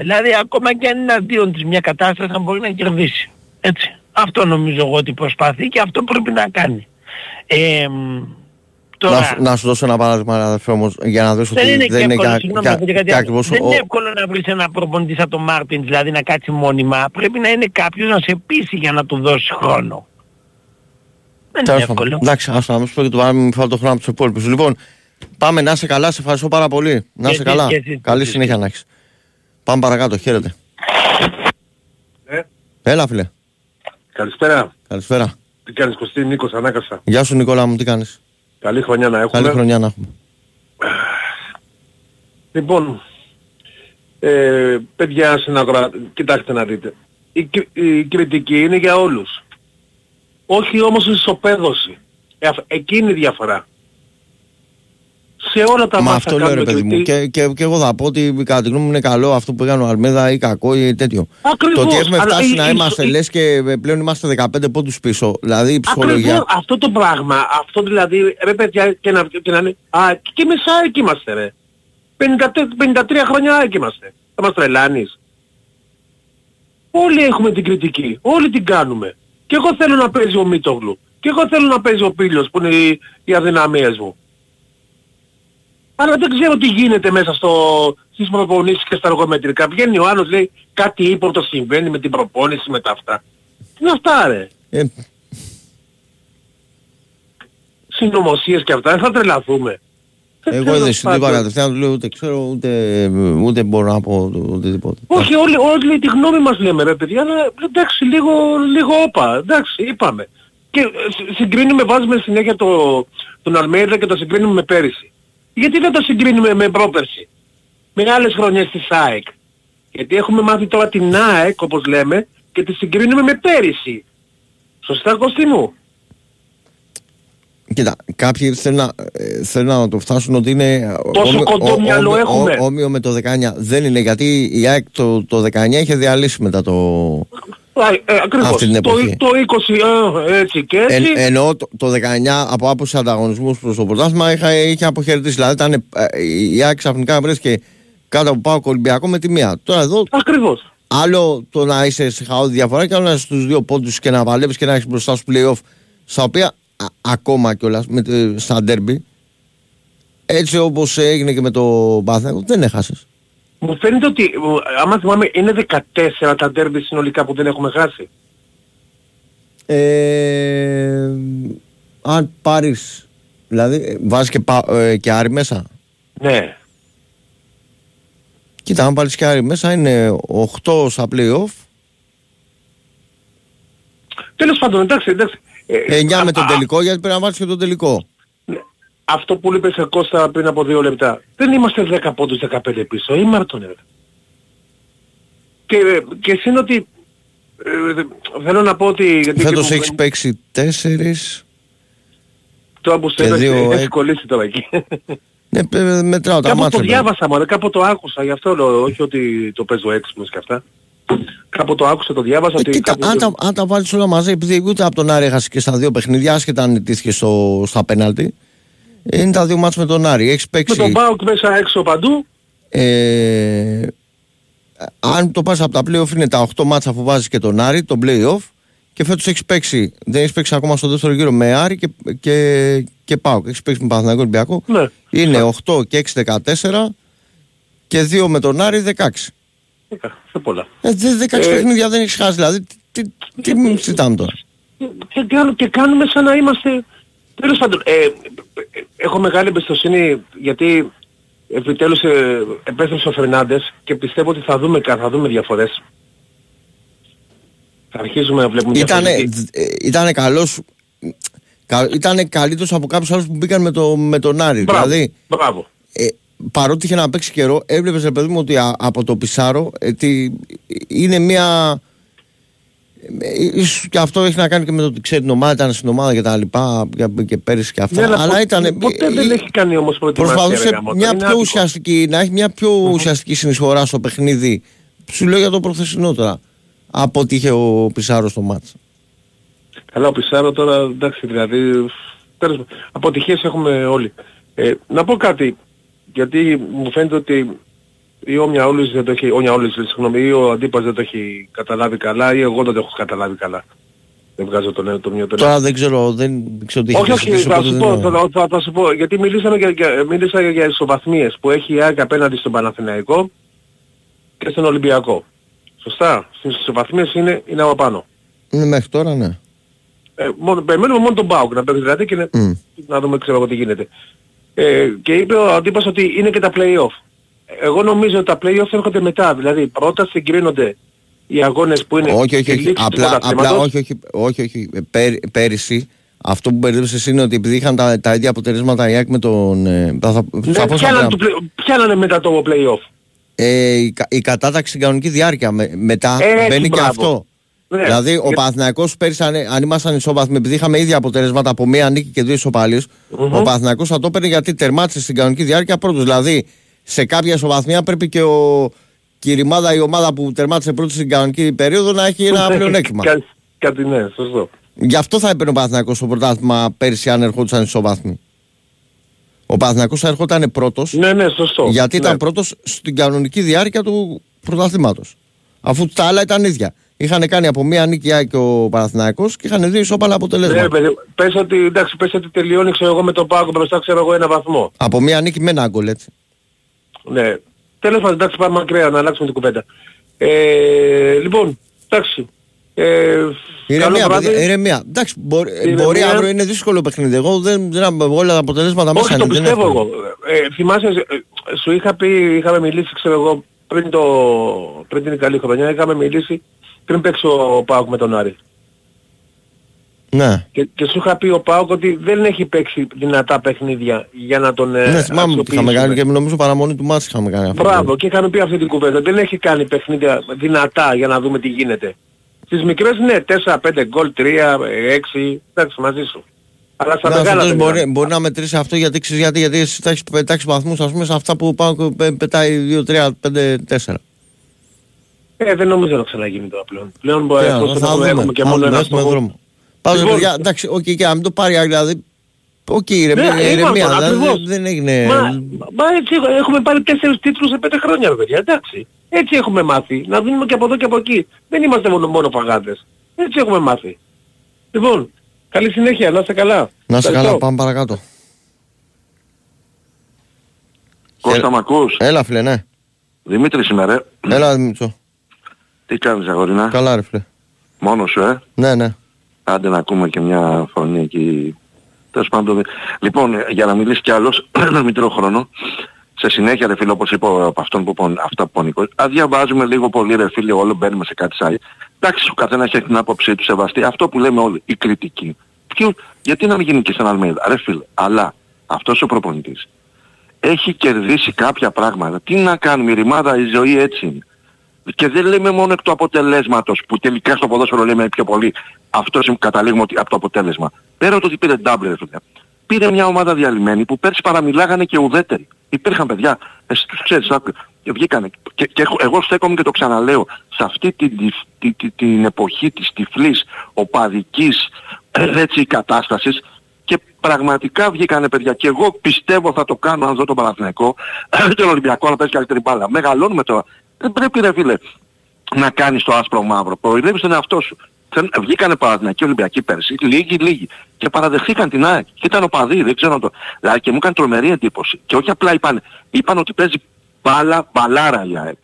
Δηλαδή ακόμα και αν είναι αντίον της μια κατάσταση να μπορεί να κερδίσει. Έτσι. Αυτό νομίζω εγώ ότι προσπαθεί και αυτό πρέπει να κάνει. Ε, μ, Τώρα, Να, σου- να σου δώσω ένα παράδειγμα, αδερφέ όμως, για να δεις δεν ότι είναι και δεν είναι εύκολο, κα- συγγνώμη, κα- να πω και κάτι και άλλο. ακριβώς δεν ο- είναι εύκολο να βρεις ένα προπονητή σαν τον Μάρτιν, δηλαδή να κάτσει μόνιμα. Πρέπει να είναι κάποιος να σε πείσει για να του δώσει χρόνο. Δεν είναι Τέλος πάντων. εύκολο. Εντάξει, άστο να μην σου πω και το παράδειγμα, μην φάω το χρόνο από τους υπόλοιπους. Λοιπόν, πάμε να είσαι καλά, σε ευχαριστώ πάρα πολύ. Να Και είσαι εσείς, καλά. και εσείς, Καλή και εσείς. συνέχεια να έχεις. Πάμε παρακάτω, χαίρετε. Ε. Έλα φίλε, Καλησπέρα. καλησπέρα. Τι κάνεις Κωστή, Νίκος Ανάκασα. Γεια σου Νικόλα μου, τι κάνεις; Καλή χρονιά να έχουμε. Καλή χρονιά να έχουμε. Λοιπόν, ε, παιδιά συναγορά, κοιτάξτε να δείτε. Η, κρι- η κριτική είναι για όλους. Όχι όμως η ισοπαίδωση. Ε, αυ- εκείνη η διαφορά. Σε όλα τα Μα μάτια αυτό λέω ρε κάνουμε παιδί μου. κριτική. Και, και, και εγώ θα πω ότι κατά τη γνώμη μου είναι καλό αυτό που έκανε ο Αλμέδα ή κακό ή τέτοιο. Ακριβώς, Το ότι έχουμε αλλά φτάσει η- να η- είμαστε η- λες και πλέον είμαστε 15 πόντους πίσω. Δηλαδή η ψυχολογία. Ακριβώς αυτό το πράγμα, αυτό δηλαδή, ρε παιδιά, και να, και να είναι, α, και εμείς ΑΕΚ είμαστε ρε. 54 53 χρόνια ΑΕΚ είμαστε. Θα μας τρελάνεις. Όλοι έχουμε την κριτική, όλοι την κάνουμε. Και εγώ θέλω να παίζει ο Μίτογλου. Και εγώ θέλω να παίζει ο Πίλιος που είναι οι, οι αδυναμίες μου. Αλλά δεν ξέρω τι γίνεται μέσα στο, στις προπονήσεις και στα εργομετρικά. Βγαίνει ο άλλος λέει κάτι ύποπτο συμβαίνει με την προπόνηση με τα αυτά. Τι είναι αυτά ρε; Ε, συνωμοσίες και αυτά, δεν θα τρελαθούμε. εγώ τέλος δεν σου είπα πάντων. κατευθείαν, του λέω ούτε ξέρω ούτε, ούτε μπορώ να πω οτιδήποτε. Όχι, όλοι, όλοι τη γνώμη μας λέμε ρε παιδιά, αλλά εντάξει, λίγο, λίγο όπα, εντάξει, είπαμε. Και ε, συ- συγκρίνουμε, βάζουμε συνέχεια το, τον Αλμέιδα και το συγκρίνουμε με πέρυσι. Γιατί δεν το συγκρίνουμε με πρόπερσι, με άλλες χρονιές της ΑΕΚ. Γιατί έχουμε μάθει τώρα την ΑΕΚ, όπως λέμε, και τη συγκρίνουμε με πέρυσι. Σωστά Κωστινού; Κοίτα, κάποιοι θέλουν να, ε, θέλουν να το φτάσουν ότι είναι Τόσο όμοιο- κοντό ο- μυαλό όμοιο- έχουμε. ο- όμοιο με το 19. Δεν είναι γιατί η ΑΕΚ το, το 19 είχε διαλύσει μετά το... Α, ε, ακριβώς. Αυτή την το, εποχή. το 20 ε, έτσι και έτσι. Εν, εννοώ το, το 19 από άποψη ανταγωνισμού προς το πρωτάθλημα είχε, είχε αποχαιρετήσει. Δηλαδή ήταν, ε, η ΑΕΚ ξαφνικά βρέθηκε κάτω από πάω Ολυμπιακό με τη μία. Τώρα εδώ Ακριβώς. άλλο το να είσαι σε χαόδη διαφορά και άλλο να είσαι στους δύο πόντους και να παλεύεις και να έχεις μπροστά σου play-off στα οποία α, ακόμα κιόλας με, τε- στα ντέρμπι έτσι όπως έγινε και με το Πάθηνακο δεν έχασες. Μου φαίνεται ότι, μου, άμα θυμάμαι, είναι 14 τα ντέρμπι συνολικά που δεν έχουμε χάσει. Ε, αν πάρεις δηλαδή ε, βάζεις και, πα- ε, και Άρη μέσα. Ναι. Κοίτα, αν πάρεις και Άρη μέσα είναι 8 στα play-off Τέλος πάντων, εντάξει, εντάξει. Ε, 9 α- με τον α- τελικό γιατί πρέπει να βάλεις και τον τελικό. Αυτό που είπε σε Κώστα πριν από δύο λεπτά. Δεν είμαστε 10 πόντους 15 πίσω. Ή Μάρτον ρε. Και, και εσύ είναι ότι... ε, θέλω να πω ότι... Γιατί Φέτος και μου- έχεις παίξει 4 Το άμπους και δύο, έχει ε. κολλήσει τώρα εκεί. ναι, παι- μετράω τα Κάπου μάτια. το παιδιά. διάβασα μωρέ, κάπου το άκουσα, γι' αυτό λέω, όχι ότι το παίζω έξυπνος και αυτά. Κάπου το άκουσα, το διάβασα Ε, ότι... κοίτα, κάπου- αν τα, αν τα βάλεις όλα μαζί, επειδή ούτε από τον Άρη έχασε και στα δύο παιχνίδια, άσχετα αν νητήθηκε στο, στα πέναλτι, είναι τα δύο μάτς με τον Άρη. Έχεις Με παίξει... τον Πάουκ μέσα έξω παντού, Ε, αν το πας από τα play-off είναι τα 8 μάτσα που βάζεις και τον Άρη, τον play-off και φέτος έχεις παίξει, δεν έχεις παίξει ακόμα στο δεύτερο γύρο με Άρη και, και, και Πάουκ. Έχεις παίξει με Παναθηναϊκό Ολυμπιακό. ναι. Είναι 8 και 6 14 και 2 με τον Άρη 16. Σε πολλά. Ε, δε- 16 Ε, παιχνίδια δεν έχεις χάσει, δηλαδή τι, τι, τι μην συζητάμε τώρα. Και, κάνουμε- και κάνουμε σαν να είμαστε... Τέλος πάντων, ε, ε, έχω μεγάλη εμπιστοσύνη γιατί επιτέλους ε, επέστρεψε ο Φερνάντες και πιστεύω ότι θα δούμε, κα- θα δούμε διαφορές. Θα αρχίσουμε να βλέπουμε Ήτανε, διαφορές. ε, ήτανε καλός, κα, ήτανε καλύτερος από κάποιους άλλους που μπήκαν με, το, με τον Άρη. Μπράβο, Δηλαδή, μπράβο. ε, παρότι είχε να παίξει καιρό, έβλεπες ρε παιδί μου ότι α- από το Πισάρο ε, τι- είναι μια... ε, Ίσως και αυτό έχει να κάνει και με το ότι ξέρει την ομάδα, ήταν στην ομάδα και τα λοιπά και, και πέρυσι και αυτά. Ναι, αλλά πο- ήταν. Ποτέ δεν έχει κάνει όμως προετοιμασία. ρε Προσπαθούσε γάμο, μια είναι πιο άδικο. ουσιαστική, να έχει μια πιο ουσιαστική συνεισφορά στο παιχνίδι. Σου λέω για το προθεσινό τώρα. Από ό,τι είχε ο Πισάρο στο μάτς. Καλά, ο Πισάρο τώρα, εντάξει, δηλαδή, τέλος πάντων, αποτυχίες έχουμε όλοι. Ε, να πω κάτι, γιατί μου φαίνεται ότι ή ο Μιαούλης δεν το έχει, ο Μιαούλης, συγγνώμη, ή ο Αντίπας δεν το έχει καταλάβει καλά ή εγώ δεν το έχω καταλάβει καλά. Δεν βγάζω το, το μυαλό Τώρα δεν ξέρω, δεν ξέρω τι όχι, έχει όχι, θα οπότε σου, δεν πω, είναι- θα, θα, θα σου πω, γιατί μιλήσαμε για, για, μίλησα για ισοβαθμίες που έχει η ΑΕΚ απέναντι στον Παναθηναϊκό και στον Ολυμπιακό. Σωστά, στις ισοβαθμίες είναι, είναι από πάνω. Είναι μέχρι τώρα, ναι. Ε, μόνο, περιμένουμε μόνο τον Μπάουκ να παίξει δηλαδή και να, Μμ. να δούμε ξέρω εγώ τι γίνεται. Ε, και είπε ο αντίπας ότι είναι και τα play-off. Εγώ νομίζω ότι τα play-off έρχονται μετά. Δηλαδή πρώτα συγκρίνονται οι αγώνες που είναι όχι, όχι, στη όχι. λήξη του Απλά, απλά πρωταθλήματος. όχι, όχι, όχι, όχι. Πέρ, πέρυσι αυτό που μπερδεύσες είναι ότι επειδή είχαν τα, τα ίδια αποτελέσματα η ΑΕΚ με τον... Ε, θα, θα, Ναι, θα πω σαν πιάνανε πράγμα. το play- πιάνανε μετά το play-off. ε, η, κα- η κατάταξη στην κανονική διάρκεια με- μετά Έτσι, μπαίνει και μπράβο. αυτό. Ναι. Δηλαδή ο Για- Παναθηναϊκός πέρυσι αν, αν ήμασταν ισόβαθμοι επειδή είχαμε ίδια αποτελέσματα από μία νίκη και δύο ισοπαλίες Μμμ. ο Παναθηναϊκός θα το έπαιρνε γιατί τερμάτισε στην κανονική διάρκεια πρώτος. Δηλαδή σε κάποια ισοβαθμία πρέπει και ο Κυριμάδα η ομάδα που τερμάτισε πρώτη στην κανονική περίοδο να έχει ένα πλεονέκτημα. Κα- Κάτι ναι, σωστό. Γι' αυτό θα έπαιρνε ο Παναθηναϊκός στο πρωτάθλημα πέρσι αν ερχόντουσαν ισοβάθμοι. Ο Παναθηναϊκός θα ερχόταν πρώτος Ναι, ναι, σωστό. γιατί ναι. ήταν πρώτος στην κανονική διάρκεια του πρωταθλήματος. Αφού τα άλλα ήταν ίδια. Είχαν κάνει από μία νίκη η ΑΕΚ και ο Παναθηναϊκός και είχαν δύο ισόπαλα Ναι, αποτελέσματα. παιδί, πες ότι, εντάξει, πες ότι τελειώνει ξέρω εγώ με τον Πάκο μπροστά ξέρω εγώ ένα βαθμό. Από μία νίκη με ένα γκολ έτσι. Ναι. Τέλος πάντων, εντάξει, πάμε μακριά να αλλάξουμε την κουβέντα. Ε, λοιπόν, εντάξει. Ε, Ηρεμία, καλό παιδιά, βράδυ. ηρεμία. Εντάξει, μπορεί, Ηρεμία. μπορεί αύριο είναι δύσκολο παιχνίδι. Εγώ δεν, δεν όλα τα αποτελέσματα μέσα Όχι, το είναι. δεν πιστεύω έχω. εγώ. Ε, θυμάσαι, ε, σου είχα πει, είχαμε μιλήσει, ξέρω εγώ, πριν, το, πριν την καλή χρονιά, είχαμε μιλήσει πριν παίξει ο Πάοκ με τον Άρη. Ναι. Και, και σου είχα πει ο Πάοκ ότι δεν έχει παίξει δυνατά παιχνίδια για να τον ε, ναι, θυμάμαι ότι είχαμε αξιοποιήσουμε. κάνει και νομίζω παραμονή του μάτς είχαμε κάνει αυτό. Μπράβο, και είχαμε πει αυτή την κουβέντα. Δεν έχει κάνει παιχνίδια δυνατά για να δούμε τι γίνεται. Στις μικρές ναι, 4-5 γκολ, 3, 6, εντάξει μαζί σου. Αλλά στα Ναι, μεγάλα αυτός δεν μπορεί, είναι. μπορεί να μετρήσει αυτό γιατί ξέρεις γιατί, γιατί εσύ θα έχεις πετάξει βαθμούς ας πούμε σε αυτά που πάω και πε- πετάει 2, 3, 5, 4. Ε, δεν νομίζω να ξαναγίνει τώρα πλέον. Πλέον μπορεί Ναι, εφόσον θα έχουμε, δούμε. έχουμε και Θα μόνο δούμε, ένα έχουμε στόχο. δρόμο. Πάμε Λοιπόν, παιδιά, εντάξει, οκ, και να μην το πάρει δηλαδή. Οκ, ηρεμία, Ναι, ηρεμία, είπαμε, δηλαδή, ακριβώς. δεν έγινε... Μα, μα έτσι έχουμε πάρει τέσσερις τίτλους σε πέντε χρόνια, ρε παιδιά, εντάξει. Έτσι έχουμε μάθει. Να δίνουμε και από εδώ και από εκεί. Δεν είμαστε μόνο, μόνο φαγάδες. Έτσι έχουμε μάθει. Λοιπόν, καλή συνέχεια, να είστε καλά. Να σε Ευχαριστώ. καλά, πάμε παρακάτω. Κώστα μ' ακούς; Έλα φίλε, ναι. Δημήτρης είμαι ρε. Έλα Δημητσό. Τι κάνεις αγορίνα. Καλά ρε φίλε. Μόνος σου ε; Ναι, ναι. Άντε να ακούμε και μια φωνή εκεί. Τέλος πάντων. Λοιπόν, ε, για να μιλήσει κι άλλος, να μην τρώω χρόνο. Σε συνέχεια ρε φίλε, όπως είπα από αυτόν που είπαν αυτά που είπε ο Νίκος, αν διαβάζουμε λίγο πολύ ρε φίλε, όλο μπαίνουμε σε κάτι σάι. Εντάξει, ο καθένας έχει την άποψή του σεβαστή. Αυτό που λέμε όλοι, η κριτική. Ποιο, γιατί να μην γίνει και σαν Αλμέιδα, ρε φίλε. Αλλά αυτός ο προπονητής έχει κερδίσει κάποια πράγματα. Τι να κάνουμε, η ρημάδα, η ζωή έτσι είναι. Και δεν λέμε μόνο εκ του αποτελέσματος που τελικά στο ποδόσφαιρο λέμε πιο πολύ. Αυτό καταλήγουμε ότι από το αποτέλεσμα. Πέρα από το ότι πήρε double ρε φίλε. Πήρε μια ομάδα διαλυμένη που πέρσι παραμιλάγανε και ουδέτεροι. Υπήρχαν παιδιά, εσύ τους ξέρεις, άκου, και βγήκανε. Και, και έχω- εγώ στέκομαι και το ξαναλέω, σε αυτή την, τη- τη- τη- την εποχή της τυφλής οπαδικής ε, έτσι κατάστασης και πραγματικά βγήκανε παιδιά και εγώ πιστεύω θα το κάνω αν δω τον Παναθηναϊκό τον Ολυμπιακό να παίζει καλύτερη μπάλα. Μεγαλώνουμε τώρα. Δεν πρέπει ρε φίλε να κάνεις το άσπρο μαύρο. Προειδεύεις τον εαυτό σου. Θέλ- Βγήκανε Παναθηναϊκοί Ολυμπιακοί πέρσι, λίγοι λίγοι, και παραδεχθήκαν την ΑΕΚ. Και ήταν οπαδοί, δεν ξέρω το. Δηλαδή και μου έκανε τρομερή εντύπωση. Και όχι απλά είπαν, είπαν ότι παίζει μπάλα, μπαλάρα η ΑΕΚ.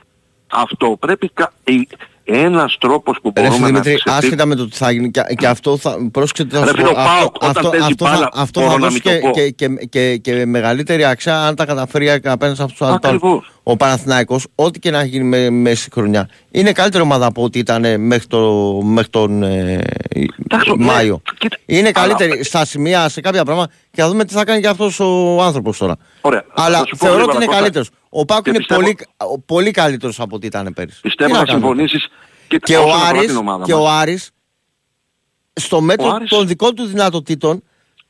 Αυτό πρέπει κα... η- ένας τρόπος που Ρε μπορούμε να Δημήτρη, ξεφύγουμε- άσχετα με το τι θα γίνει και, και αυτό θα πρόσεξε τι θα Ρε σου φίλε, πω. ο ΠΑΟΚ όταν αυτό, παίζει αυτό, μπάλα, θα, αυτό μπορώ θα να δώσει μην το και, πω. και, και, και, και μεγαλύτερη αξία αν τα καταφέρει απέναντι σε αυτούς τους αντιπάλους. Ακριβώς. Ο Παναθηναϊκός, ό,τι και να έχει γίνει με, μέση χρονιά, είναι καλύτερη ομάδα από ό,τι ήταν μέχρι, το, μέχρι τον ε, ναι, Μάιο. κοίτα, είναι αλλά- καλύτερη στα σημεία, σε κάποια πράγματα και θα δούμε τι θα κάνει και αυτός ο άνθρωπος τώρα. Ωραία. Αλλά Θα σου πω θεωρώ γρήγορα, ότι είναι Κώστα. καλύτερος. Ο Πάκου Και είναι πιστεύω- πολύ, πολύ καλύτερος από ό,τι ήταν πέρυσι. Πιστεύω Τι να κάνουμε; συμφωνήσεις και, Και ο, όσον αφορά Άρης, την ομάδα και μας. ο Άρης στο μέτρο Ο Άρης- των δικών του δυνατοτήτων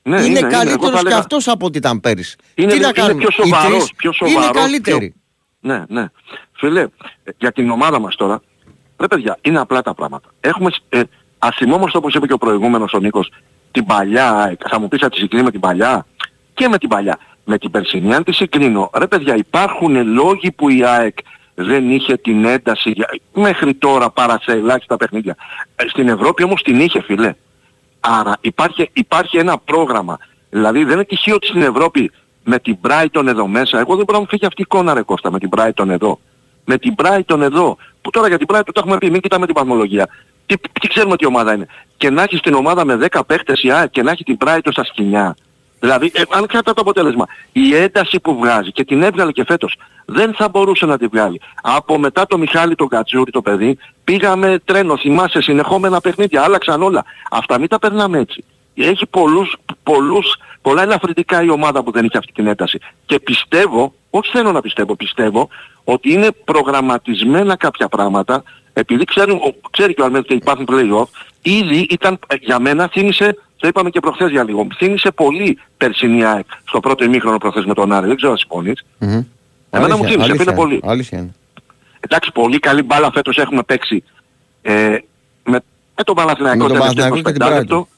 Ναι, είναι, είναι, είναι. Εγώ θα καλύτερος και έλεγα- αυτός από ό,τι ήταν πέρυσι. Είναι, Τι να είναι κάνουμε, πιο οι σοβαρός, τρεις πιο σοβαρός. είναι καλύτεροι. Πιο- Ναι, ναι. Φίλε, ε, για την ομάδα μας τώρα, ρε παιδιά, είναι απλά τα πράγματα. Έχουμε, ε, ας θυμόμαστε όπως είπε και ο προηγούμενος ο Νίκος, την παλιά, ΑΕΚ. θα μου πεις να τη συγκρίνει με την παλιά; Και με την παλιά. Με την περσινή αν τη συγκρίνω, ρε παιδιά υπάρχουν λόγοι που η ΑΕΚ δεν είχε την ένταση για... μέχρι τώρα παρά σε ελάχιστα παιχνίδια. Ε, στην Ευρώπη όμως την είχε φίλε. Άρα υπάρχει, υπάρχει ένα πρόγραμμα. Δηλαδή δεν είναι τυχαίο ότι στην Ευρώπη με την Brighton εδώ μέσα, εγώ δεν μπορώ να μου φύγει αυτή η εικόνα ρε Κώστα με την Brighton εδώ. Με την Brighton εδώ, που τώρα για την Brighton το έχουμε πει, μην κοιτάμε την βαθμολογία. Τι, τι ξέρουμε τι ομάδα είναι. Και να έχεις την ομάδα με 10 παίχτες η ΑΕΚ και να έχει την Brighton στα σκηνιά. Δηλαδή, ε, αν ξέρετε το αποτέλεσμα, η ένταση που βγάζει και την έβγαλε και φέτος, δεν θα μπορούσε να τη βγάλει. Από μετά το Μιχάλη τον Κατσούρη το παιδί, πήγαμε τρένο, θυμάσαι, συνεχόμενα παιχνίδια, άλλαξαν όλα. Αυτά μην τα περνάμε έτσι. Έχει πολλούς, πολλούς, πολλά ελαφρυντικά η ομάδα που δεν έχει αυτή την ένταση. Και πιστεύω, όχι θέλω να πιστεύω, πιστεύω ότι είναι προγραμματισμένα κάποια πράγματα, επειδή ξέρουν, ο- ξέρει και ο Αλμέδης και υπάρχουν play-off, ήδη ήταν, ε, για μένα θύμισε, το είπαμε και προχθές για λίγο, θύμισε πολύ περσινή ΑΕΚ στο πρώτο ημίχρονο προχθές με τον Άρη, δεν ξέρω αν συμφωνείς. Μμμ. Εμένα μου Αλήθεια, θύμισε, αλήθεια πήρε είναι, πολύ. Αλήθεια είναι. Εντάξει, πολύ καλή μπάλα φέτος έχουμε παίξει ε, με, με τον Παναθηναϊκό Με τον τελευταίο Παναθηναϊκό και την 25 Brighton. λεπτό.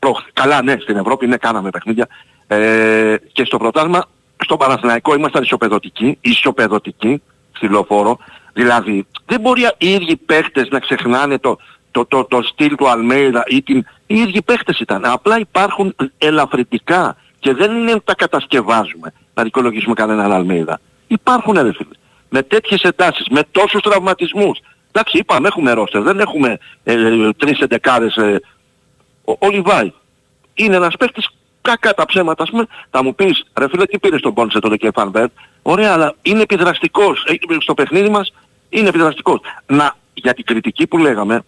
Προχ- Καλά, ναι, στην Ευρώπη ναι, κάναμε παιχνίδια. Ε, και στο πρωτάθλημα, στο Παναθηναϊκό ήμασταν ισοπεδωτικοί, ισοπεδωτικοί στη λεωφόρο. Δηλαδή, δεν μπορεί οι ίδιοι παίχτες να ξεχνάνε το, το, το, το στυλ του Αλμέιδα ή την... Οι ίδιοι παίχτες ήταν. Απλά υπάρχουν ελαφρυτικά και δεν είναι ότι τα κατασκευάζουμε να δικαιολογήσουμε κανέναν Αλμέιδα. Υπάρχουν ρε φίλε. Με τέτοιες εντάσεις, με τόσους τραυματισμούς. Εντάξει, είπαμε, έχουμε ρόστερ, δεν έχουμε ε, τρεις εντεκάδες. Ε, ο, ο Λιβάη είναι ένας παίχτης κακά τα ψέματα, ας πούμε, θα μου πεις, ρε φίλε, τι πήρες τον Πόνσε τότε και Φανβέρτ. Ωραία, αλλά είναι επιδραστικός. Ε, στο παιχνίδι μας είναι επιδραστικός. Να, για την κριτική που λέγαμε,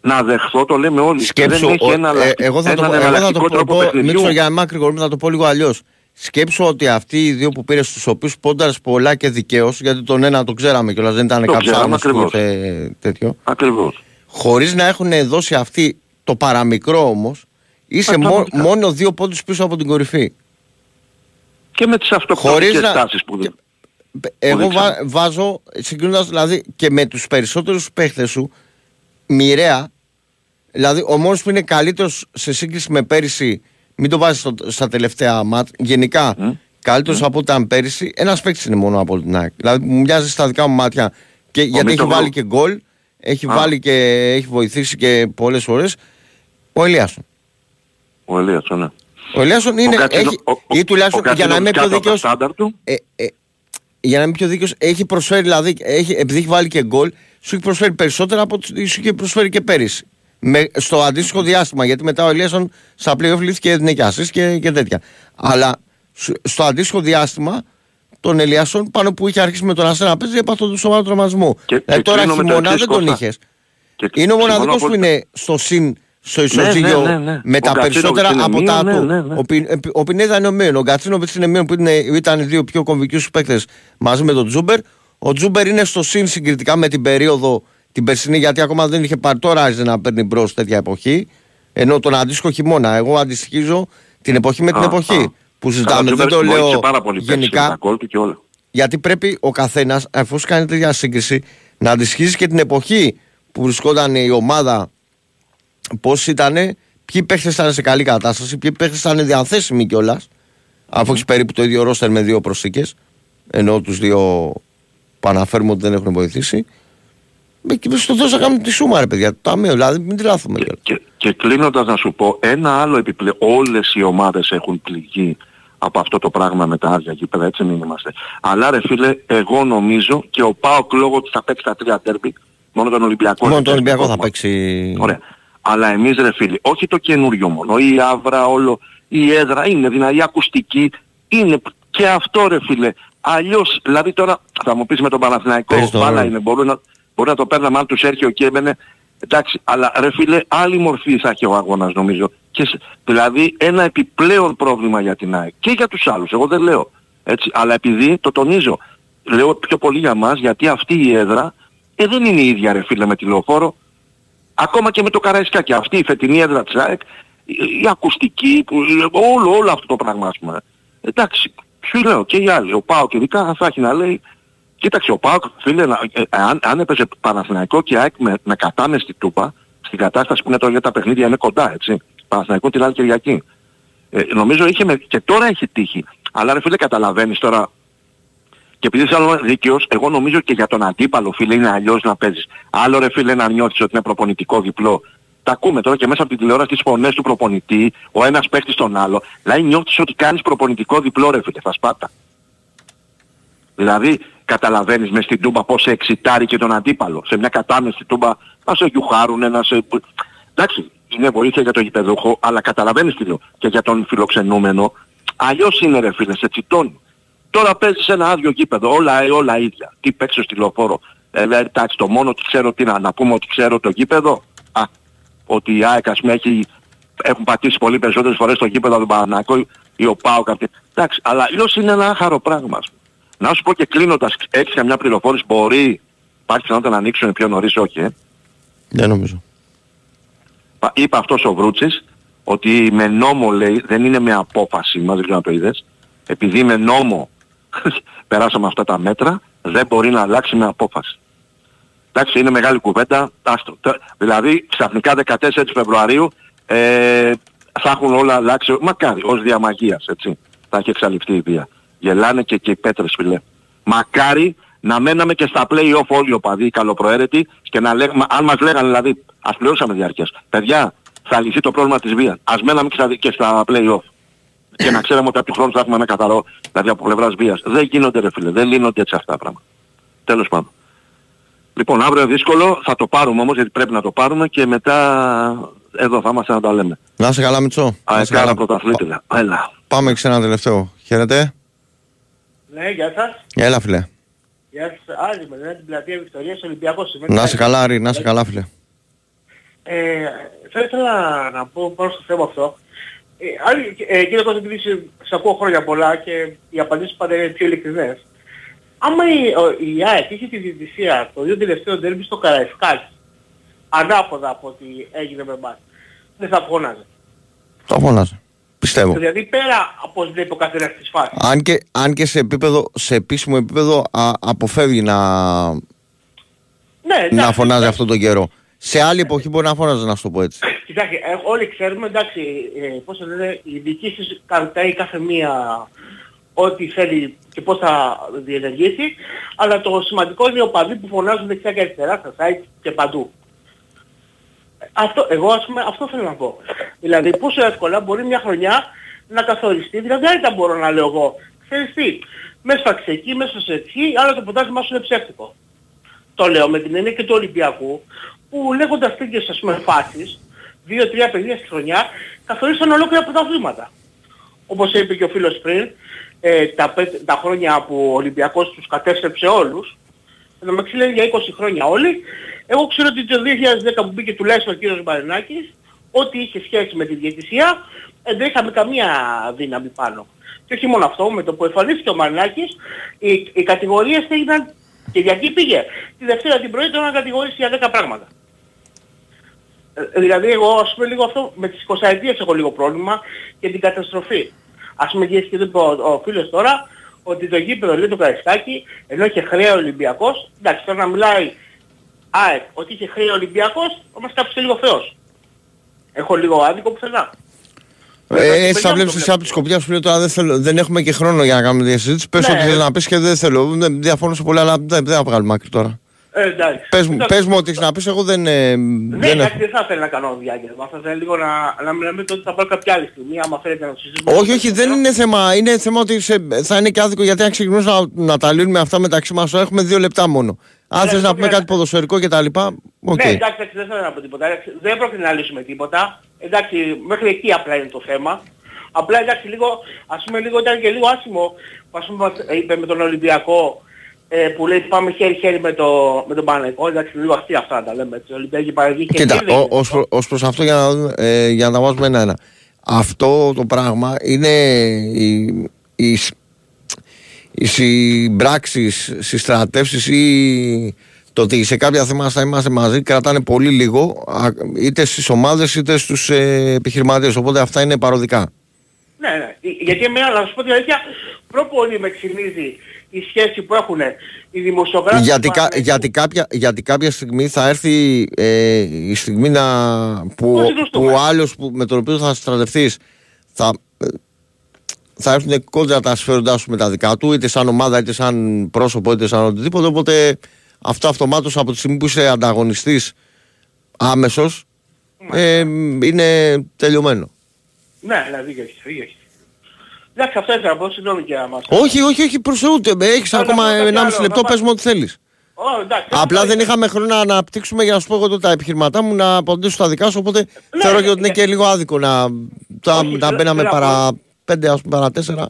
να δεχθώ, το λέμε όλοι. Σκέψου, δεν έχει ο- ένα, ε, αλλακτικό- εγώ θα το, έναν εγώ θα το εναλλακτικό πω, τρόπο πω παιχνιδιού. Μίτσο, για να μην ακρηγορούμε, θα το πω λίγο αλλιώς. Σκέψου ότι αυτοί οι δύο που πήρες στους οποίους πόνταρες πολλά και δικαίως, γιατί τον ένα το ξέραμε κιόλας, δεν ήταν Το κάποιος ξέραμε άγνωστος ακριβώς. ε, τέτοιο. Ακριβώς. Χωρίς να έχουν δώσει αυτοί το παραμικρό όμως, είσαι Α, μο- πραγματικά. μόνο δύο πόντους πίσω από την κορυφή. Και με τις αυτοκτονικές Χωρίς να- τάσεις που δεν... Εγώ δείξαμε. βα- βάζω, συγκρίνοντας δηλαδή και με τους περισσότερους παίχτες σου, μοιραία, δηλαδή ο μόνος που είναι καλύτερος σε σύγκριση με πέρυσι, μην το βάζεις στο- στα τελευταία μάτ, γενικά καλύτερος από ό,τι ήταν πέρυσι, ένας παίκτης είναι μόνο από την ΑΕΚ. Δηλαδή μου μοιάζει στα δικά μου μάτια και, γιατί έχει Μητογλου. βάλει και γκολ, έχει Α. βάλει και έχει βοηθήσει και πολλές φορές, ο Ελίασον. Ο Ελίασον, ναι. Ο Ελίασον είναι, Κατσίνο- έχει, ο- ο- ή τουλάχιστον ο για να είμαι πιο Κατσίνοβιτς κάτω από τα δίκαιος, στάνταρ του. ε, ε, για να είμαι πιο δίκαιος, έχει προσφέρει δηλαδή, έχει, επειδή έχει βάλει και γκολ, σου έχει προσφέρει περισσότερα από ό,τι σου είχε προσφέρει και πέρυσι. Με, στο αντίστοιχο διάστημα, γιατί μετά ο Ελίασον στα play-off λύθηκε εθνικιάσεις και, και τέτοια. Αλλά σου- στο αντίστοιχο διάστημα, τον Ελιάσον πάνω που είχε αρχίσει με τον Αστέρα να παίζει, έπαθε το σοβαρό τραυματισμό. Και- Δηλαδή και τώρα κλείνω με το χειμώνα εξής, δεν τον Κώστα. είχες. Και Είναι ο συμφωνώ μοναδικός που απόλυτα. είναι στο συν, στο Ναι, ισοζύγιο ναι, ναι, ναι. με Ο τα Γκατσίνοβιτς περισσότερα είναι από μείον, τα ναι, του. ναι, ναι. Ο, Πι- ε, ο Πινέδα είναι ο μείον. Ο Γκατσίνοβιτ είναι μείον που είναι, ήταν οι δύο πιο κομβικοί σου παίκτες μαζί με τον Τζούμπερ. Ο Τζούμπερ είναι στο συν συγκριτικά με την περίοδο την περσινή, γιατί ακόμα δεν είχε πάρει τώρα άρχισε να παίρνει μπρος τέτοια εποχή. Ενώ τον αντίστοιχο χειμώνα. Εγώ αντιστοιχίζω την εποχή με την Α, εποχή α. που Καλά, συζητάμε. ο Δεν το Τζούμπερ βοήθησε λέω πάρα πολύ πέρσι με γενικά. τα γκολ του και όλα. Γιατί πρέπει ο καθένας, εφόσον κάνει τέτοια σύγκριση, να αντισχύσει και την εποχή που βρισκόταν η ομάδα, πώς ήταν, ποιοι παίχτες ήταν σε καλή κατάσταση, ποιοι παίχτες ήταν διαθέσιμοι κιόλας. Αφού έχεις περίπου το ίδιο ρόστερ με δύο προσθήκες, ενώ τους δύο που αναφέρουμε ότι δεν έχουν βοηθήσει. Ε, Και στο τόσο να κάνουμε τη σούμα, ρε παιδιά. Το ταμείο, δηλαδή, μην τρελαθούμε κιόλας. Και, και κλείνοντας να σου πω, ένα άλλο επιπλέον, όλες οι ομάδες έχουν πληγεί από αυτό το πράγμα με τα άδεια γήπεδα, έτσι μην είμαστε. Αλλά ρε φίλε, εγώ νομίζω και ο Πάοκ λόγω ότι θα παίξει τα τρία τέρμπι, μόνο τον Ολυμπιακό. Μόνο δεν τον παίζει Ολυμπιακό θα κόσμο. παίξει. Ωραία. Αλλά εμείς ρε φίλοι, όχι το καινούριο μόνο, η άβρα όλο, η έδρα είναι δηλαδή η ακουστική, είναι και αυτό ρε φίλε. Αλλιώς, δηλαδή τώρα θα μου πεις με τον Παναθηναϊκό, Παίζει τον μπάλα ρόλο. είναι, μπορεί να, μπορεί να το παίρναμε αν τους έρχεται και έμενε. Εντάξει, αλλά ρε φίλε, άλλη μορφή θα έχει ο αγώνας νομίζω. Και, σε- δηλαδή ένα επιπλέον πρόβλημα για την ΑΕΚ και για τους άλλους, εγώ δεν λέω. Έτσι, αλλά επειδή το τονίζω, λέω πιο πολύ για μας γιατί αυτή η έδρα ε, δεν είναι η ίδια ρε φίλε με τη λεωφόρο. Ακόμα και με το Καραϊσκάκι. Αυτή η φετινή έδρα της ΑΕΚ, η, η ακουστική, που- όλο, όλο αυτό το πράγμα ας πούμε. Εντάξει, σου λέω και οι άλλοι. Ο Πάοκ ειδικά θα έχει να λέει Κοίταξε, ο Πάοκ, φίλε, να- ε, αν, αν έπαιζε Παναθηναϊκό και ΑΕΚ με, με κατάμεστη τούπα, στην κατάσταση που είναι τώρα για τα παιχνίδια είναι κοντά, έτσι. Παναθηναϊκό την άλλη Κυριακή. Ε, νομίζω είχε με, και τώρα έχει τύχει. Αλλά ρε φίλε καταλαβαίνεις τώρα, και επειδή είσαι άλλο δίκαιος, εγώ νομίζω και για τον αντίπαλο φίλε είναι αλλιώς να παίζεις. Άλλο ρε φίλε να νιώθεις ότι είναι προπονητικό διπλό τα ακούμε τώρα και μέσα από την τηλεόραση τις φωνές του προπονητή, ο ένας παίχτης τον άλλο. Δηλαδή νιώθεις ότι κάνεις προπονητικό διπλό ρε φίλε, θα σπάτα. Δηλαδή καταλαβαίνεις μες στην τούμπα πώς σε εξητάρει και τον αντίπαλο. Σε μια κατάμεση τούμπα να σε γιουχάρουνε, να σε... Εντάξει, είναι βοήθεια για το γηπεδούχο, αλλά καταλαβαίνεις τι λέω. Και για τον φιλοξενούμενο, αλλιώς είναι ρε φίλε, σε τσιτώνει. Τώρα παίζεις ένα άδειο γήπεδο, όλα, όλα ίδια. Τι παίξω στη λεωφόρο. Ε, δηλαδή, εντάξει, το μόνο ότι ξέρω τι να, να πούμε ότι ξέρω το γήπεδο. Α, ότι η ΑΕΚ ας πούμε έχει, έχουν πατήσει πολύ περισσότερες φορές το γήπεδο του Πανανακό ή ο Πάο κάποια. Εντάξει, αλλά αλλιώς είναι ένα άχαρο πράγμα. ας πούμε. Να σου πω και κλείνοντας, έχεις καμιά πληροφόρηση, μπορεί, υπάρχει πιθανότητα να ανοίξουν πιο νωρίς, όχι, ε. Δεν νομίζω. Πα- Είπε αυτός ο Βρούτσης ότι με νόμο λέει, δεν είναι με απόφαση, μας δεν ξέρω να το είδες, επειδή με νόμο περάσαμε αυτά τα μέτρα, δεν μπορεί να αλλάξει με απόφαση. Εντάξει, είναι μεγάλη κουβέντα. Άστο. Τε- Δηλαδή, ξαφνικά 14 Φεβρουαρίου ε, θα έχουν όλα αλλάξει. Μακάρι, ως διαμαγείας, έτσι. Θα έχει εξαλειφθεί η βία. Γελάνε και, και οι πέτρες, φιλέ. Μακάρι να μέναμε και στα play-off όλοι οι οπαδοί, οι καλοπροαίρετοι, και να λέγαμε, αν μας λέγανε δηλαδή, ας πληρώσαμε διάρκειας. Παιδιά, θα λυθεί το πρόβλημα της βίας. Ας μέναμε και στα, και στα play-off. Και να ξέραμε ότι από τους χρόνους θα έχουμε ένα καθαρό, δηλαδή από πλευράς βίας. Δεν γίνονται ρε φίλε, δεν λύνονται έτσι αυτά τα πράγματα. Τέλος πάντων. Λοιπόν, αύριο δύσκολο, θα το πάρουμε όμως γιατί πρέπει να το πάρουμε και μετά εδώ θα είμαστε να τα λέμε. Να είσαι καλά, Μιτσό. Να είσαι Αεκάρα καλά. πρωταθλήτρια. Έλα. Πάμε και σε ένα τελευταίο. Χαίρετε. Ναι, γεια σας. Έλα, φίλε. Γεια σας. Άρη με την πλατεία Βικτωρίας Ολυμπιακός. είμαι. Να είσαι καλά, Άρη, να είσαι καλά, φίλε. Ε, θα ήθελα να πω πάνω στο θέμα αυτό. Ε, Άρη, ε, κύριε Κώστα, επειδή σε, σε ακούω χρόνια πολλά και οι απαντήσεις πάντα είναι πιο ειλικρινές. Άμα η, ο, η ΑΕΚ είχε τη διαιτησία το δύο τελευταίο ντέρμπι στο Καραϊσκάκι, ανάποδα από ό,τι έγινε με εμάς, δεν θα φώναζε. Το φώναζε. Πιστεύω. Δηλαδή πέρα από ό,τι βλέπει ο καθένας της φάσης. Αν και, αν και σε, επίπεδο, σε επίσημο επίπεδο α, αποφεύγει να, Ναι, να εντάξει, φωνάζει αυτόν τον καιρό. Σε άλλη εποχή μπορεί να φώναζε, να σου το πω έτσι. Κοιτάξτε, ε, όλοι ξέρουμε, εντάξει, ε, πώς το λένε, οι διοικήσεις κρατάει κάθε μία ό,τι θέλει και πώς θα διενεργήσει, αλλά το σημαντικό είναι οι οπαδοί που φωνάζουν δεξιά και αριστερά στα site και παντού. Αυτό, εγώ ας πούμε, αυτό θέλω να πω. Δηλαδή πόσο εύκολα μπορεί μια χρονιά να καθοριστεί, δηλαδή δεν μπορώ να λέω εγώ, ξέρεις τι, μέσα σε εκεί, μέσα σε εκεί, άλλο το ποτάσμα σου είναι ψεύτικο. Το λέω με την έννοια και του Ολυμπιακού, που λέγοντας τέτοιες ας πούμε φάσεις, δύο-τρία παιδιά στη χρονιά, καθορίσαν ολόκληρα πρωταθλήματα. Όπως είπε και ο φίλος πριν, ε, τα, πέ- τα χρόνια που ο Ολυμπιακός τους κατέστρεψε όλους, να με λένε για 20 χρόνια όλοι, εγώ ξέρω ότι το 2010 που μπήκε τουλάχιστον ο κύριος Μπαρινάκης, ό,τι είχε σχέση με τη διαιτησία, ε, δεν είχαμε καμία δύναμη πάνω. Και όχι μόνο αυτό, με το που εμφανίστηκε ο Μαρινάκης, οι, οι κατηγορίες έγιναν και για εκεί πήγε. Τη Δευτέρα την πρωί τον να κατηγορήσει για 10 πράγματα. Ε, δηλαδή εγώ ας πούμε λίγο αυτό με τις 20 ετίες έχω λίγο πρόβλημα και την καταστροφή. Ας πούμε και είπε ο, ο φίλος τώρα ότι το γήπεδο λέει το Καριστάκι ενώ είχε χρέο Ολυμπιακός, εντάξει τώρα να μιλάει ΑΕΚ ότι είχε χρέο Ολυμπιακός, θα μας κάψει λίγο θεός. Έχω λίγο άδικο πουθενά. Ε, έτσι θα βλέπεις εσύ από τη σκοπιάς σου λέει τώρα δεν, θέλω, δεν έχουμε και χρόνο για να κάνουμε τη συζήτηση. Πες Ναι. ό,τι θέλει να πεις και δεν θέλω. Δεν διαφωνώ σε πολλά, αλλά δεν, δεν θα βγάλουμε άκρη τώρα. Ε, εντάξει. Πες μου, πες μου ό,τι έχεις να πεις, εγώ δεν. ε, Ναι, δεν εντάξει, έχω. δεν θα ήθελα να κάνω διάγγελμα. Θα ήθελα λίγο να, να μιλάμε ότι θα πάω κάποια άλλη στιγμή, άμα θέλετε να το συζητήσουμε. Όχι, όχι, δεν είναι θέμα. Είναι θέμα ότι σε, θα είναι και άδικο γιατί αν ξεκινήσουμε να, να τα λύνουμε αυτά μεταξύ μας, έχουμε δύο λεπτά μόνο. Αν Ναι, θες να το πούμε πήρα. κάτι ποδοσφαιρικό κτλ. Οκ. Ναι, εντάξει, εντάξει, δεν θέλω να πω τίποτα. Εντάξει, Δεν πρόκειται να λύσουμε τίποτα. Εντάξει, μέχρι εκεί απλά είναι το θέμα. Απλά εντάξει, λίγο, ας πούμε, λίγο ήταν και λίγο άσημο, που ας πούμε είπε με τον Ολυμπιακό, ε, που λέει πάμε χέρι-χέρι με, το, με τον Παναγικό. Εντάξει, λίγο αστεία αυτά να τα λέμε. Έτσι. Ο Ολυμπιακή Παναγική και Κοίτα, εκεί δεν είναι. ως, προ- ως προς αυτό για να, δούμε, ε, για να τα βάζουμε ένα-ένα. Αυτό το πράγμα είναι οι, οι, σ- οι συμπράξεις, συστρατεύσεις ή το ότι σε κάποια θέματα θα είμαστε μαζί κρατάνε πολύ λίγο α, είτε στις ομάδες είτε στους ε, επιχειρηματίες οπότε αυτά είναι παροδικά. Ναι, ναι. Γιατί εμένα, να σου πω την αλήθεια, πιο πολύ με ξυνίζει η σχέση που έχουν οι δημοσιογράφοι Γιατί, του κα- Παναθηναϊκού. γιατί, κάποια, γιατί κάποια στιγμή θα έρθει ε, η στιγμή να, που, που ο άλλος που, με τον οποίο θα στρατευτείς θα, ε, θα έρθουν κόντρα τα συμφέροντά σου με τα δικά του, είτε σαν ομάδα, είτε σαν πρόσωπο, είτε σαν οτιδήποτε. Οπότε αυτό αυτομάτως από τη στιγμή που είσαι ανταγωνιστής άμεσος, ε, είναι τελειωμένο. Ναι, ναι, δίκιο έχεις, δίκιο έχεις. Εντάξει, αυτό ήθελα να πω, συγγνώμη και μας. Όχι, όχι, όχι, προς Θεού, τε- έχεις Όλα ακόμα αυτά τα 1,5 άλλο, λεπτό, να πες μου ό,τι θέλεις. Ω, εντάξει, Απλά αυτό δεν είναι. είχαμε χρόνο να αναπτύξουμε για να σου πω εγώ τώρα τα επιχειρηματά μου να απαντήσω στα δικά σου. Οπότε Ναι, θεωρώ ναι, και ότι είναι ναι. και λίγο άδικο να, τα, Όχι, να θέλω- μπαίναμε θέλω να παρά πέντε, ας πούμε, παρά τέσσερα.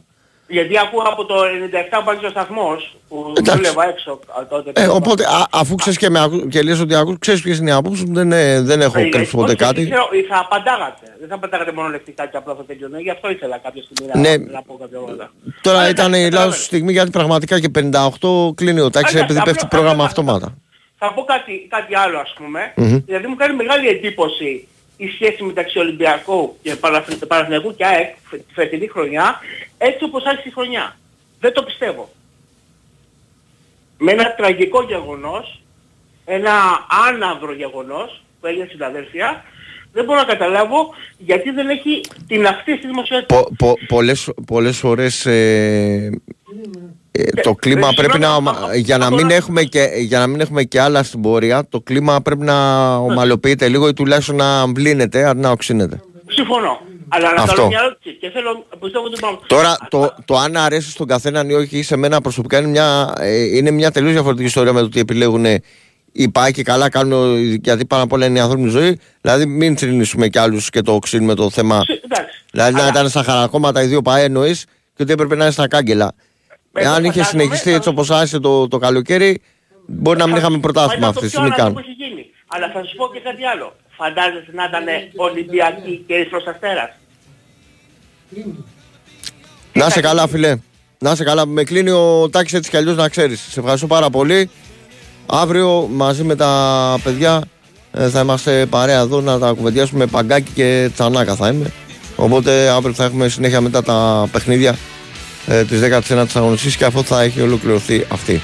Γιατί ακούω από το 97 που άρχισε ο σταθμός, που Εντάξει. δούλευα έξω α, τότε. Ε, οπότε, α, αφού ξέρεις και, με, ακού- και λες ότι ακούς, ξέρεις ποιες είναι οι απόψεις μου, δεν, ε, δεν έχω Ε, κρύψει όχι, ποτέ όχι, κάτι. ξέρω, θα απαντάγατε. Δεν θα απαντάγατε μόνο λεκτικά και απλά θα τελειώνε. Γι' αυτό ήθελα κάποια στιγμή να, Ναι. να πω κάποια πράγματα. Τώρα Αλλά ήταν εντάξει, η καταλαβαίνω. λάθος στιγμή γιατί πραγματικά και 58 κλείνει ο τάξης Εντάξει, επειδή απλά- πέφτει πρόγραμμα απλά- αυτόματα. Θα πω κάτι, κάτι άλλο ας πούμε. Μμμ. Δηλαδή μου κάνει μεγάλη εντύπωση η σχέση μεταξύ Ολυμπιακού και Παναθη- Παναθηναϊκού και ΑΕΚ φε- τη φετινή χρονιά έτσι όπως άρχισε η χρονιά. Δεν το πιστεύω. Με ένα τραγικό γεγονός, ένα άναυρο γεγονός που έγινε στην αδέρφια, δεν μπορώ να καταλάβω γιατί δεν έχει την αυτής στη δημοσιότητα. Πο, πο, πολλές, πολλές φορές ε, ε, το κλίμα ε, πρέπει να συγγνώμη, ομα- α- για να, αυτό μην να- έχουμε και, για να μην έχουμε και άλλα στην πορεία το κλίμα πρέπει να ομαλοποιείται λίγο ή τουλάχιστον να βλύνεται αντί να οξύνεται. Συμφωνώ. Αλλά να Αυτό. κάνω μια ερώτηση και θέλω, πιστεύω ότι πάμε. Τώρα το, το αν αρέσει στον καθέναν ή όχι σε μένα προσωπικά είναι μια, ε, είναι μια τελείως διαφορετική ιστορία με το τι επιλέγουν οι ΠΑΕ και καλά κάνουν γιατί πάνω απ' όλα είναι η ανθρώπινη ζωή. Δηλαδή μην θρυνήσουμε κι άλλους και το οξύνουμε το θέμα. Εντάξει. Δηλαδή να ήταν στα χαρακόμματα οι δύο ΠΑΕ εννοείς και ότι έπρεπε να είναι στα κάγκελα. Εγώ Εάν είχε φαντάζομαι, συνεχιστεί έτσι όπως άρχισε το, το καλοκαίρι μπορεί να μην είχαμε πρωτάθλημα αυτή τη στιγμή Αυτό καν. που έχει γίνει. Αλλά θα σου πω και κάτι άλλο. Φαντάζεσαι να ήταν Ολυμπιακή και Ίσρος Αστέρας; Να είσαι καλά φίλε. Να είσαι καλά. Με κλείνει ο Τάκης έτσι κι αλλιώς να ξέρεις. Σε ευχαριστώ πάρα πολύ. Αύριο μαζί με τα παιδιά ε, θα είμαστε παρέα εδώ να τα κουβεντιάσουμε παγκάκι και τσανάκα θα είμαι. Οπότε αύριο θα έχουμε συνέχεια μετά τα παιχνίδια ε, της 19ης αγωνιστής και αυτό θα έχει ολοκληρωθεί αυτή.